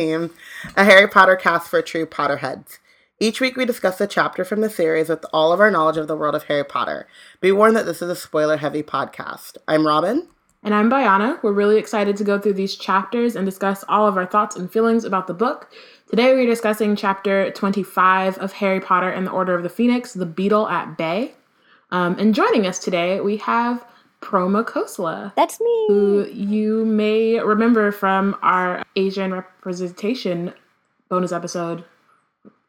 Team, a Harry Potter cast for true Potterheads. Each week we discuss a chapter from the series with all of our knowledge of the world of Harry Potter. Be warned that this is a spoiler heavy podcast. I'm Robyn. And I'm Bayana. We're really excited to go through these chapters and discuss all of our thoughts and feelings about the book. Today we're discussing chapter 25 of Harry Potter and the Order of the Phoenix, The Beetle at Bay. Um, and joining us today, we have Proma Khosla. That's me. Who you may remember from our Asian representation bonus episode.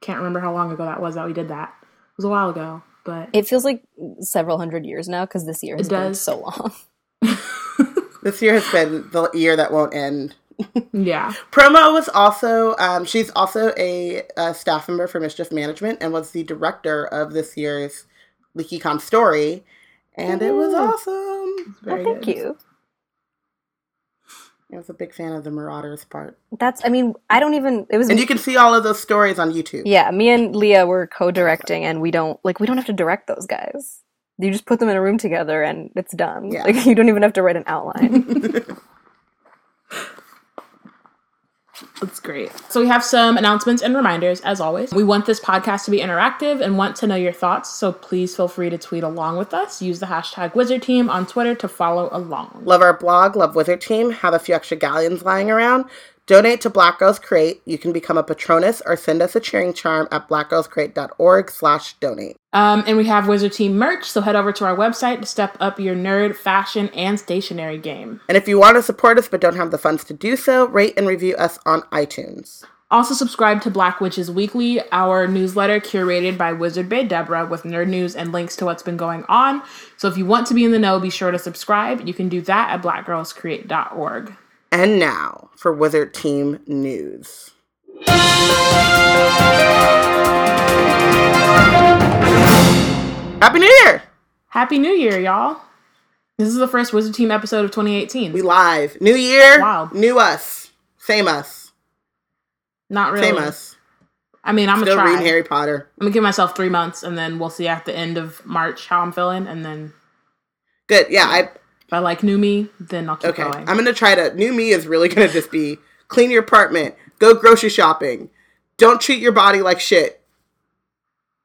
Can't remember how long ago that was that we did that. It was a while ago, but it feels like several hundred years now because this year has It been does. so long. This year has been the year that won't end. yeah. Proma was also, um, she's also a, uh staff member for Mischief Management and was the director of this year's LeakyCon story. And it was Ooh. awesome. Very Oh, thank good. you. I was a big fan of the Marauders part. That's. I mean, I don't even. It was. And you can see all of those stories on YouTube. yeah, me and Leah were co-directing, and we don't like. We don't have to direct those guys. You just put them in a room together, and it's done. Yeah. Like you don't even have to write an outline. That's great. So we have some announcements and reminders, as always. We want this podcast to be interactive and want to know your thoughts, so please feel free to tweet along with us. Use the hashtag Wizard Team on Twitter to follow along. Love our blog, Love Wizard Team, have a few extra galleons lying around. Donate to Black Girls Create. You can become a patronus or send us a cheering charm at blackgirlscreate.org slash donate. Um, and we have Wizard Team merch, so head over to our website to step up your nerd, fashion, and stationery game. And if you want to support us but don't have the funds to do so, rate and review us on iTunes. Also, subscribe to Black Witches Weekly, our newsletter curated by Wizard Bay Deborah with nerd news and links to what's been going on. So if you want to be in the know, be sure to subscribe. You can do that at blackgirlscreate.org. And now for Wizard Team news. Happy New Year! Happy New Year, y'all. This is the first Wizard Team episode of 2018. We live. New Year. Wow. New us. Same us. Not really. Same us. I mean, I'm Still gonna try. reading Harry Potter. I'm gonna give myself three months, and then we'll see at the end of March how I'm feeling. And then Good. Yeah, I if I like new me, then I'll keep Okay, going. I'm gonna try to. New me is really gonna just be clean your apartment, go grocery shopping, don't treat your body like shit.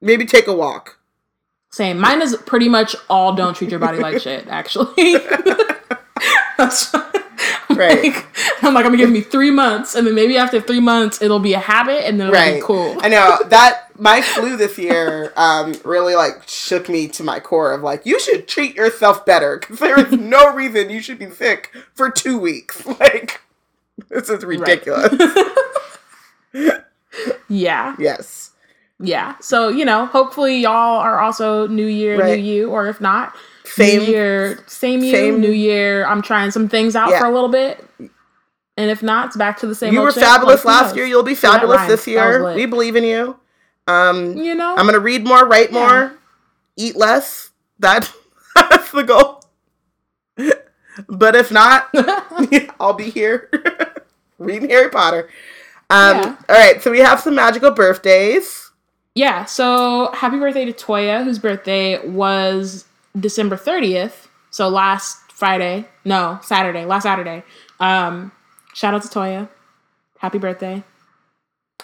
Maybe take a walk. Same. Mine is pretty much all don't treat your body like shit, actually. That's Right. Like, I'm like, I'm gonna give me three months, and then maybe after three months, it'll be a habit, and then it'll Right. be cool. I know that my flu this year um, really like shook me to my core of like you should treat yourself better because there is no reason you should be sick for two weeks. Like this is ridiculous. Yeah. yes. Yeah. So, you know, hopefully y'all are also New Year, Right. New You, or if not, Same. New Year, same you, same- New Year. I'm trying some things out Yeah. for a little bit. And if not, it's back to the same You were fabulous Like, last knows? year. You'll be fabulous this year. We believe in you. Um, You know? I'm gonna read more, write Yeah. more, eat less. That, that's the goal. but if not, I'll be here reading Harry Potter. Um, Yeah. All right, so we have some magical birthdays. yeah. So happy birthday to Toya, whose birthday was December 30th. So last Friday. No, Saturday. Last Saturday. Um, shout out to Toya. Happy birthday.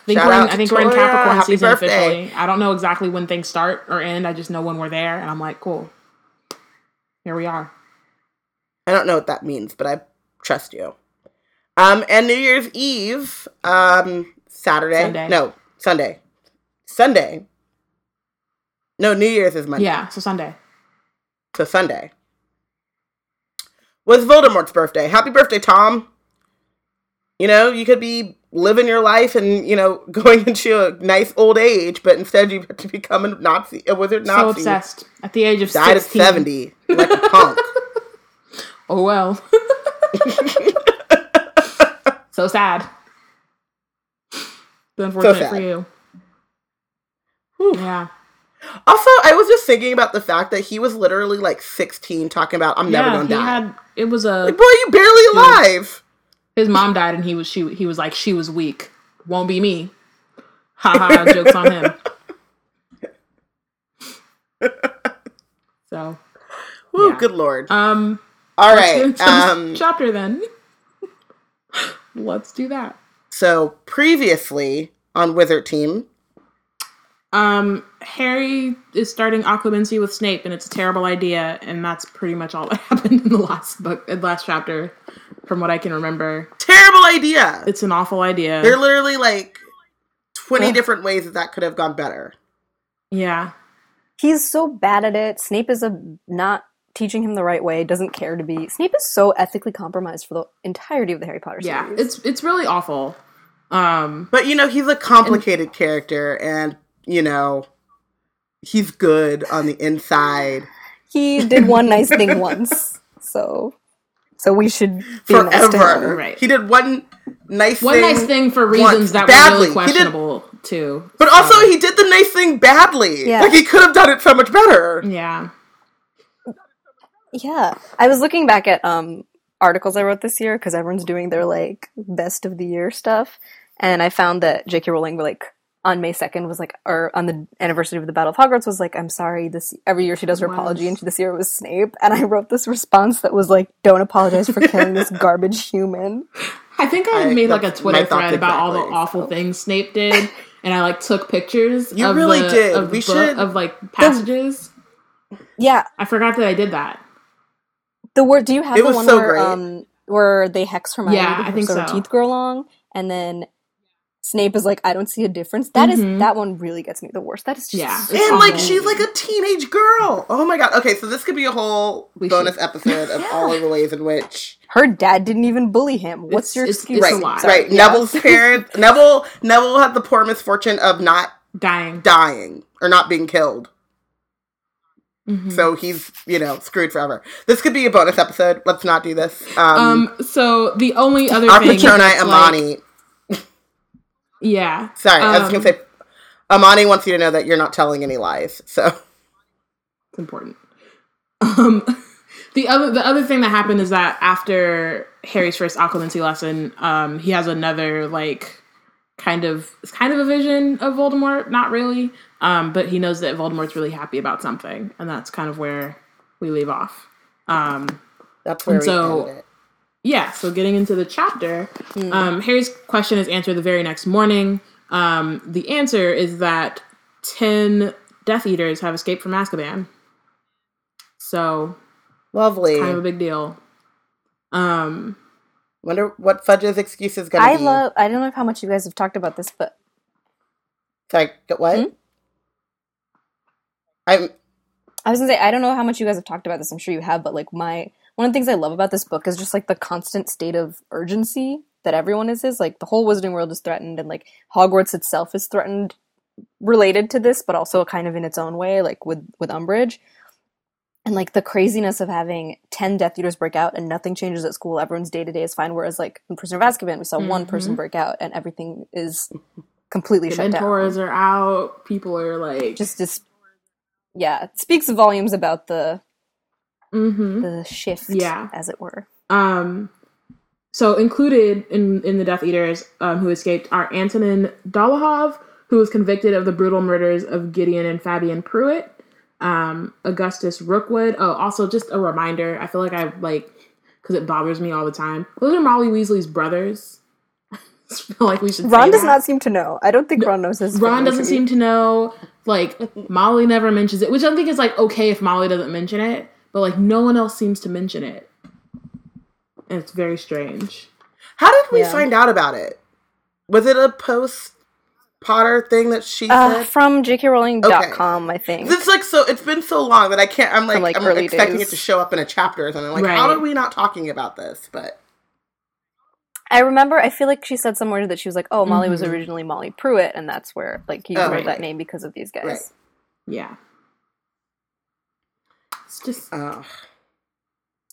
I think, Shout we're in, I think we're in Capricorn Happy season birthday. officially. I don't know exactly when things start or end. I just know when we're there, and I'm like, cool. Here we are. I don't know what that means, but I trust you. Um, and New Year's Eve, um, Saturday. Sunday. No, Sunday. Sunday. No, New Year's is Monday. Yeah, so Sunday. So Sunday. Was Voldemort's birthday. Happy birthday, Tom. You know, you could be living your life and, you know, going into a nice old age, but instead you have to become a Nazi, a wizard So Nazi. obsessed. At the age of Died 16. at 70, like a punk. Oh well. so sad. But unfortunate sad. for you. Whew. Yeah. Also, I was just thinking about the fact that he was literally like 16 talking about, I'm never gonna he die. had it was a like, boy, you barely alive. His mom died and he was she he was like she was weak. Won't be me. Ha ha jokes on him. So Woo, Yeah. good lord. um All right. Um, chapter then. Let's do that. So previously on Wizard Team, Um, Harry is starting occlumency with Snape, and it's a terrible idea, and that's pretty much all that happened in the last book, in the last chapter, from what I can remember. terrible idea. It's an awful idea. There are literally like 20 Yeah. different ways that that could have gone better. yeah, He's so bad at it. Snape is a not teaching him the right way. Doesn't care to be. Snape is so ethically compromised for the entirety of the Harry Potter yeah. series. It's it's really awful. Um, But you know, he's a complicated character and, you know, he's good on the inside he did one nice thing once, so so we should be nice to forever. him. Right. He did one nice one thing. nice thing for once, reasons that badly. were really He did- questionable too. But also he did the nice thing badly. Yeah. Like he could have done it so much better. Yeah, Yeah, I was looking back at um articles I wrote this year because everyone's doing their like best of the year stuff, and I found that J.K. Rowling like on May second was like, or on the anniversary of the Battle of Hogwarts was like, I'm sorry. This every year she does her Was. apology, and this year it was Snape, and I wrote this response that was like, "Don't apologize for killing this garbage human." I think I, I- made like a Twitter my thoughts thread about all the awful so. things Snape did, and I like took pictures. You of really the, did. Of the We book, should- of like passages. Yeah, I forgot that I did that. the word. Do you have It the was one so where great. um where they hex Hermione Yeah, I think so her so. teeth grow long, and then. Snape is like, I don't see a difference. That is Mhm. that one really gets me the worst. That is just Yeah. so It's And like she's like a teenage girl. Oh my god. Okay, so this could be a whole We bonus should- episode of all of the ways in which her dad didn't even bully him. What's It's- your it's- excuse? it's right, lie. Sorry, right. yeah. Neville's parents Neville Neville had the poor misfortune of not Dying. dying or not being killed. Mhm. So he's, you know, screwed forever. This could be a bonus episode. Let's not do this. Um, Um. So the only other our thing Patronite that's, like- Amani. Yeah. Sorry, I was um, gonna say Amani wants you to know that you're not telling any lies. So It's important. Um, the other the other thing that happened is that after Harry's first occlumency lesson, um, he has another like kind of it's kind of a vision of Voldemort, not really, um, but he knows that Voldemort's really happy about something, and that's kind of where we leave off. Um, that's where we so- end it. Yeah, so getting into the chapter, um, Harry's question is answered the very next morning. Um, the answer is that 10 Death Eaters have escaped from Azkaban. So, Lovely. kind of a big deal. Um, Wonder what Fudge's excuse is gonna I be. love. I don't know how much you guys have talked about this, but Sorry, go- what? Hmm? I'm I was gonna say I don't know how much you guys have talked about this. I'm sure you have, but like my one of the things I love about this book is just like the constant state of urgency that everyone is. Is like the whole Wizarding world is threatened, and like Hogwarts itself is threatened, related to this, but also kind of in its own way, like with with Umbridge. And like the craziness of having ten Death Eaters break out and nothing changes at school, everyone's day to day is fine. Whereas like in Prisoner of Azkaban, we saw one person mm-hmm. break out and everything is completely the shut down. mentors are out. People are like, Just just yeah, it speaks volumes about the hmm the shift, Yeah. as it were. Um, so included in in the Death Eaters um, who escaped are Antonin Dolohov, who was convicted of the brutal murders of Gideon and Fabian Prewett. Um, Augustus Rookwood. Oh, also just a reminder. I feel like I like because it bothers me all the time. Those are Molly Weasley's brothers. I feel like we should. Ron does that. not seem to know. I don't think Ron knows his. Ron doesn't seem to know. Like Molly never mentions it, which I think is like okay if Molly doesn't mention it, but like no one else seems to mention it, and it's very strange. How did we Yeah. find out about it? Was it a post Potter thing that she Uh, said? from jkrowling.com, I think. It's like so. It's been so long that I can't. I'm like, like, I'm early expecting days. it to show up in a chapter or something. Like, how are we not talking about this? But I remember. I feel like she said somewhere that she was like, "Oh, Molly was Mhm. originally Molly Prewett, and that's where like you Oh, wrote right. that name because of these guys." Right. Yeah, it's just uh,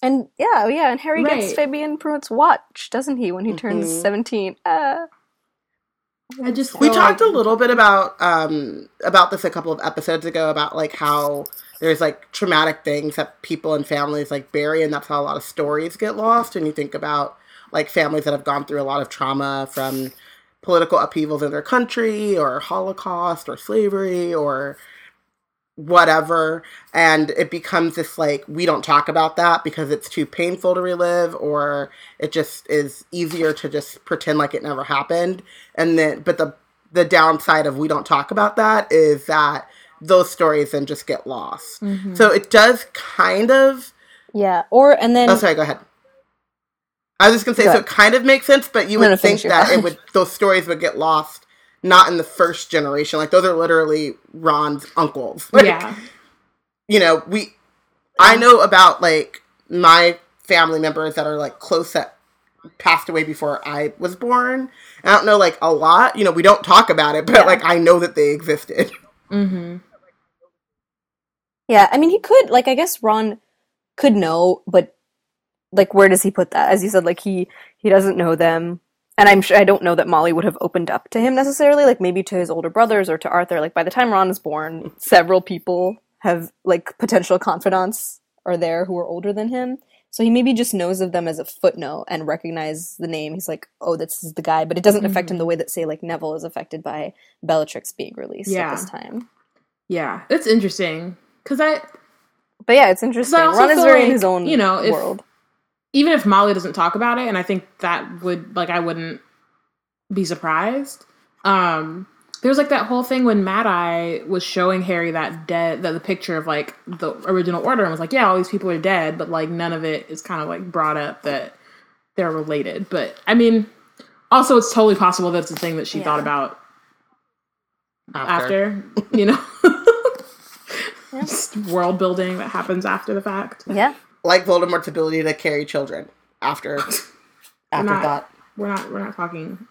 And yeah, yeah, and Harry Right. gets Fabian Prewett's watch, doesn't he, when he turns Mhm. seventeen? Uh, I just we talked like- a little bit about um about this a couple of episodes ago about like how there's like traumatic things that people and families like bury, and that's how a lot of stories get lost. And you think about like families that have gone through a lot of trauma from political upheavals in their country, or Holocaust, or slavery, or whatever and it becomes this like we don't talk about that because it's too painful to relive or it just is easier to just pretend like it never happened and then but the the downside of we don't talk about that is that those stories then just get lost Mhm. so it does kind of Yeah. Or and then oh sorry go ahead i was just gonna say Go so ahead. it kind of makes sense but you would think that it would those stories would get lost not in the first generation like those are literally ron's uncles Like, yeah. you know, we I know about like my family members that are like close that passed away before I was born. I don't know like a lot. You know, we don't talk about it, but Yeah. like I know that they existed. Mm-hmm. Yeah, I mean, he could like I guess Ron could know, but like where does he put that? As you said, like he he doesn't know them, and I'm sure I don't know that Molly would have opened up to him necessarily. Like maybe to his older brothers or to Arthur. Like by the time Ron is born, several people have like potential confidants are there who are older than him. So he maybe just knows of them as a footnote and recognize the name. He's like, oh, this is the guy, but it doesn't affect him mm-hmm. the way that say like Neville is affected by Bellatrix being released Yeah. at this time. Yeah. It's interesting because I But yeah, it's interesting. Ron is very in his own you know, if- world. Even if Molly doesn't talk about it, and I think that would like I wouldn't be surprised. Um, there was like that whole thing when Mad Eye was showing Harry that dead that the picture of like the original order and was like, yeah, all these people are dead, but like none of it is kind of like brought up that they're related. But I mean, also it's totally possible that's the thing that she Yeah. thought about after, you know. Yeah. Just world building that happens after the fact. Yeah. Like Voldemort's ability to carry children after after not- that. We're not we're not talking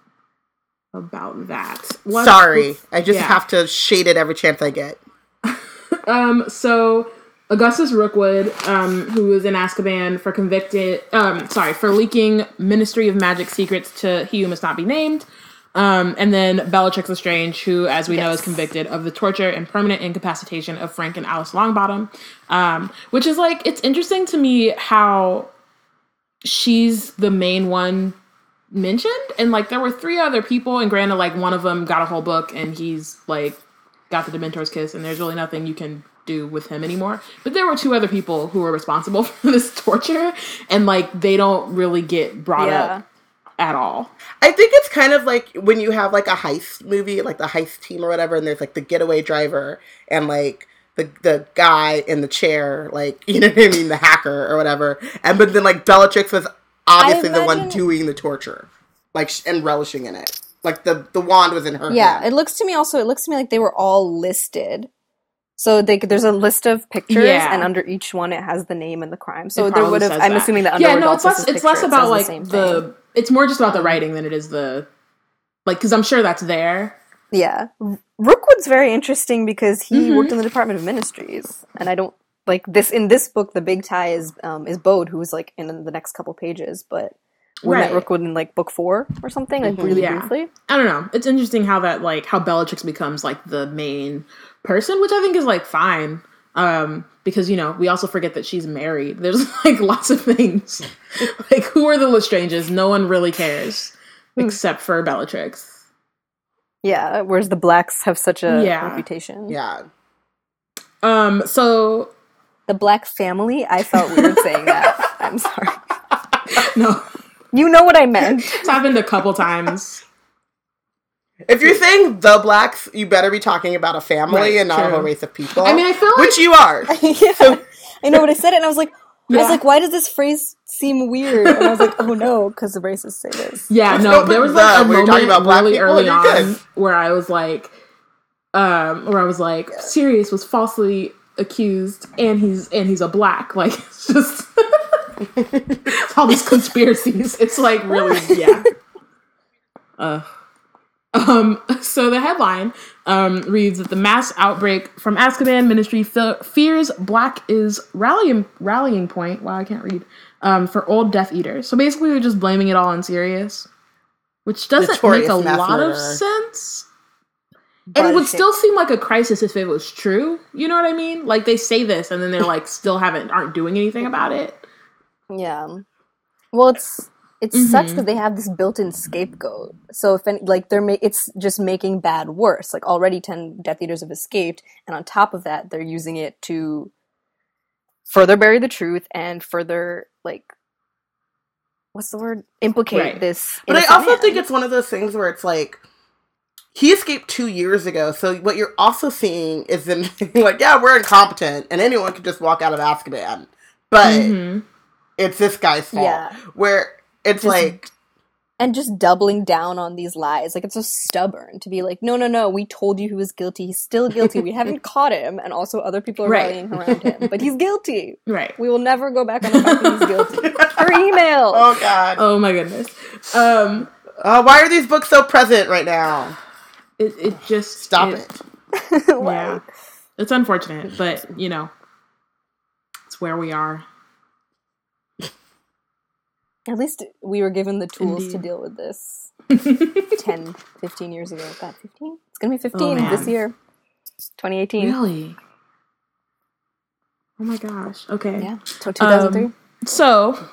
about that. What- Sorry. I just yeah. have to shade it every chance I get. Um, so Augustus Rookwood, um, who was in Azkaban for convicted, um, sorry, for leaking Ministry of Magic secrets to He Who Must Not Be Named. Um, and then Bellatrix Lestrange, who, as we know, is convicted of the torture and permanent incapacitation of Frank and Alice Longbottom. Um, which is like, it's interesting to me how she's the main one mentioned. And like, there were three other people, and granted, like, one of them got a whole book, and he's like, got the Dementor's kiss, and there's really nothing you can do with him anymore. But there were two other people who were responsible for this torture, and like they don't really get brought Yeah. up at all. I think it's kind of like when you have like a heist movie, like the heist team or whatever, and there's like the getaway driver and like the the guy in the chair, like you know what I mean, the hacker or whatever. And but then like Bellatrix was obviously the one doing the torture, like sh- and relishing in it. Like the the wand was in her Yeah. hand. It looks to me also, it looks to me like they were all listed. So they, there's a list of pictures, Yeah. and under each one it has the name and the crime. So It there would have. I'm that. assuming that under yeah, no, it's less. It's less picture, it about like same the. It's more just about the writing than it is the, like, because I'm sure that's there. Yeah, Rookwood's very interesting because he Mhm. worked in the Department of Mysteries, and I don't like this in this book. The big tie is um, is Bode, who's like in the next couple pages, but we met Rookwood in like book four or something, like really Yeah. briefly. I don't know. It's interesting how that like how Bellatrix becomes like the main person, which I think is like fine. Um, because you know, we also forget that she's married. There's like lots of things. like who are the Lestranges? No one really cares. Hmm. Except for Bellatrix. Yeah, whereas the blacks have such a Yeah. reputation. yeah. Um, so The black family, I felt weird saying that. I'm sorry. no, You know what I meant. it's happened a couple times. If you're saying the blacks, you better be talking about a family Right, and not a whole race of people. I mean, I feel like which you are. yeah. I know what I said it, and I was like, I was like, why does this phrase seem weird? And I was like, oh no, because the racists say this. Yeah, Let's no, there was the, like a when you're moment talking about black really people, early on good. where I was like, um, where I was like, Sirius was falsely accused, and he's and he's a black. Like it's just all these conspiracies. It's like really, yeah. Uh, um, so the headline um, reads that the mass outbreak from Azkaban Ministry fe- fears Black is rallying rallying point. Wow, I can't read. Um, for old Death Eaters. So basically, they're just blaming it all on Sirius, which doesn't Notorious make a mass lot of murderer. sense. And it would it- still seem like a crisis if it was true. You know what I mean? Like they say this, and then they're like still haven't aren't doing anything about it. Yeah. Well, it's it sucks Mhm. that they have this built-in scapegoat. So if any, like they're ma- it's just making bad worse. Like already ten Death Eaters have escaped, and on top of that, they're using it to further bury the truth and further like what's the word implicate Right. this. But I also man. think it's one of those things where it's like he escaped two years ago. So what you're also seeing is them like, yeah, we're incompetent, and anyone could just walk out of Azkaban, but Mhm. it's this guy's fault. Yeah. Where it's Just- like, and just doubling down on these lies. Like it's so stubborn to be like, no, no, no, we told you he was guilty. He's still guilty. We haven't caught him, and also other people are Right. rallying around him, but he's guilty. Right. We will never go back on the fact that he's guilty. Her email. oh god, Oh my goodness. Um, uh, why are these books so present right now? it, it just Stop it. Why? Yeah, it's unfortunate, but you know, it's where we are. At least we were given the tools to deal with this 10, 15 years ago. God, 15? It's going to be 15 man. this year. 2018. Really? Oh my gosh. Okay. Yeah. So 2003. Um, So,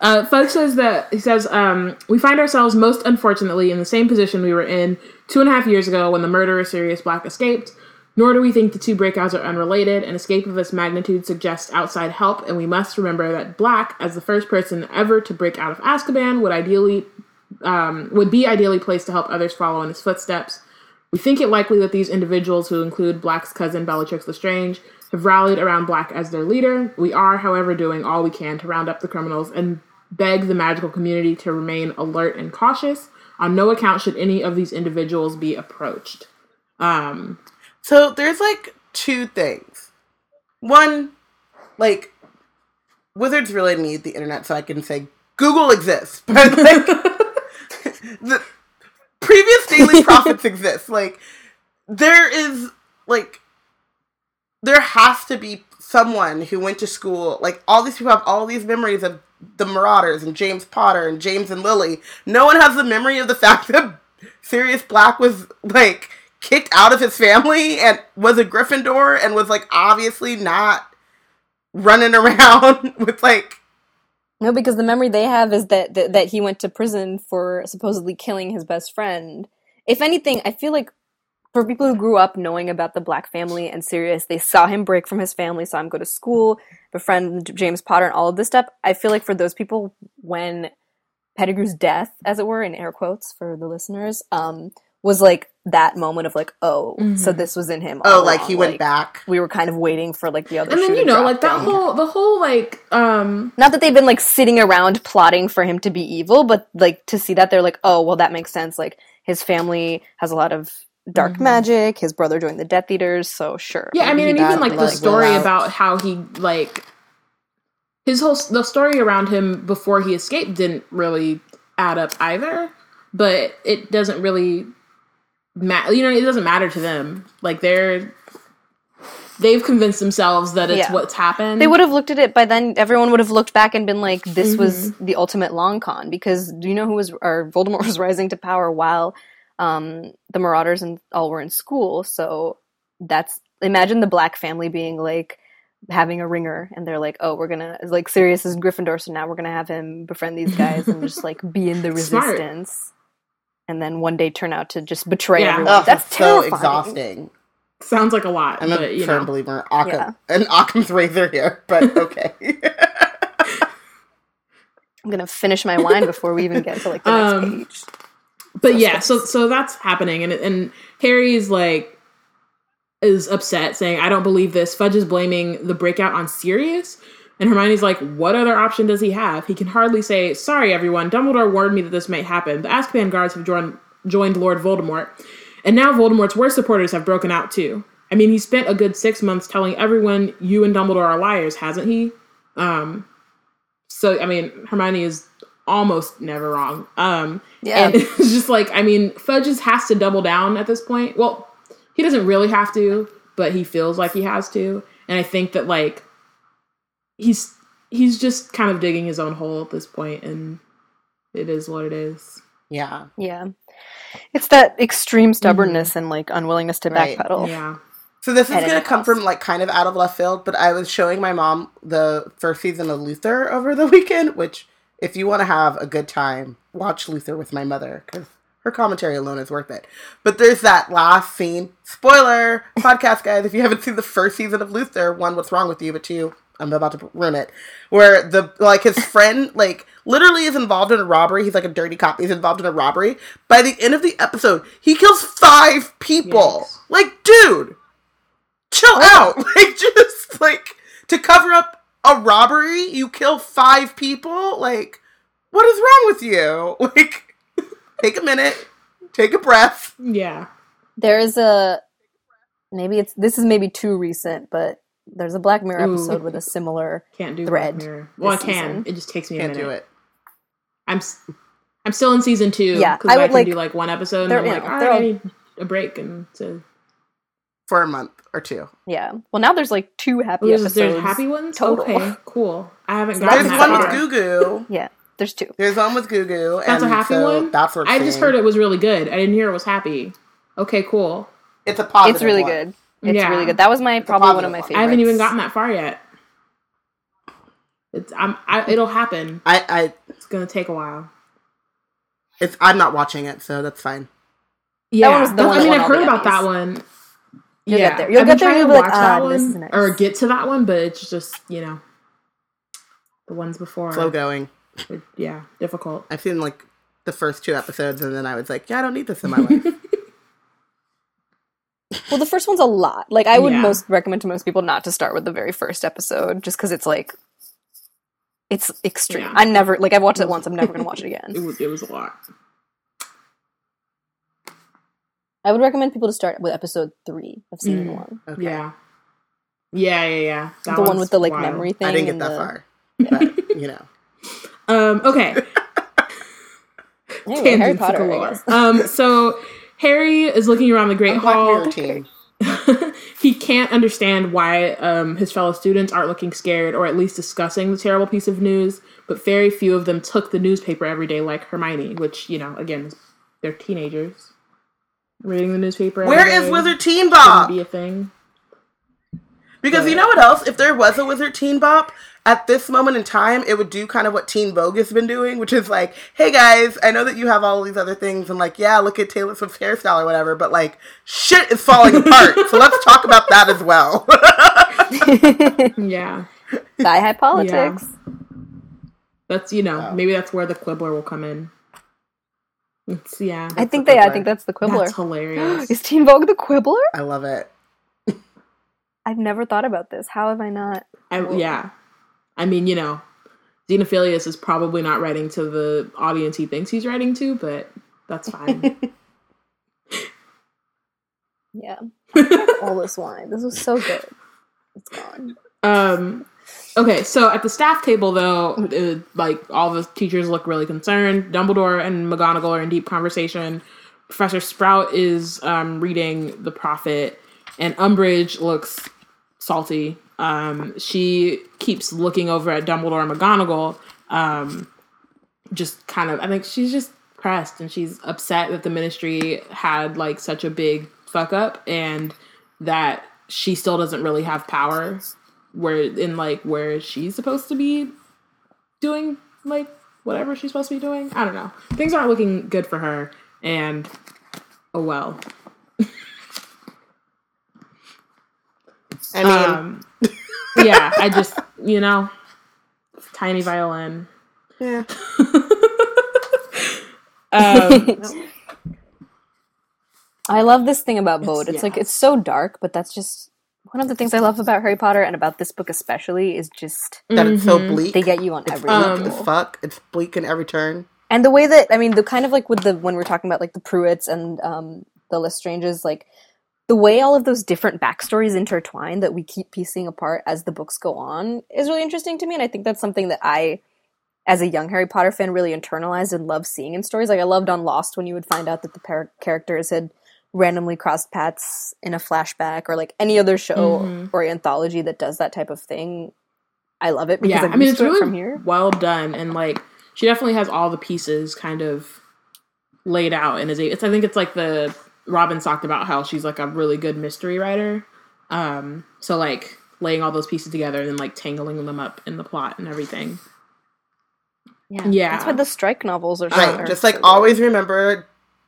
uh, Fudge says that he says um, we find ourselves most unfortunately in the same position we were in two and a half years ago when the murderer Sirius Black escaped. Nor do we think the two breakouts are unrelated. An escape of this magnitude suggests outside help, and we must remember that Black, as the first person ever to break out of Azkaban, would ideally um, would be ideally placed to help others follow in his footsteps. We think it likely that these individuals, who include Black's cousin Bellatrix Lestrange, have rallied around Black as their leader. We are, however, doing all we can to round up the criminals and beg the magical community to remain alert and cautious. On no account should any of these individuals be approached. Um, So there's like two things. One, like wizards really need the internet so I can say Google exists, but like the previous daily prophets exist. Like there is like there has to be someone who went to school. Like all these people have all these memories of the Marauders and James Potter and James and Lily. No one has the memory of the fact that Sirius Black was like kicked out of his family and was a Gryffindor and was like obviously not running around with like No, because the memory they have is that, that that he went to prison for supposedly killing his best friend. If anything, I feel like for people who grew up knowing about the Black family and Sirius, they saw him break from his family, saw him go to school, befriend James Potter, and all of this stuff. I feel like for those people, when Pettigrew's death, as it were, in air quotes for the listeners, um, was like that moment of like, oh, so Mhm. this was in him. oh all like he went Like, back. We were kind of waiting for like the other. and shoe then you know, like that down. whole the whole like um not that they've been like sitting around plotting for him to be evil, but like to see that they're like, oh, well, that makes sense. Like his family has a lot of dark Mhm. magic. His brother joined the Death Eaters, so sure. Yeah, I mean, and even like the blood story about how he like his whole the story around him before he escaped didn't really add up either. But it doesn't really matter. You know, it doesn't matter to them. Like they're they've convinced themselves that it's Yeah. what's happened. They would have looked at it by then. Everyone would have looked back and been like, "This was Mm-hmm. the ultimate long con." Because do you know who was or Voldemort was rising to power while um, the Marauders and all were in school? So that's imagine the Black family being like having a ringer, and they're like, "Oh, we're gonna like Sirius is Gryffindor, so now we're gonna have him befriend these guys and just like be in the resistance." And then one day turn out to just betray Yeah. everyone. Ugh, That's so terrifying. exhausting. Sounds like a lot, I'm a but you firm know. believer Occam, Yeah. an Occam's razor here, but okay. I'm gonna finish my wine before we even get to like the next Um, page. but So yeah, so so that's happening, and and Harry's like is upset, saying, "I don't believe this." Fudge is blaming the breakout on Sirius, and Hermione's like, "What other option does he have? He can hardly say, sorry, everyone. Dumbledore warned me that this might happen. The Azkaban guards have joined joined Lord Voldemort, and now Voldemort's worst supporters have broken out too. I mean, he spent a good six months telling everyone you and Dumbledore are liars, hasn't he? Um, so I mean, Hermione is almost never wrong. Um, Yeah. and it's just like, I mean, Fudge just has to double down at this point. Well, he doesn't really have to, but he feels like he has to. And I think that like he's he's just kind of digging his own hole at this point and it is what it is. yeah. Yeah. It's that extreme mm-hmm. stubbornness and like unwillingness to Right. backpedal. Yeah. So this is going to come cost. from like kind of out of left field, but I was showing my mom the first season of Luther over the weekend, which if you want to have a good time, watch Luther with my mother because her commentary alone is worth it. But there's that last scene. Spoiler, podcast guys, if you haven't seen the first season of Luther, one, what's wrong with you? But two, I'm about to ruin it. Where the like his friend like literally is involved in a robbery. He's like a dirty cop. He's involved in a robbery. By the end of the episode, he kills five people. Yikes. Like, dude, chill out. Like, just like to cover up a robbery, you kill five people. Like, what is wrong with you? Like, take a minute, take a breath. Yeah. There is a maybe it's this is maybe too recent, but there's a Black Mirror Ooh. episode with a similar. Can't do Thread Black Well, I can. season. It just takes me a Can't minute. do it. I'm s- I'm still in season two. Yeah, because I I, can like- do like one episode, and I'm like, know, all I need a break, and so For a month or two. Yeah. Well, now there's like two happy there's, episodes. there's happy ones. total. Okay, cool. I haven't So gotten There's that one far. with Goo Goo. Yeah, there's two. There's one with Gugu. That's a and happy so one? That's what I just heard it was really good. I didn't hear it was happy. Okay, cool. It's a positive. It's really one. good. It's Yeah. really good. That was my a probably one of my favorites. I haven't even gotten that far yet. It's I'm I, it'll happen. I, I, It's gonna take a while. it's. I'm not watching it, so that's fine. Yeah, one was the one I mean, won I've heard about that Emmys. one. You'll yeah, get there. You'll I've get been there, trying you'll to be like, watch that "Ah, this one nice." or get to that one, but it's just you know the ones before. Slow going. are, yeah, difficult. I've seen like the first two episodes, and then I was like, yeah, I don't need this in my life. Well, the first one's a lot. Like, I would Yeah. most recommend to most people not to start with the very first episode, just because it's like, it's extreme. Yeah. I never like I've watched it once. I'm never gonna watch it again. It was it was a lot. I would recommend people to start with episode three of season Mm. one, Okay. Yeah, yeah, yeah, yeah. That the one with the like wild. memory thing. I didn't get that the- far, but you know. Um. Okay. Anyway, Harry Potter. I guess. Um. So Harry is looking around the Great I'm Hall. He can't understand why um, his fellow students aren't looking scared or at least discussing the terrible piece of news, but very few of them took the newspaper every day like Hermione, which, you know, again, they're teenagers. Reading the newspaper Where day Wizard Teen Bop? be a thing. Because you know what else? If there was a Wizard Teen Bop, at this moment in time, it would do kind of what Teen Vogue has been doing, which is like, hey guys, I know that you have all these other things, and like, yeah, look at Taylor Swift's hairstyle or whatever, but like, shit is falling apart. so let's talk about that as well. Yeah. Thigh high politics. That's, you know, Oh. maybe that's where the Quibbler will come in. It's, yeah. I think the they. I think that's the Quibbler. That's hilarious. Is Teen Vogue the Quibbler? I love it. I've never thought about this. How have I not? I, yeah. I mean, you know, Xenophilius is probably not writing to the audience he thinks he's writing to, but that's fine. Yeah. All this wine. This was so good. It's gone. um, okay, so at the staff table, though, uh, like all the teachers look really concerned. Dumbledore and McGonagall are in deep conversation. Professor Sprout is um, reading The Prophet, and Umbridge looks salty. Um, she keeps looking over at Dumbledore and McGonagall, um, just kind of. I think she's just pressed and she's upset that the Ministry had like such a big fuck up and that she still doesn't really have power. Where in like where she's supposed to be doing like whatever she's supposed to be doing. I don't know. Things aren't looking good for her, and oh well. I mean, Um, yeah, I just you know, tiny violin. yeah. Um, I love this thing about Bode. It's yeah. like it's so dark, but that's just one of the things I love about Harry Potter and about this book especially is just That it's so Mhm. bleak. they get you on it's every bleak Um, as level. fuck. It's bleak in every turn. And the way that I mean, the kind of like with the when we're talking about like the Prewetts and um, the Lestranges, like the way all of those different backstories intertwine that we keep piecing apart as the books go on is really interesting to me, and I think that's something that I, as a young Harry Potter fan, really internalized and love seeing in stories. Like I loved on Lost when you would find out that the par- characters had randomly crossed paths in a flashback, or like any other show Mhm. or anthology that does that type of thing. I love it because yeah, I mean it's to it really from here. well done, and like she definitely has all the pieces kind of laid out, and is a- it's I think it's like the Robyn talked about how she's like a really good mystery writer. Um, so like laying all those pieces together and then like tangling them up in the plot and everything. Yeah. Yeah. That's why the strike novels are so Right. are Just like so good. always remember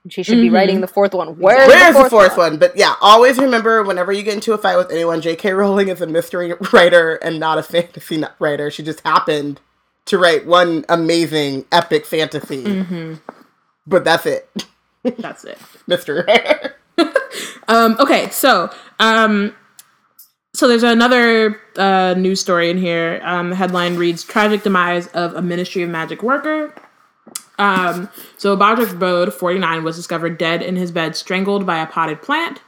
She should be Mhm. writing the fourth one. Where's, where's the fourth, one? But yeah, always remember whenever you get into a fight with anyone, J.K. Rowling is a mystery writer and not a fantasy writer. She just happened to write one amazing epic fantasy, hmm but that's it, That's it. Mister. Um, okay, so um, so there's another uh, news story in here. Um, the headline reads: "Tragic demise of a Ministry of Magic worker." Um, so Broderick Bode, 49, was discovered dead in his bed, strangled by a potted plant.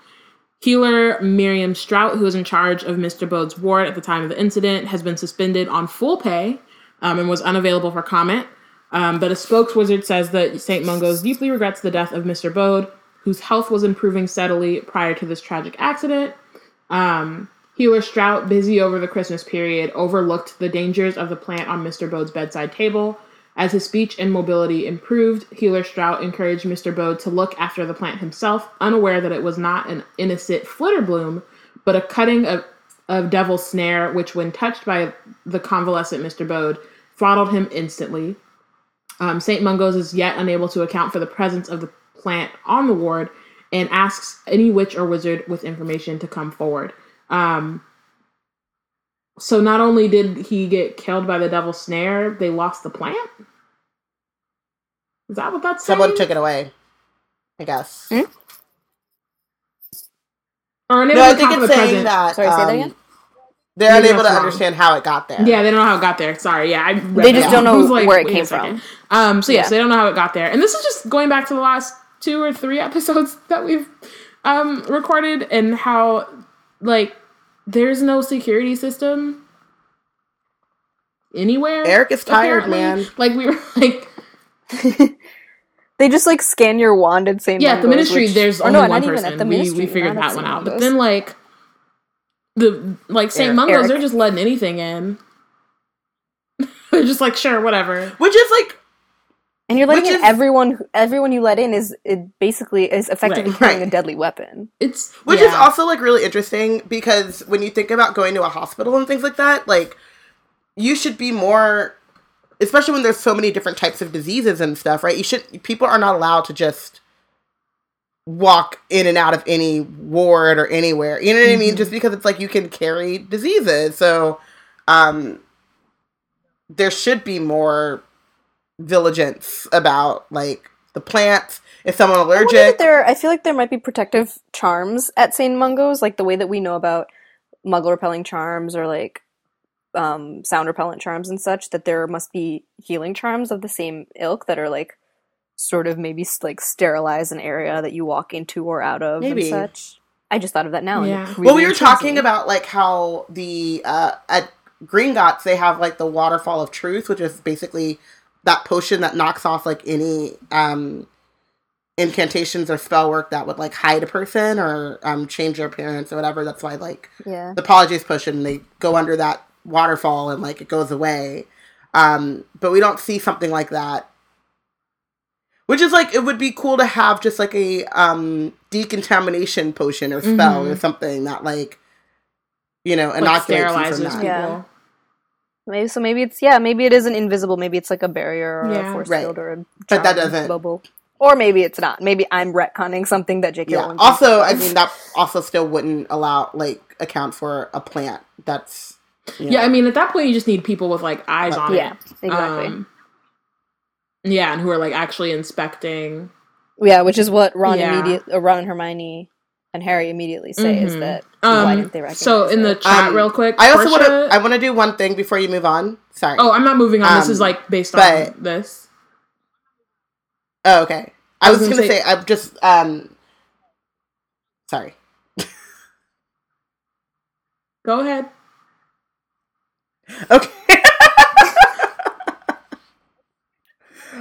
Healer Miriam Strout, who was in charge of Mr. Bode's ward at the time of the incident, has been suspended on full pay um, and was unavailable for comment. Um, but a spokeswizard says that St. Mungo's deeply regrets the death of Mr. Bode, whose health was improving steadily prior to this tragic accident. Um, Healer Strout, busy over the Christmas period, overlooked the dangers of the plant on Mr. Bode's bedside table. As his speech and mobility improved, Healer Strout encouraged Mr. Bode to look after the plant himself, unaware that it was not an innocent flitterbloom, but a cutting of, of devil's snare, which, when touched by the convalescent Mr. Bode, throttled him instantly. Um, St. Mungo's is yet unable to account for the presence of the plant on the ward and asks any witch or wizard with information to come forward. Um, so not only did he get killed by the devil's snare, they lost the plant. Is that what that's Someone saying? took it away, I guess. Hmm? Or unable No, I think it's the saying presence. that Sorry, say that um, again? they're unable to wrong. understand how it got there. Yeah, they don't know how it got there. Sorry, yeah, I read They just that. don't know like, where it wait a came second. from. Um, so yes, Yeah. they don't know how it got there, and this is just going back to the last two or three episodes that we've um, recorded, and how like there's no security system anywhere. Eric is tired, apparently. man. Like we were like, They just like scan your wand and say yeah, at the ministry, which- there's only no, one person. at the we ministry. we figured that one out, but then like the like St. Mungo's, they're just letting anything in. they're just like, sure, whatever. Which is like and you're letting which in is- everyone. Everyone you let in is it basically is effectively Right. carrying Right. a deadly weapon. It's Which is also like really interesting because when you think about going to a hospital and things like that, like you should be more especially when there's so many different types of diseases and stuff, right? You should people are not allowed to just walk in and out of any ward or anywhere. You know what I mean? Mhm. Just because it's like you can carry diseases. So um there should be more vigilance about like the plants. If someone I wonder that allergic, there, I feel like there might be protective charms at St. Mungo's, like the way that we know about muggle repelling charms or like um, sound repellent charms and such. That there must be healing charms of the same ilk that are like sort of maybe like sterilize an area that you walk into or out of Maybe. and such. I just thought of that now. Yeah. really well, we were talking about like how the uh, at Gringotts they have like the Waterfall of Truth, which is basically that potion that knocks off like any um incantations or spell work that would like hide a person or um change their appearance or whatever. That's why like yeah. the Polyjuice potion they go under that waterfall and like it goes away. Um, but we don't see something like that. Which is like it would be cool to have just like a um decontamination potion or spell or Mhm. something that like you know like inoculates you sterilizes from people. Yeah. Maybe so. Maybe it's yeah. Maybe it isn't invisible. Maybe it's like a barrier or Yeah. a force Right. field or a But that doesn't- bubble. Or maybe it's not. Maybe I'm retconning something that J.K. Yeah. Also, I mean that also still wouldn't allow like account for a plant that's you know, Yeah, I mean, at that point, you just need people with like eyes on Yeah, it. exactly. Um, yeah, and who are like actually inspecting. yeah, which is what Ron Yeah. immediate, or Ron and Hermione and Harry immediately say is Mhm. that why Um, didn't they recognize so in the chat, Um, real quick, I also want to I want to do one thing before you move on. Sorry. Oh, I'm not moving on. this is Um, like based but- on this. Oh, okay. I, I was, was gonna, gonna say, say- I'm just um sorry. Go ahead. Okay.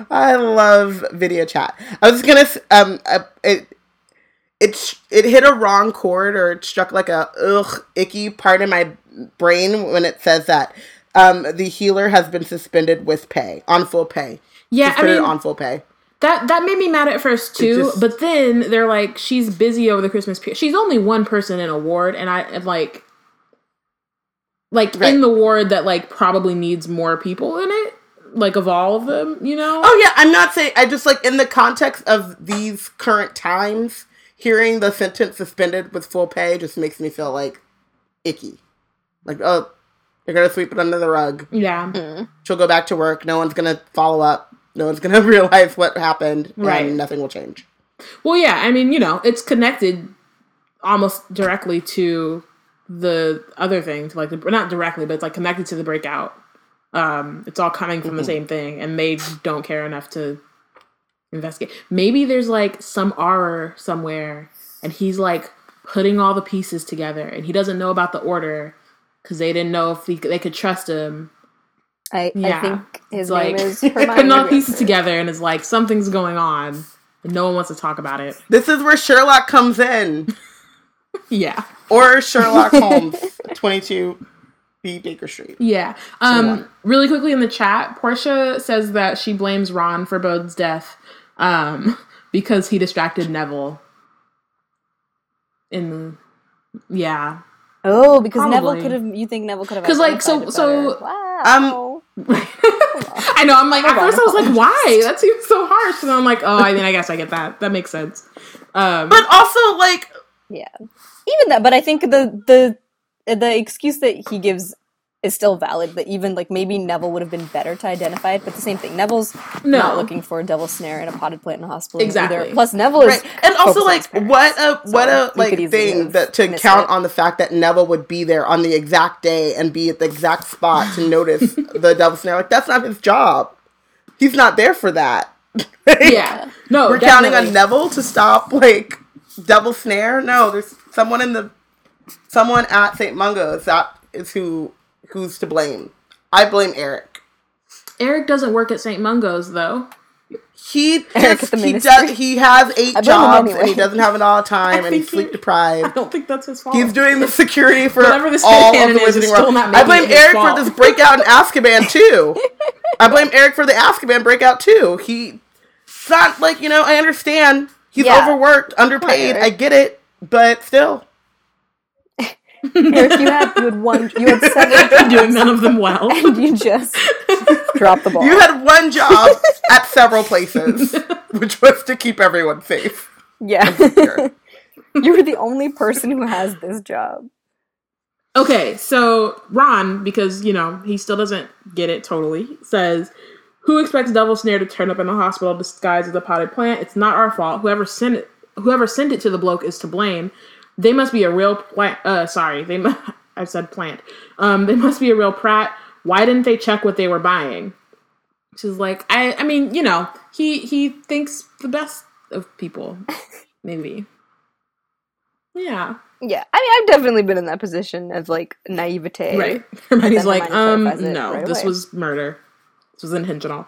I love video chat. I was gonna um uh, it it sh- it hit a wrong chord or it struck like a ugh icky part of my brain when it says that um the healer has been suspended with pay on full pay. Yeah, I suspended mean on full pay. that that made me mad at first too. just- but then they're like, she's busy over the Christmas period. She's only one person in a ward, and I and like, like Right. in the ward that like probably needs more people in it. like of all of them, you know? Oh yeah, I'm not saying. I just like in the context of these current times, hearing the sentence suspended with full pay just makes me feel like icky. Like oh, they're gonna sweep it under the rug. Yeah. She'll go back to work. No one's gonna follow up. No one's gonna realize what happened, Right. and nothing will change. Well, yeah, I mean, you know, it's connected almost directly to the other thing, to like the not directly, but it's like connected to the breakout. Um, it's all coming from the same thing, and they don't care enough to investigate. Maybe there's like some horror somewhere, and he's like putting all the pieces together, and he doesn't know about the order because they didn't know if he, they could trust him. I, Yeah. I think his It's like is putting all the pieces together, and it's like something's going on, and no one wants to talk about it. This is where Sherlock comes in, Yeah. or Sherlock Holmes, 22 B Baker Street. Yeah. Um, really quickly in the chat, Portia says that she blames Ron for Bode's death um, because he distracted Neville. In the yeah, Oh, because Neville could have. You think Neville could have? Because like, so- it so, better. wow. I know. I'm like at first I was like, why? That seems so harsh. And I'm like, oh, I mean, I guess I get that. That makes sense. Um, But also, like, yeah, even that. But I think the the the excuse that he gives is still valid. That even like maybe Neville would have been better to identify it. But the same thing, Neville's No. not looking for a devil snare in a potted plant in a hospital. Exactly. Either. Plus, Neville is and also like, what a So what a like thing that to count it. on the fact that Neville would be there on the exact day and be at the exact spot to notice the devil snare. Like, that's not his job. He's not there for that. yeah. No, We're counting on. Neville to stop like double snare. No, there's someone in the someone at St. Mungo's that is who who's to blame. I blame Eric. Eric doesn't work at St. Mungo's though. He just, he does he has eight blame him jobs and he doesn't have it all time and he's think he- sleep I don't think that's his fault. He's doing the security for Whatever this all of the is, is Wizarding World. I blame Eric fault. for this breakout in Azkaban too. I blame Eric for the Azkaban breakout too. He, it's not like you know. I understand he's Yeah. overworked, underpaid. Eric. I get it, but still, Eric, you had you had one. You had seven. doing none of them well. and you just dropped the ball. you had one job at several places, which was to keep everyone safe. yeah. You were the only person who has this job. Okay, so Ron, because you know he still doesn't get it totally, says, "Who expects Devil Snare to turn up in the hospital disguised as a potted plant? It's not our fault. Whoever sent it, whoever sent it to the bloke is to blame. They must be a real plant. Uh, sorry, they. mu- I said plant. Um, they must be a real prat. Why didn't they check what they were buying? She's like, I. I mean, you know, he he thinks the best of people, maybe. Yeah. Yeah, I mean, I've definitely been in that position of like naivete. Right. Hermione's like, um, no, right this away." was murder. This was intentional.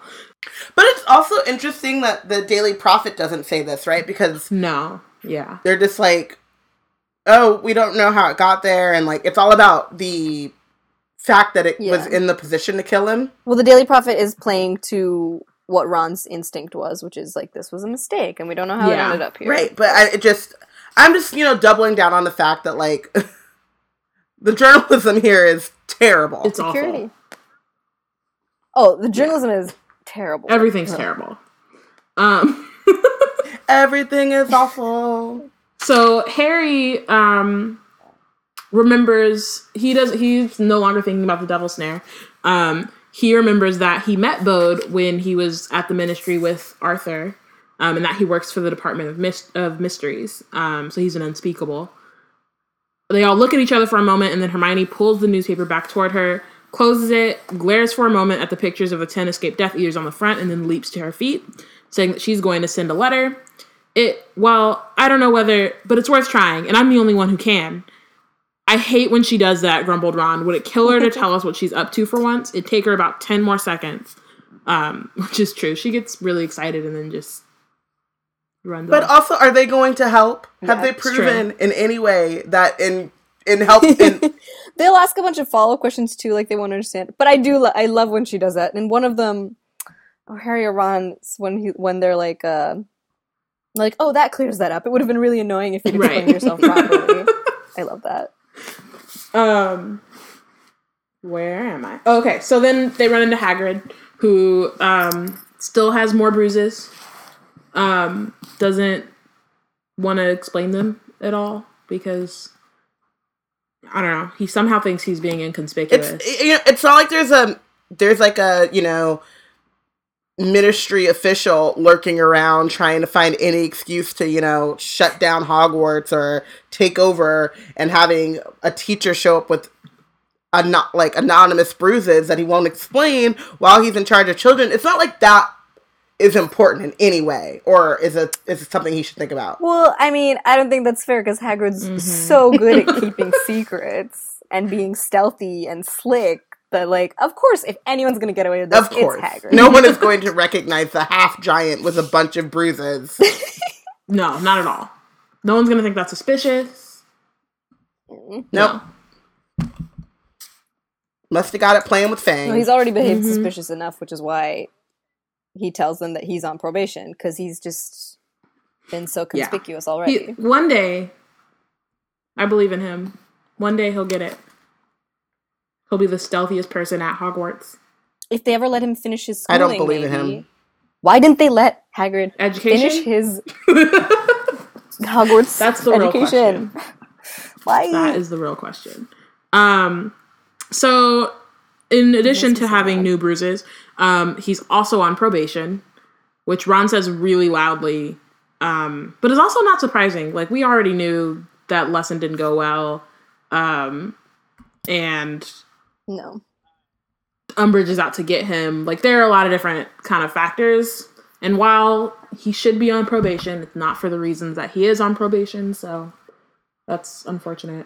But it's also interesting that the Daily Prophet doesn't say this, right? Because No. Yeah. they're just like, oh, we don't know how it got there, and like it's all about the fact that it was in the position to kill him. Well, the Daily Prophet is playing to what Ron's instinct was, which is like this was a mistake, and we don't know how Yeah. it ended up here. Right, but I it just I'm just, you know, doubling down on the fact that like the journalism here is terrible. It's Security. awful. Oh, the journalism is terrible. Everything's terrible. Um Everything is awful. So Harry um remembers he does he's no longer thinking about the devil snare. Um he remembers that he met Bode when he was at the ministry with Arthur, um, and that he works for the Department of Mys- of Mysteries. Um, so he's an unspeakable. They all look at each other for a moment, and then Hermione pulls the newspaper back toward her, closes it, glares for a moment at the pictures of the ten escaped Death Eaters on the front, and then leaps to her feet, saying that she's going to send a letter. It well, I don't know whether, but it's worth trying, and I'm the only one who can. I hate when she does that, grumbled Ron. Would it kill her to tell us what she's up to for once? It'd take her about 10 more seconds. Um, which is true. She gets really excited and then just runs But off. also are they going to help? Have they it's proven in any way that in in help in They'll ask a bunch of follow up questions too, like they want to understand. But I do, lo- I love when she does that. And one of them, or Harry or Ron, when he when they're like, uh, like, oh, that clears that up. It would have been really annoying if you'd explained Right. yourself properly. I love that. Um, where am I? Okay, so then they run into Hagrid, who um, still has more bruises. Um, doesn't want to explain them at all because I don't know. He somehow thinks he's being inconspicuous. It's you know, it's not like there's a there's like a you know ministry official lurking around trying to find any excuse to you know shut down Hogwarts or take over and having a teacher show up with a not like anonymous bruises that he won't explain while he's in charge of children. It's not like that is important in any way or is it is it something he should think about. Well, I mean, I don't think that's fair because Hagrid's Mhm. so good at keeping secrets and being stealthy and slick that, like, of course, if anyone's gonna get away with this, Of course, it's Hagrid. no one is going to recognize the half giant with a bunch of bruises. no, not at all. No one's gonna think that's suspicious. Nope. Must have got it playing with Fang. No, he's already behaved Mhm. suspicious enough, which is why he tells them that he's on probation because he's just been so Yeah. conspicuous He, already. one day, I believe in him. One day he'll get it. He'll be the stealthiest person at Hogwarts. if they ever let him finish his schooling, I don't believe in him. Why didn't they let Hagrid Education. finish his Hogwarts That's the real education? Why? That is the real question. Um, so in addition to having mad. new bruises, um, he's also on probation, which Ron says really loudly, um, but is also not surprising. Like we already knew that lesson didn't go well, um, and no. Umbridge is out to get him. Like there are a lot of different kind of factors. And while he should be on probation, it's not for the reasons that he is on probation, so that's unfortunate.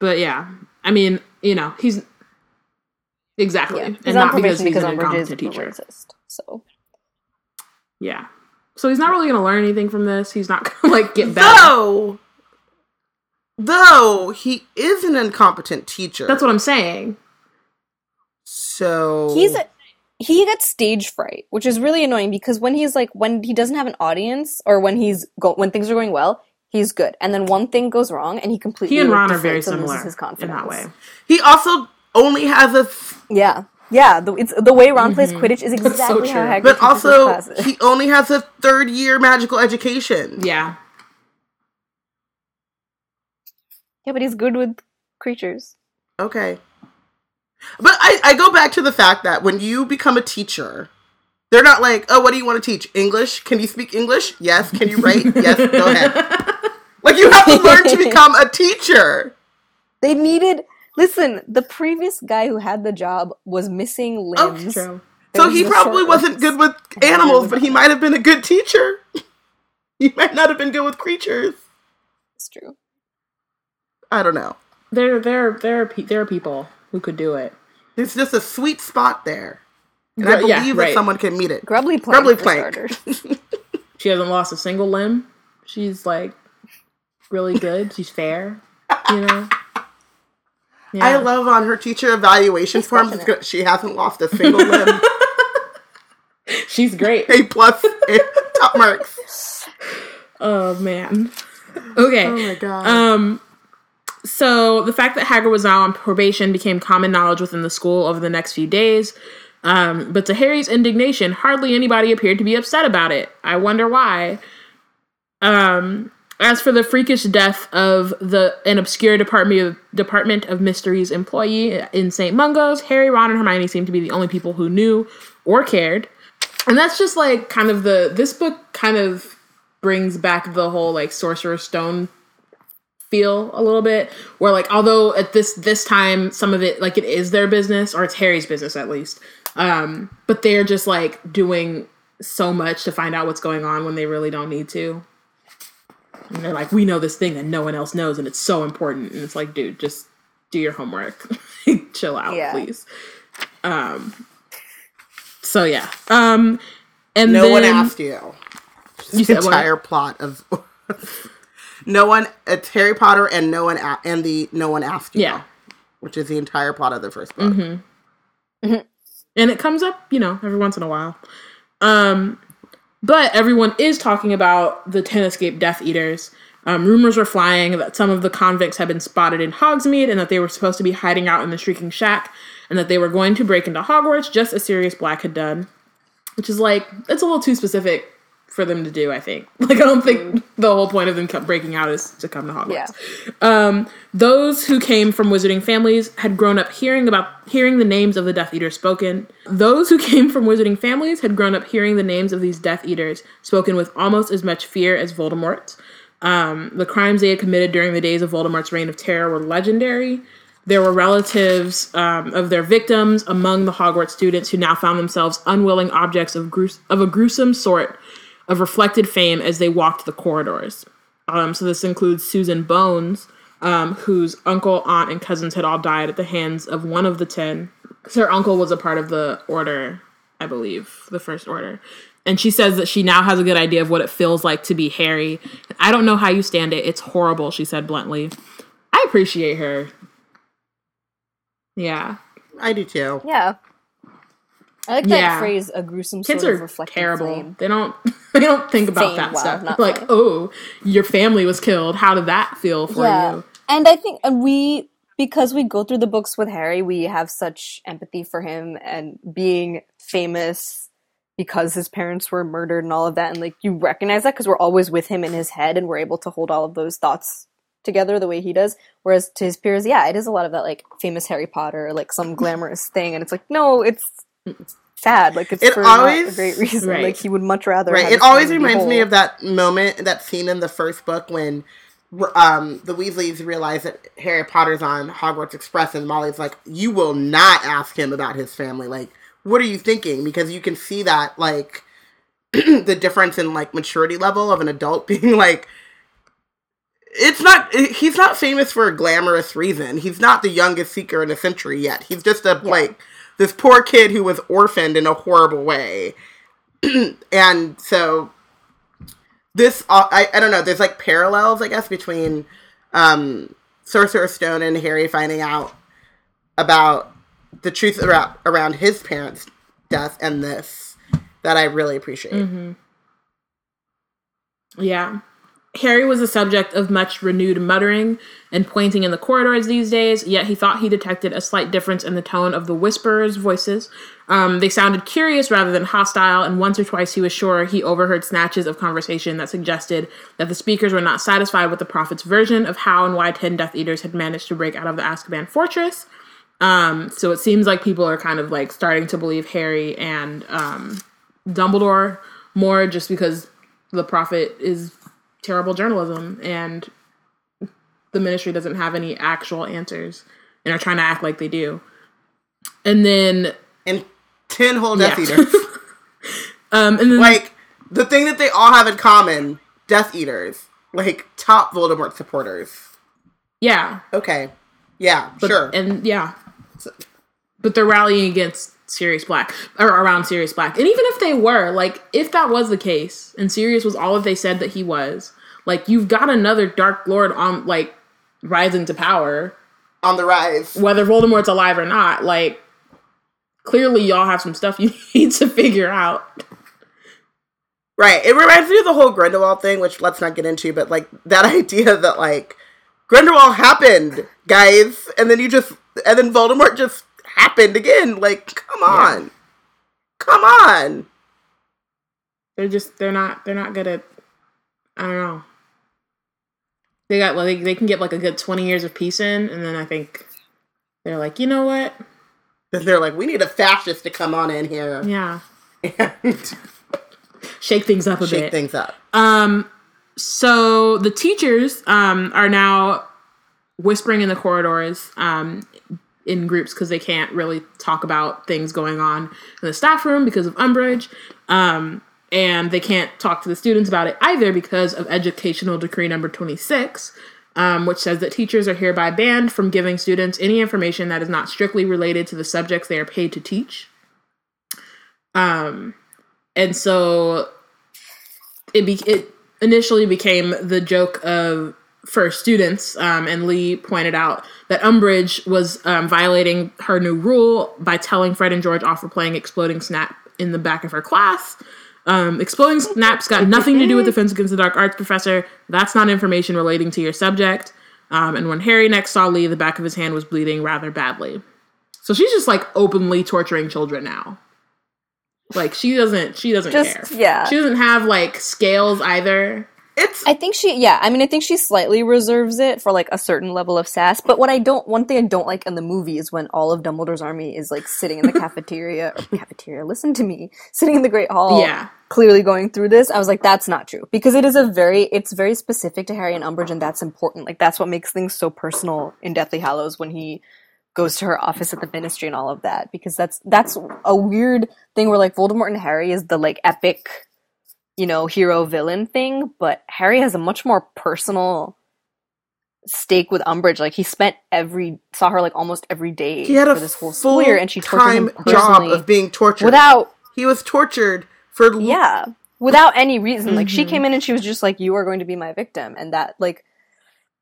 But yeah, I mean, you know, he's exactly, Yeah. and He's on not because probation he's because an Umbridge is incompetent a teacher. racist. So Yeah, so he's not really going to learn anything from this. He's not going to like get better. Though, though he is an incompetent teacher. That's what I'm saying. So he's a, he gets stage fright, which is really annoying because when he's like when he doesn't have an audience or when he's go, when things are going well, he's good, and then one thing goes wrong and he completely He and Ron are very deflates similar his in that way. he also only has a, th- Yeah, yeah. The, it's the way Ron plays Mhm. Quidditch is That's so exactly how true. Hagrid but teaches his also he only has a third year magical education. Yeah, yeah, but he's good with creatures. Okay. But I, I go back to the fact that when you become a teacher, they're not like, oh, what do you want to teach? English? Can you speak English? Yes. Can you write? yes. Go ahead. Like you have to learn to become a teacher. They needed. Listen, the previous guy who had the job was missing oh, limbs. true. So he probably wasn't good with animals, but he might have been a good teacher. he might not have been good with creatures. It's true. I don't know. There, there, there are pe- there are people who could do it. There's just a sweet spot there. And I Gr- yeah, believe that someone can meet it. Grubbly plank. Grubbly for plank. She hasn't lost a single limb. She's like really good. She's fair. You know. Yeah. I love on her teacher evaluation She's forms. She hasn't lost a single limb. She's great. A plus, A, top marks. Oh man. Okay. Oh my god. Um. So the fact that Hagrid was now on probation became common knowledge within the school over the next few days. Um, but to Harry's indignation, hardly anybody appeared to be upset about it. I wonder why. Um, as for the freakish death of the an obscure department of, Department of Mysteries employee in St. Mungo's, Harry, Ron, and Hermione seemed to be the only people who knew or cared. And that's just like kind of the this book kind of brings back the whole like Sorcerer's Stone feel a little bit where like although at this this time some of it like it is their business or it's Harry's business at least um but they're just like doing so much to find out what's going on when they really don't need to and they're like we know this thing that no one else knows and it's so important and it's like dude just do your homework chill out Yeah. please um so yeah um and no one then- asked you. You said what? entire plot of. no one. It's Harry Potter and no one a- and the no one asked you. Yeah. Which is the entire plot of the first book. and it comes up, you know, every once in a while. Um, but everyone is talking about the ten escaped Death Eaters. Um, rumors were flying that some of the convicts had been spotted in Hogsmeade and that they were supposed to be hiding out in the Shrieking Shack. and that they were going to break into Hogwarts just as Sirius Black had done. Which is like, it's a little too specific for them to do, I think. Like, I don't think the whole point of them breaking out is to come to Hogwarts. Yeah. Um, those who came from wizarding families had grown up hearing about hearing the names of the Death Eaters spoken. Those who came from wizarding families had grown up hearing the names of these Death Eaters spoken with almost as much fear as Voldemort's. Um, the crimes they had committed during the days of Voldemort's reign of terror were legendary. There were relatives um, of their victims among the Hogwarts students who now found themselves unwilling objects of, grues- of a gruesome sort of reflected fame as they walked the corridors. Um, so this includes Susan Bones, um, whose uncle, aunt, and cousins had all died at the hands of one of the ten. Because her uncle was a part of the order, I believe, the first order. And she says that she now has a good idea of what it feels like to be Harry. I don't know how you stand it. It's horrible, she said bluntly. I appreciate her. Yeah. I do too. Yeah. I like Yeah. that phrase, a gruesome Kids sort are reflected terrible. flame. They don't they don't think about Fame, that well, stuff. Like, fame. oh, your family was killed. How did that feel for yeah. you? And I think and we because we go through the books with Harry, we have such empathy for him and being famous because his parents were murdered and all of that and like you recognize that because we're always with him in his head and we're able to hold all of those thoughts together the way he does whereas to his peers yeah it is a lot of that like famous harry potter like some glamorous thing and it's like no it's sad like it's It for not a great reason Right. like he would much rather Right. have It always reminds me of that moment, that scene in the first book when um, the Weasleys realize that Harry Potter's on Hogwarts Express, and Molly's like, "You will not ask him about his family. Like, what are you thinking?" Because you can see that, like, the difference in like maturity level of an adult being like. It's not. He's not famous for a glamorous reason. He's not the youngest seeker in a century yet. He's just a like this poor kid who was orphaned in a horrible way, and so this uh, I, don't know there's like parallels i guess between um sorcerer's stone and harry finding out about the truth around around his parents death and this that i really appreciate Mm-hmm. Yeah. Harry was the subject of much renewed muttering and pointing in the corridors these days, yet he thought he detected a slight difference in the tone of the whisperers' voices. Um, they sounded curious rather than hostile, and once or twice he was sure he overheard snatches of conversation that suggested that the speakers were not satisfied with the prophet's version of how and why ten Death Eaters had managed to break out of the Azkaban fortress. Um, so it seems like people are kind of like starting to believe Harry and um, Dumbledore more just because the prophet is terrible journalism and the ministry doesn't have any actual answers and are trying to act like they do. And then and 10 whole death Yeah. eaters um and then like the thing that they all have in common death eaters like top voldemort supporters yeah, okay yeah but, sure and yeah. But they're rallying against Sirius Black or around Sirius Black. And even if they were, like if that was the case and Sirius was all that they said that he was, like you've got another Dark Lord on like rising to power on the rise whether Voldemort's alive or not, like clearly y'all have some stuff you need to figure out. Right. It reminds me of the whole Grindelwald thing, which let's not get into, but like that idea that like Grindelwald happened, guys, and then you just and then Voldemort just happened again. Like, come on. Come on. They're just they're not they're not good at I don't know. They got well they they can get like a good twenty years of peace in, and then I think they're like, you know what? Then they're like, we need a fascist to come on in here Yeah. and Shake things up a shake bit. Shake things up. Um, so the teachers um, are now whispering in the corridors um, in groups because they can't really talk about things going on in the staff room because of Umbridge. Um, and they can't talk to the students about it either because of Educational Decree number 26, um, which says that teachers are hereby banned from giving students any information that is not strictly related to the subjects they are paid to teach. Um, and so it be- it initially became the joke of for students, um, and Lee pointed out that Umbridge was um, violating her new rule by telling Fred and George off for playing Exploding Snap in the back of her class. Um, exploding snaps got nothing to do with Defense Against the Dark Arts professor. That's not information relating to your subject. Um, and when Harry next saw Lee, the back of his hand was bleeding rather badly. So she's just like openly torturing children now. Like she doesn't she doesn't Just- care. yeah. She doesn't have like scales either. It's I think she, yeah, I mean, I think she slightly reserves it for like a certain level of sass. But what I don't, one thing I don't like in the movie is when all of Dumbledore's army is like sitting in the cafeteria or cafeteria. Listen to me, sitting in the Great Hall, Yeah. clearly going through this. I was like, that's not true because it is a very, it's very specific to Harry and Umbridge, and that's important. Like that's what makes things so personal in Deathly Hallows when he goes to her office at the Ministry and all of that because that's that's a weird thing where like Voldemort and Harry is the like epic you know, hero villain thing, but Harry has a much more personal stake with Umbridge. Like he spent every saw her like almost every day he had a for this whole school year, and she tortured time job of being tortured. without he was tortured for yeah without any reason. Like she Mhm. came in and she was just like, "You are going to be my victim," and that like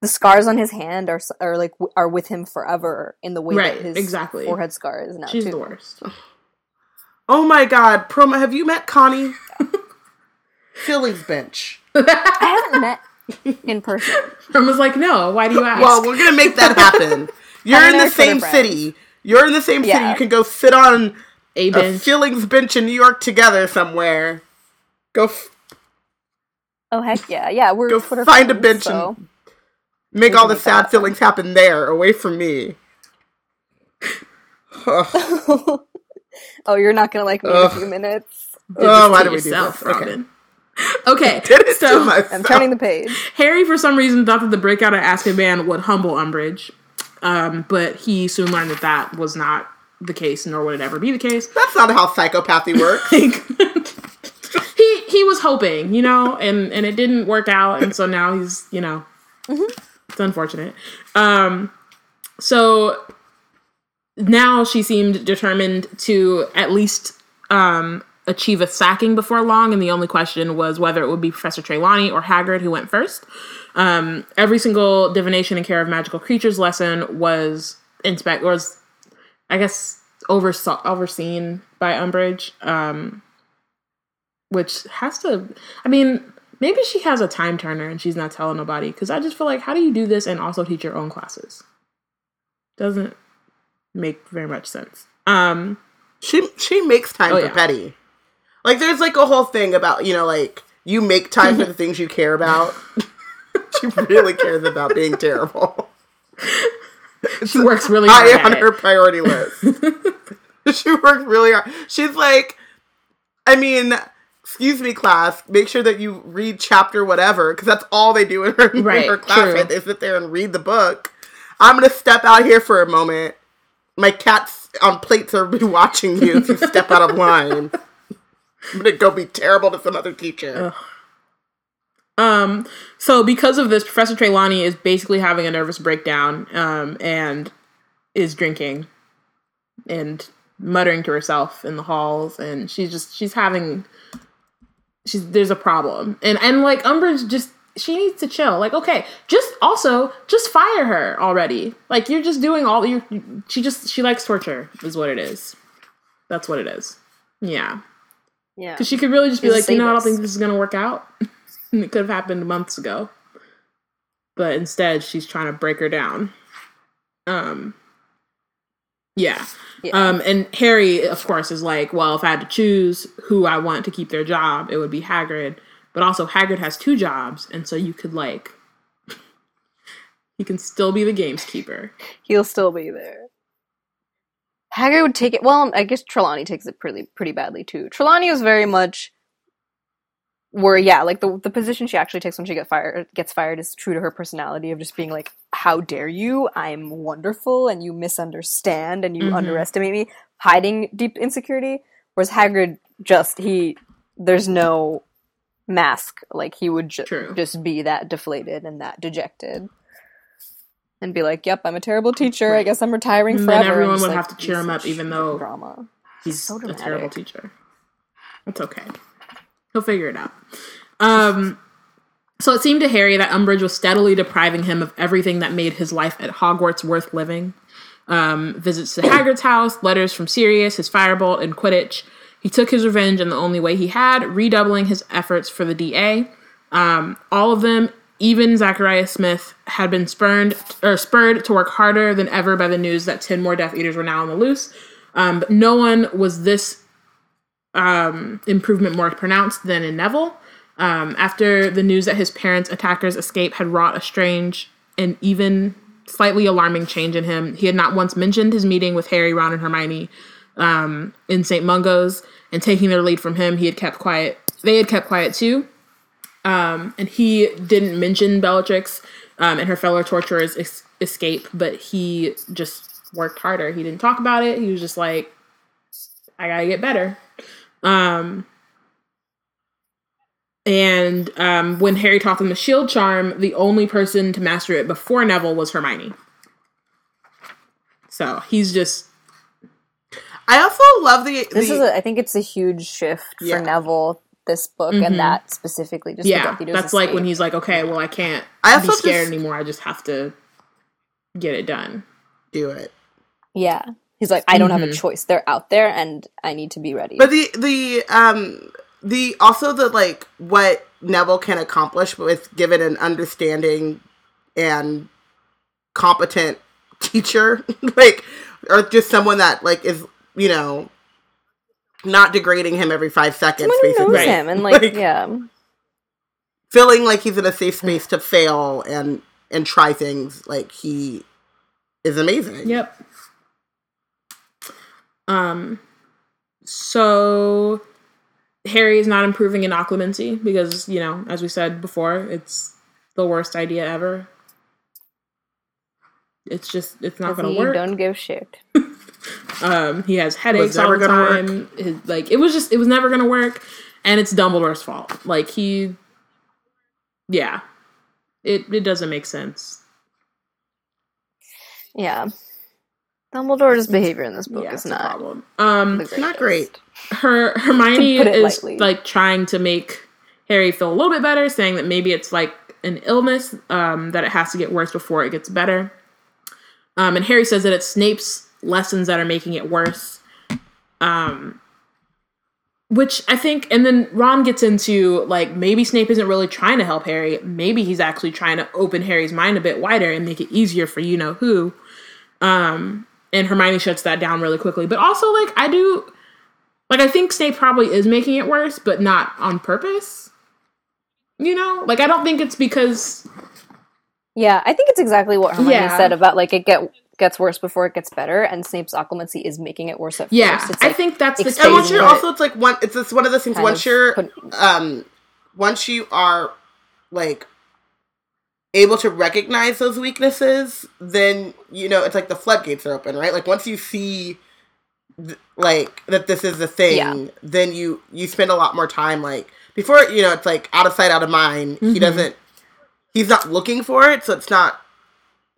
the scars on his hand are are like w- are with him forever in the way Right, that his exactly. forehead scar is now She's too. the worst. Oh my god, Proma, have you met Connie? Fillings bench. I haven't met in person. Ron was like, no, why do you ask? Well, we're gonna make that happen. You're in the same city. You're in the same city. Yeah. You can go sit on a a bench. Fillings bench in New York together somewhere. Go f- Oh heck yeah, yeah. We're Go Twitter find a bench so. and make We all the make sad feelings happen there, away from me. Ugh. oh, you're not gonna like me in a few minutes. Did Oh, why do we do yourself, this? Okay. Robyn. Okay, Did it so myself. I'm turning the page. Harry, for some reason, thought that the breakout at Azkaban would humble Umbridge, um, but he soon learned that that was not the case, nor would it ever be the case. That's not how psychopathy works. Like, he he was hoping, you know, and and it didn't work out, and so now he's, you know, it's unfortunate. Um, so now she seemed determined to at least um achieve a sacking before long, and the only question was whether it would be Professor Trelawney or Hagrid who went first. Um, every single divination and care of magical creatures lesson was inspect was, I guess, oversaw overseen by Umbridge. Um, which has to, I mean, maybe she has a time turner and she's not telling nobody. Because I just feel like, how do you do this and also teach your own classes? Doesn't make very much sense. Um, She she makes time Oh, for yeah. petty. Like there's like a whole thing about, you know, like you make time for the things you care about. she really cares about being terrible. she works really High hard on at her priority list. she works really hard. She's like I mean, excuse me, class. Make sure that you read chapter whatever, because that's all they do in her, in her class. true. They sit there and read the book. I'm gonna step out here for a moment. My cats on plates are be watching you if you step out of line. I'm gonna go be terrible to some other teacher. Um, so because of this, Professor Trelawney is basically having a nervous breakdown, um, and is drinking and muttering to herself in the halls, and she's just she's having she's there's a problem, and and like Umbridge just she needs to chill. Like, okay, just also just fire her already. Like you're just doing all you. She just she likes torture, is what it is. That's what it is. Yeah. Yeah. Because she could really just be like, you know, I don't think this is gonna work out. and it could have happened months ago. But instead, she's trying to break her down. Um. Yeah. Yeah. Um. And Harry, of course, is like, well, if I had to choose who I want to keep their job, it would be Hagrid. But also, Hagrid has two jobs, and so you could like, he can still be the gameskeeper. He'll still be there. Hagrid would take it. Well, I guess Trelawney takes it pretty pretty badly too. Trelawney was very much where yeah, like the the position she actually takes when she get fired gets fired is true to her personality of just being like, "How dare you? I'm wonderful, and you misunderstand and you Mhm. underestimate me," hiding deep insecurity. Whereas Hagrid just he there's no mask like he would ju- just be that deflated and that dejected and be like, "Yep, I'm a terrible teacher. I guess I'm retiring And forever." then everyone would like, have to cheer him up, even though drama. He's So a terrible teacher. It's okay. He'll figure it out. Um, so it seemed to Harry that Umbridge was steadily depriving him of everything that made his life at Hogwarts worth living. Um, visits to Hagrid's house, letters from Sirius, his firebolt, and Quidditch. He took his revenge in the only way he had, redoubling his efforts for the DA. Um, all of them even Zachariah Smith had been spurned or spurred to work harder than ever by the news that 10 more Death Eaters were now on the loose. Um, but no one was this um, improvement more pronounced than in Neville. Um, after the news that his parents' attackers' escape had wrought a strange and even slightly alarming change in him, he had not once mentioned his meeting with Harry, Ron, and Hermione um, in St. Mungo's and taking their lead from him. He had kept quiet. They had kept quiet too. Um, and he didn't mention Bellatrix um, and her fellow torturers' es- escape, but he just worked harder. He didn't talk about it. He was just like, I gotta get better. Um, and um, when Harry taught them the shield charm, the only person to master it before Neville was Hermione. So he's just I also love the. This the is, a, I think, it's a huge shift Yeah. for Neville. This book and that specifically, just yeah. Death That's like when he's like, okay, well, I can't I be also scared just- anymore. I just have to get it done. do it. yeah. He's like, I don't have Mhm. a choice. They're out there, and I need to be ready. But the the um the also the like what Neville can accomplish with given an understanding and competent teacher, like or just someone that like is you know not degrading him every five seconds, Someone basically knows Right. him, and like, Like- yeah, feeling like he's in a safe space to fail and and try things. Like he is amazing. Yep. Um. So Harry is not improving in occlumency because you know, as we said before, it's the worst idea ever. It's just it's not going he to work. don't give shit. Um, he has headaches all the time. His, like it was just it was never gonna work, and it's Dumbledore's fault. Like he, yeah, it it doesn't make sense. Yeah, Dumbledore's behavior in this book yeah, is it's a not problem. Um, not great. her Hermione To put it is lightly. like trying to make Harry feel a little bit better, saying that maybe it's like an illness, um, that it has to get worse before it gets better. Um, and Harry says that it's Snape's lessons that are making it worse. Um, which I think, and then Ron gets into like maybe Snape isn't really trying to help Harry. Maybe he's actually trying to open Harry's mind a bit wider and make it easier for you know who. Um, and Hermione shuts that down really quickly. But also, like, I do, like, I think Snape probably is making it worse, but not on purpose. You know, like, I don't think it's because Yeah, I think it's exactly what Hermione Yeah. said about like it get gets worse before it gets better, and Snape's occlumency is making it worse at yeah. first. It's I think that's the exposing And once you're also, it's like one. It's just one of those things. Once you're, put- um, once you are like able to recognize those weaknesses, then you know it's like the floodgates are open, right? Like once you see, th- like that this is the thing, Yeah. then you you spend a lot more time like before. You know, it's like out of sight, out of mind. He Mhm. doesn't. He's not looking for it, so it's not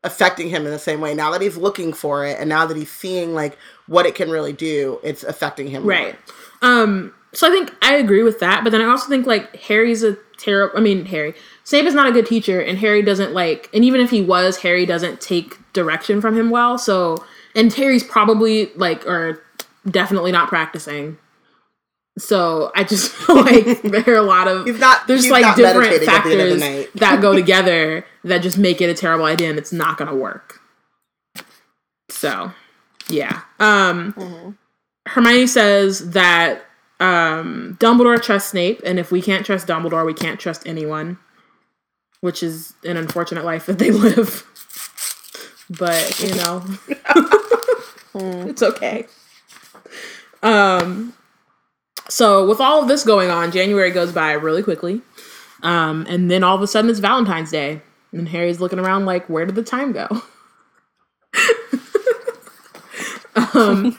affecting him in the same way. Now that he's looking for it, and now that he's seeing like what it can really do, it's affecting him. more. Right. Um, so I think I agree with that, but then I also think like Harry's a terrible I mean Harry. Snape is not a good teacher and Harry doesn't like and even if he was, Harry doesn't take direction from him well. So and Harry's probably like or definitely not practicing. So I just feel like there are a lot of not. there's like different meditating at the end of the factors that go together that just make it a terrible idea and it's not gonna work. So yeah. Um Mhm. Hermione says that um, Dumbledore trusts Snape, and if we can't trust Dumbledore, we can't trust anyone, which is an unfortunate life that they live. But you know, it's okay. Um, so with all of this going on, January goes by really quickly, um, and then all of a sudden it's Valentine's Day, and Harry's looking around like, where did the time go? um,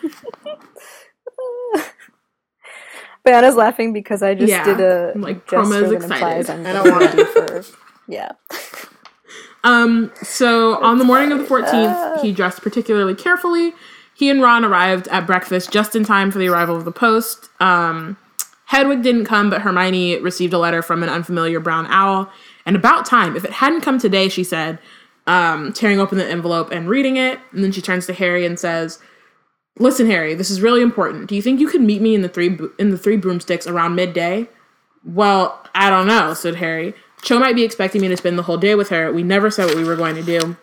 Bayana's laughing because I just Yeah, did a like, that implies excited. I'm don't want to ready for yeah. Um, so on the morning of the 14th, he dressed particularly carefully. He and Ron arrived at breakfast just in time for the arrival of the post. Um, Hedwig didn't come, but Hermione received a letter from an unfamiliar brown owl. And about time. If it hadn't come today, she said, um, tearing open the envelope and reading it. And then she turns to Harry and says, "Listen, Harry, this is really important. Do you think you could meet me in the three in the three broomsticks around midday?" Well, I don't know," said Harry. Cho might be expecting me to spend the whole day with her. We never said what we were going to do.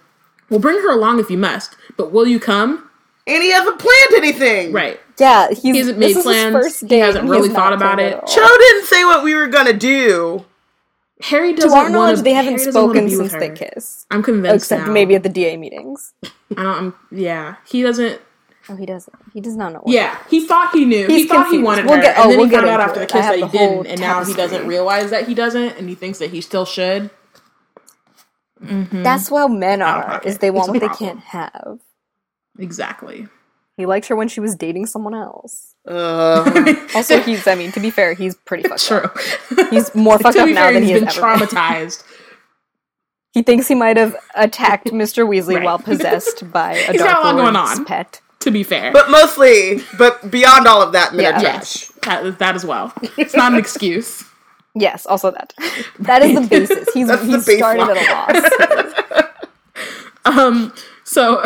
We'll bring her along if you must, but will you come? And he hasn't planned anything. Right. Yeah, he's, He hasn't made is his plans. first He hasn't really has thought about it. Cho didn't say what we were gonna do. Harry doesn't our knowledge, wanna, they haven't Harry spoken since they kissed. I'm convinced except now. maybe at the DA meetings. I don't. I'm, yeah, he doesn't. Oh, he doesn't. He does not know. What Yeah, he thought he knew. he He's thought he wanted We'll her, get- and oh, then we'll he found out into after the it. I kiss that he the whole didn't, and now he doesn't realize that he doesn't, and he thinks that he still should. That's mm-hmm. how men are. Is they want what they can't have. Exactly. He liked her when she was dating someone else. Uh, Also, he's. I mean, to be fair, he's pretty fucked True. up. He's more fucked up be now fair, than he's he has been ever been. traumatized. He thinks he might have attacked Mr. Weasley Right. while possessed by a He's Dark got a lot going on. pet. to be fair, but mostly, but beyond all of that, men Yeah. are yes, that, that as well. It's not an excuse. Yes, also that. That is the basis. He's That's the he started at a loss. Um, so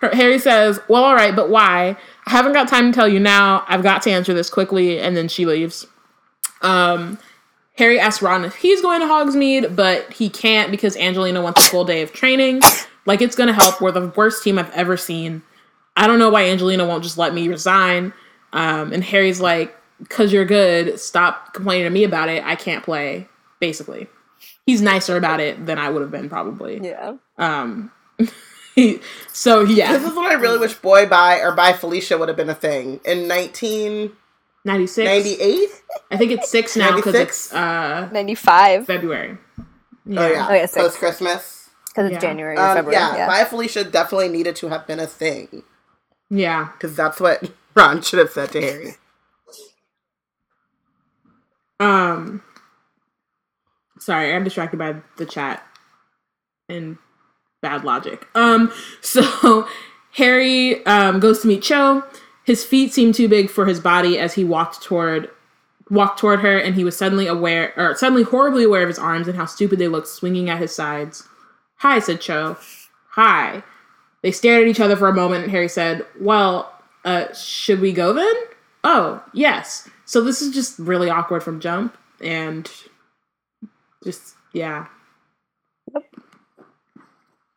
Harry says, "Well, all right, but why? I haven't got time to tell you now. I've got to answer this quickly." And then she leaves. Um, Harry asks Ron if he's going to Hogsmeade, but he can't because Angelina wants a full day of training. Like it's gonna help. We're the worst team I've ever seen. I don't know why Angelina won't just let me resign. Um, and Harry's like, "Cause you're good. Stop complaining to me about it. I can't play." Basically, he's nicer about it than I would have been probably. Yeah. Um, he, so yeah. This is what I really wish Boy by or by Felicia would have been a thing in 1998. ninety six. I think it's six now because it's uh 95. February. Oh yeah, Oh, yeah, post Christmas. Because Yeah. it's January or Um, February. yeah, Yeah. Bye Felicia definitely needed to have been a thing yeah. because that's what Ron should have said to Harry. Um, sorry, I'm distracted by the chat and bad logic. Um, so Harry um goes to meet Cho. His feet seemed too big for his body as he walked toward walked toward her, and he was suddenly aware, or suddenly horribly aware of his arms and how stupid they looked swinging at his sides. Hi, said Cho. Hi. They stared at each other for a moment, and Harry said, Well, uh, should we go then? Oh, yes. So this is just really awkward from jump, and just, yeah.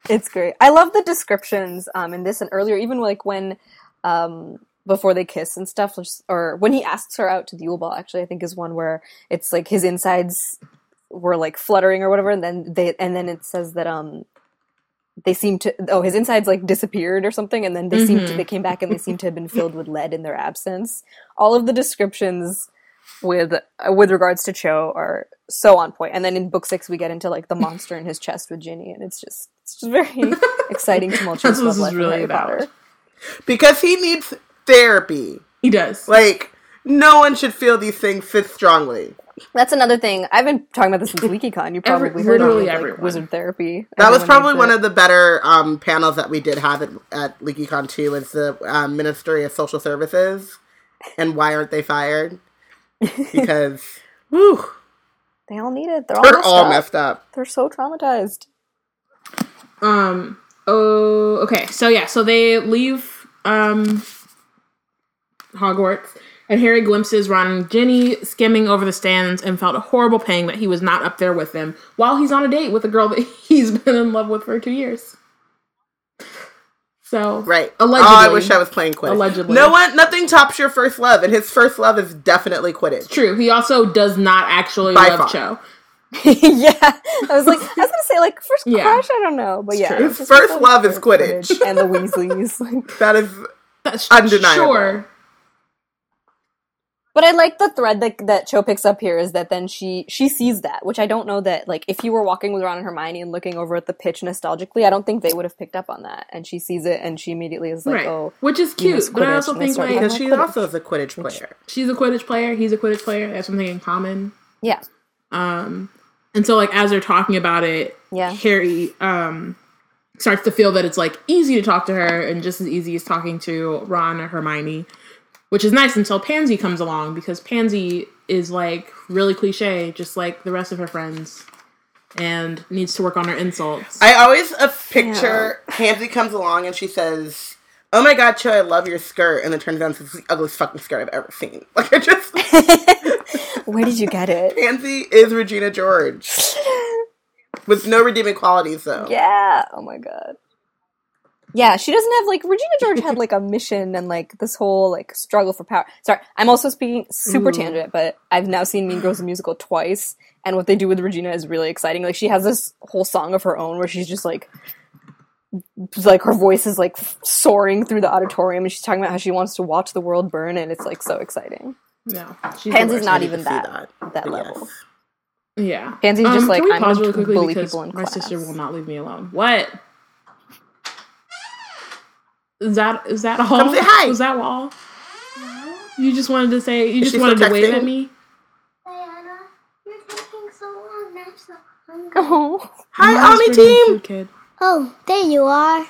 It's great. I love the descriptions um, in this and earlier, even like when um, before they kiss and stuff, or when he asks her out to the Yule Ball. Actually, I think is one where it's like his insides were like fluttering or whatever, and then they and then it says that um they seem to oh his insides like disappeared or something, and then they seem to they came back and they seem to have been filled with lead in their absence. All of the descriptions with uh, with regards to Cho are so on point. And then in book six, we get into like the monster in his chest with Ginny, and it's just it's just very exciting, tumultuous That's what this is really about. Potter. Because he needs therapy. He does. Like no one should feel these things this strongly. That's another thing. I've been talking about this since LeakyCon. You probably Every- heard of literally it, like, everyone. wizard therapy. That was probably one it. of the better um, panels that we did have at, at LeakyCon too. Is the um, Ministry of Social Services and why aren't they fired? Because whew, They all need it. They're all, they're messed, all up. messed up. They're so traumatized. Um. Oh. Okay. So yeah. So they leave. Um. Hogwarts, and Harry glimpses Ron and Ginny skimming over the stands, and felt a horrible pang that he was not up there with them while he's on a date with a girl that he's been in love with for two years. So Right. Allegedly. Oh, I wish I was playing Quidditch. Allegedly. No one, nothing tops your first love, and his first love is definitely Quidditch. True. He also does not actually By love far. Cho. yeah, I was like, I was gonna say like first Yeah. crush. I don't know, but yeah, it's His first like, love is Quidditch. and the Weasleys. Like, That is That's Undeniable. Sure. But I like the thread that that Cho picks up here is that then she she sees that, which I don't know that like if you were walking with Ron and Hermione and looking over at the pitch nostalgically, I don't think they would have picked up on that. And she sees it and she immediately is like, right. "Oh, Which is cute, but I also think like because talking she also is a Quidditch player. she's a Quidditch player. He's a Quidditch player. They have something in common. yeah, Um, and so like as they're talking about it, Yeah. Harry um starts to feel that it's like easy to talk to her and just as easy as talking to Ron or Hermione, which is nice until Pansy comes along because Pansy is like really cliche, just like the rest of her friends, and needs to work on her insults. I always a picture. Pansy comes along and she says, "Oh my God, Cho, I love your skirt," and then turns out it's the ugliest fucking skirt I've ever seen. Like I just where did you get it? Pansy is Regina George. with no redeeming qualities though. Yeah. Oh my god. Yeah, she doesn't have like Regina George had like a mission and like this whole like struggle for power. Sorry, I'm also speaking super Ooh. tangent, but I've now seen Mean Girls the musical twice, and what they do with Regina is really exciting. Like she has this whole song of her own where she's just like like her voice is like soaring through the auditorium and she's talking about how she wants to watch the world burn and it's like so exciting. No, she's Pansy's not even that that. that level. worst. Yeah, Pansy's um, just like, can we I'm pause gonna really quickly bully because people in my sister will not leave me alone. What? Is that is that all? Come say hi. Was that all? You just wanted to say. You Is just wanted still to wave at me. Diana, you're taking so long. I'm so hungry. Oh, Hi, Mom's Ami bringing team. food, kid. Oh, there you are.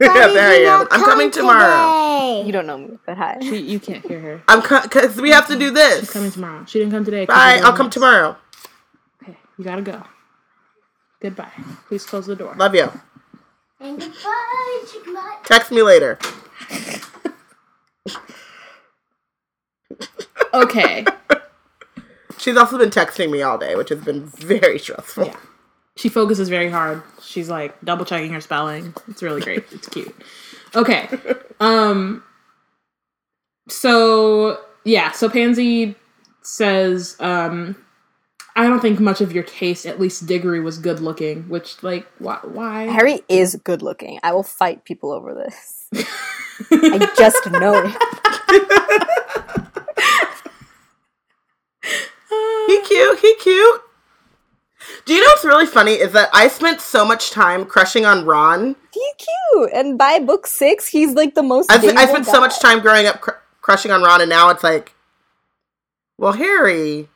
Yeah, there I am. I'm come coming tomorrow. you don't know me, but hi. She, you can't hear her. I'm because we have to do this. She's coming tomorrow. She didn't come today. Bye. I'll come tomorrow. Okay, you gotta go. Goodbye. Please close the door. Love you. And goodbye, goodbye. Text me later. Okay. She's also been texting me all day, which has been very stressful. Yeah. She focuses very hard. She's like double checking her spelling. It's really great. It's cute. Okay. Um so yeah, so Pansy says um I don't think much of your taste, at least Diggory was good looking, which like why why Harry is good looking. I will fight people over this. I just know it. He cute. He cute. Do you know what's really funny is that I spent so much time crushing on Ron. He's cute, and by book six, he's like the most. I, I spent so much time growing up cr- crushing on Ron, and now it's like, well, Harry,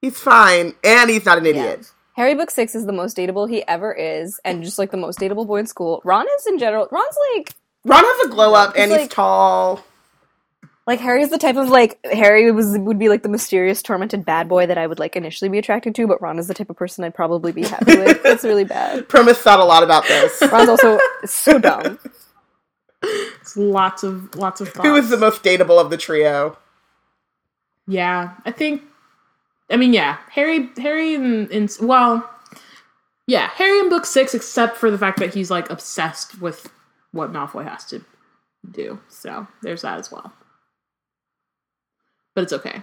he's fine, and he's not an idiot. Harry book six is the most dateable he ever is, and just like the most dateable boy in school. Ron is in general. Ron's like Ron has a glow up, and He's he's tall. Like Harry's the type of like Harry was would be like the mysterious tormented bad boy that I would like initially be attracted to, but Ron is the type of person I'd probably be happy with. It's really bad. Proma's thought a lot about this. Ron's also so dumb. It's lots of lots of thoughts. Who is the most dateable of the trio? Yeah, I think. I mean, yeah, Harry, Harry, and, in well, yeah, Harry in book six, except for the fact that he's like obsessed with what Malfoy has to do. So there's that as well. But it's okay.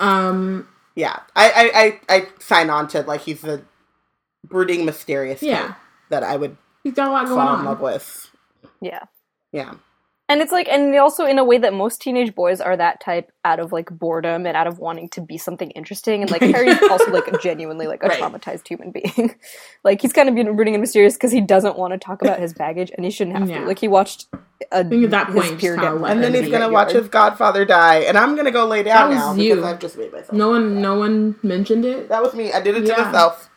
Um. Yeah, I, I, I, I sign on to like he's the brooding, mysterious type Yeah, that I would he's got a lot going fall in love with. Yeah. Yeah, And it's like, and also in a way that most teenage boys are that type out of like boredom and out of wanting to be something interesting. And like Harry's also like genuinely like a Right. traumatized human being. like he's kind of being brooding and mysterious because he doesn't want to talk about his baggage and he shouldn't have Yeah. to. Like he watched a, I think at that his point, you peer just kinda and then he's gonna watch his godfather die, and I'm gonna go lay down that was now you. because I've just made myself. No one, no one mentioned it. That was me. I did it to Yeah. myself.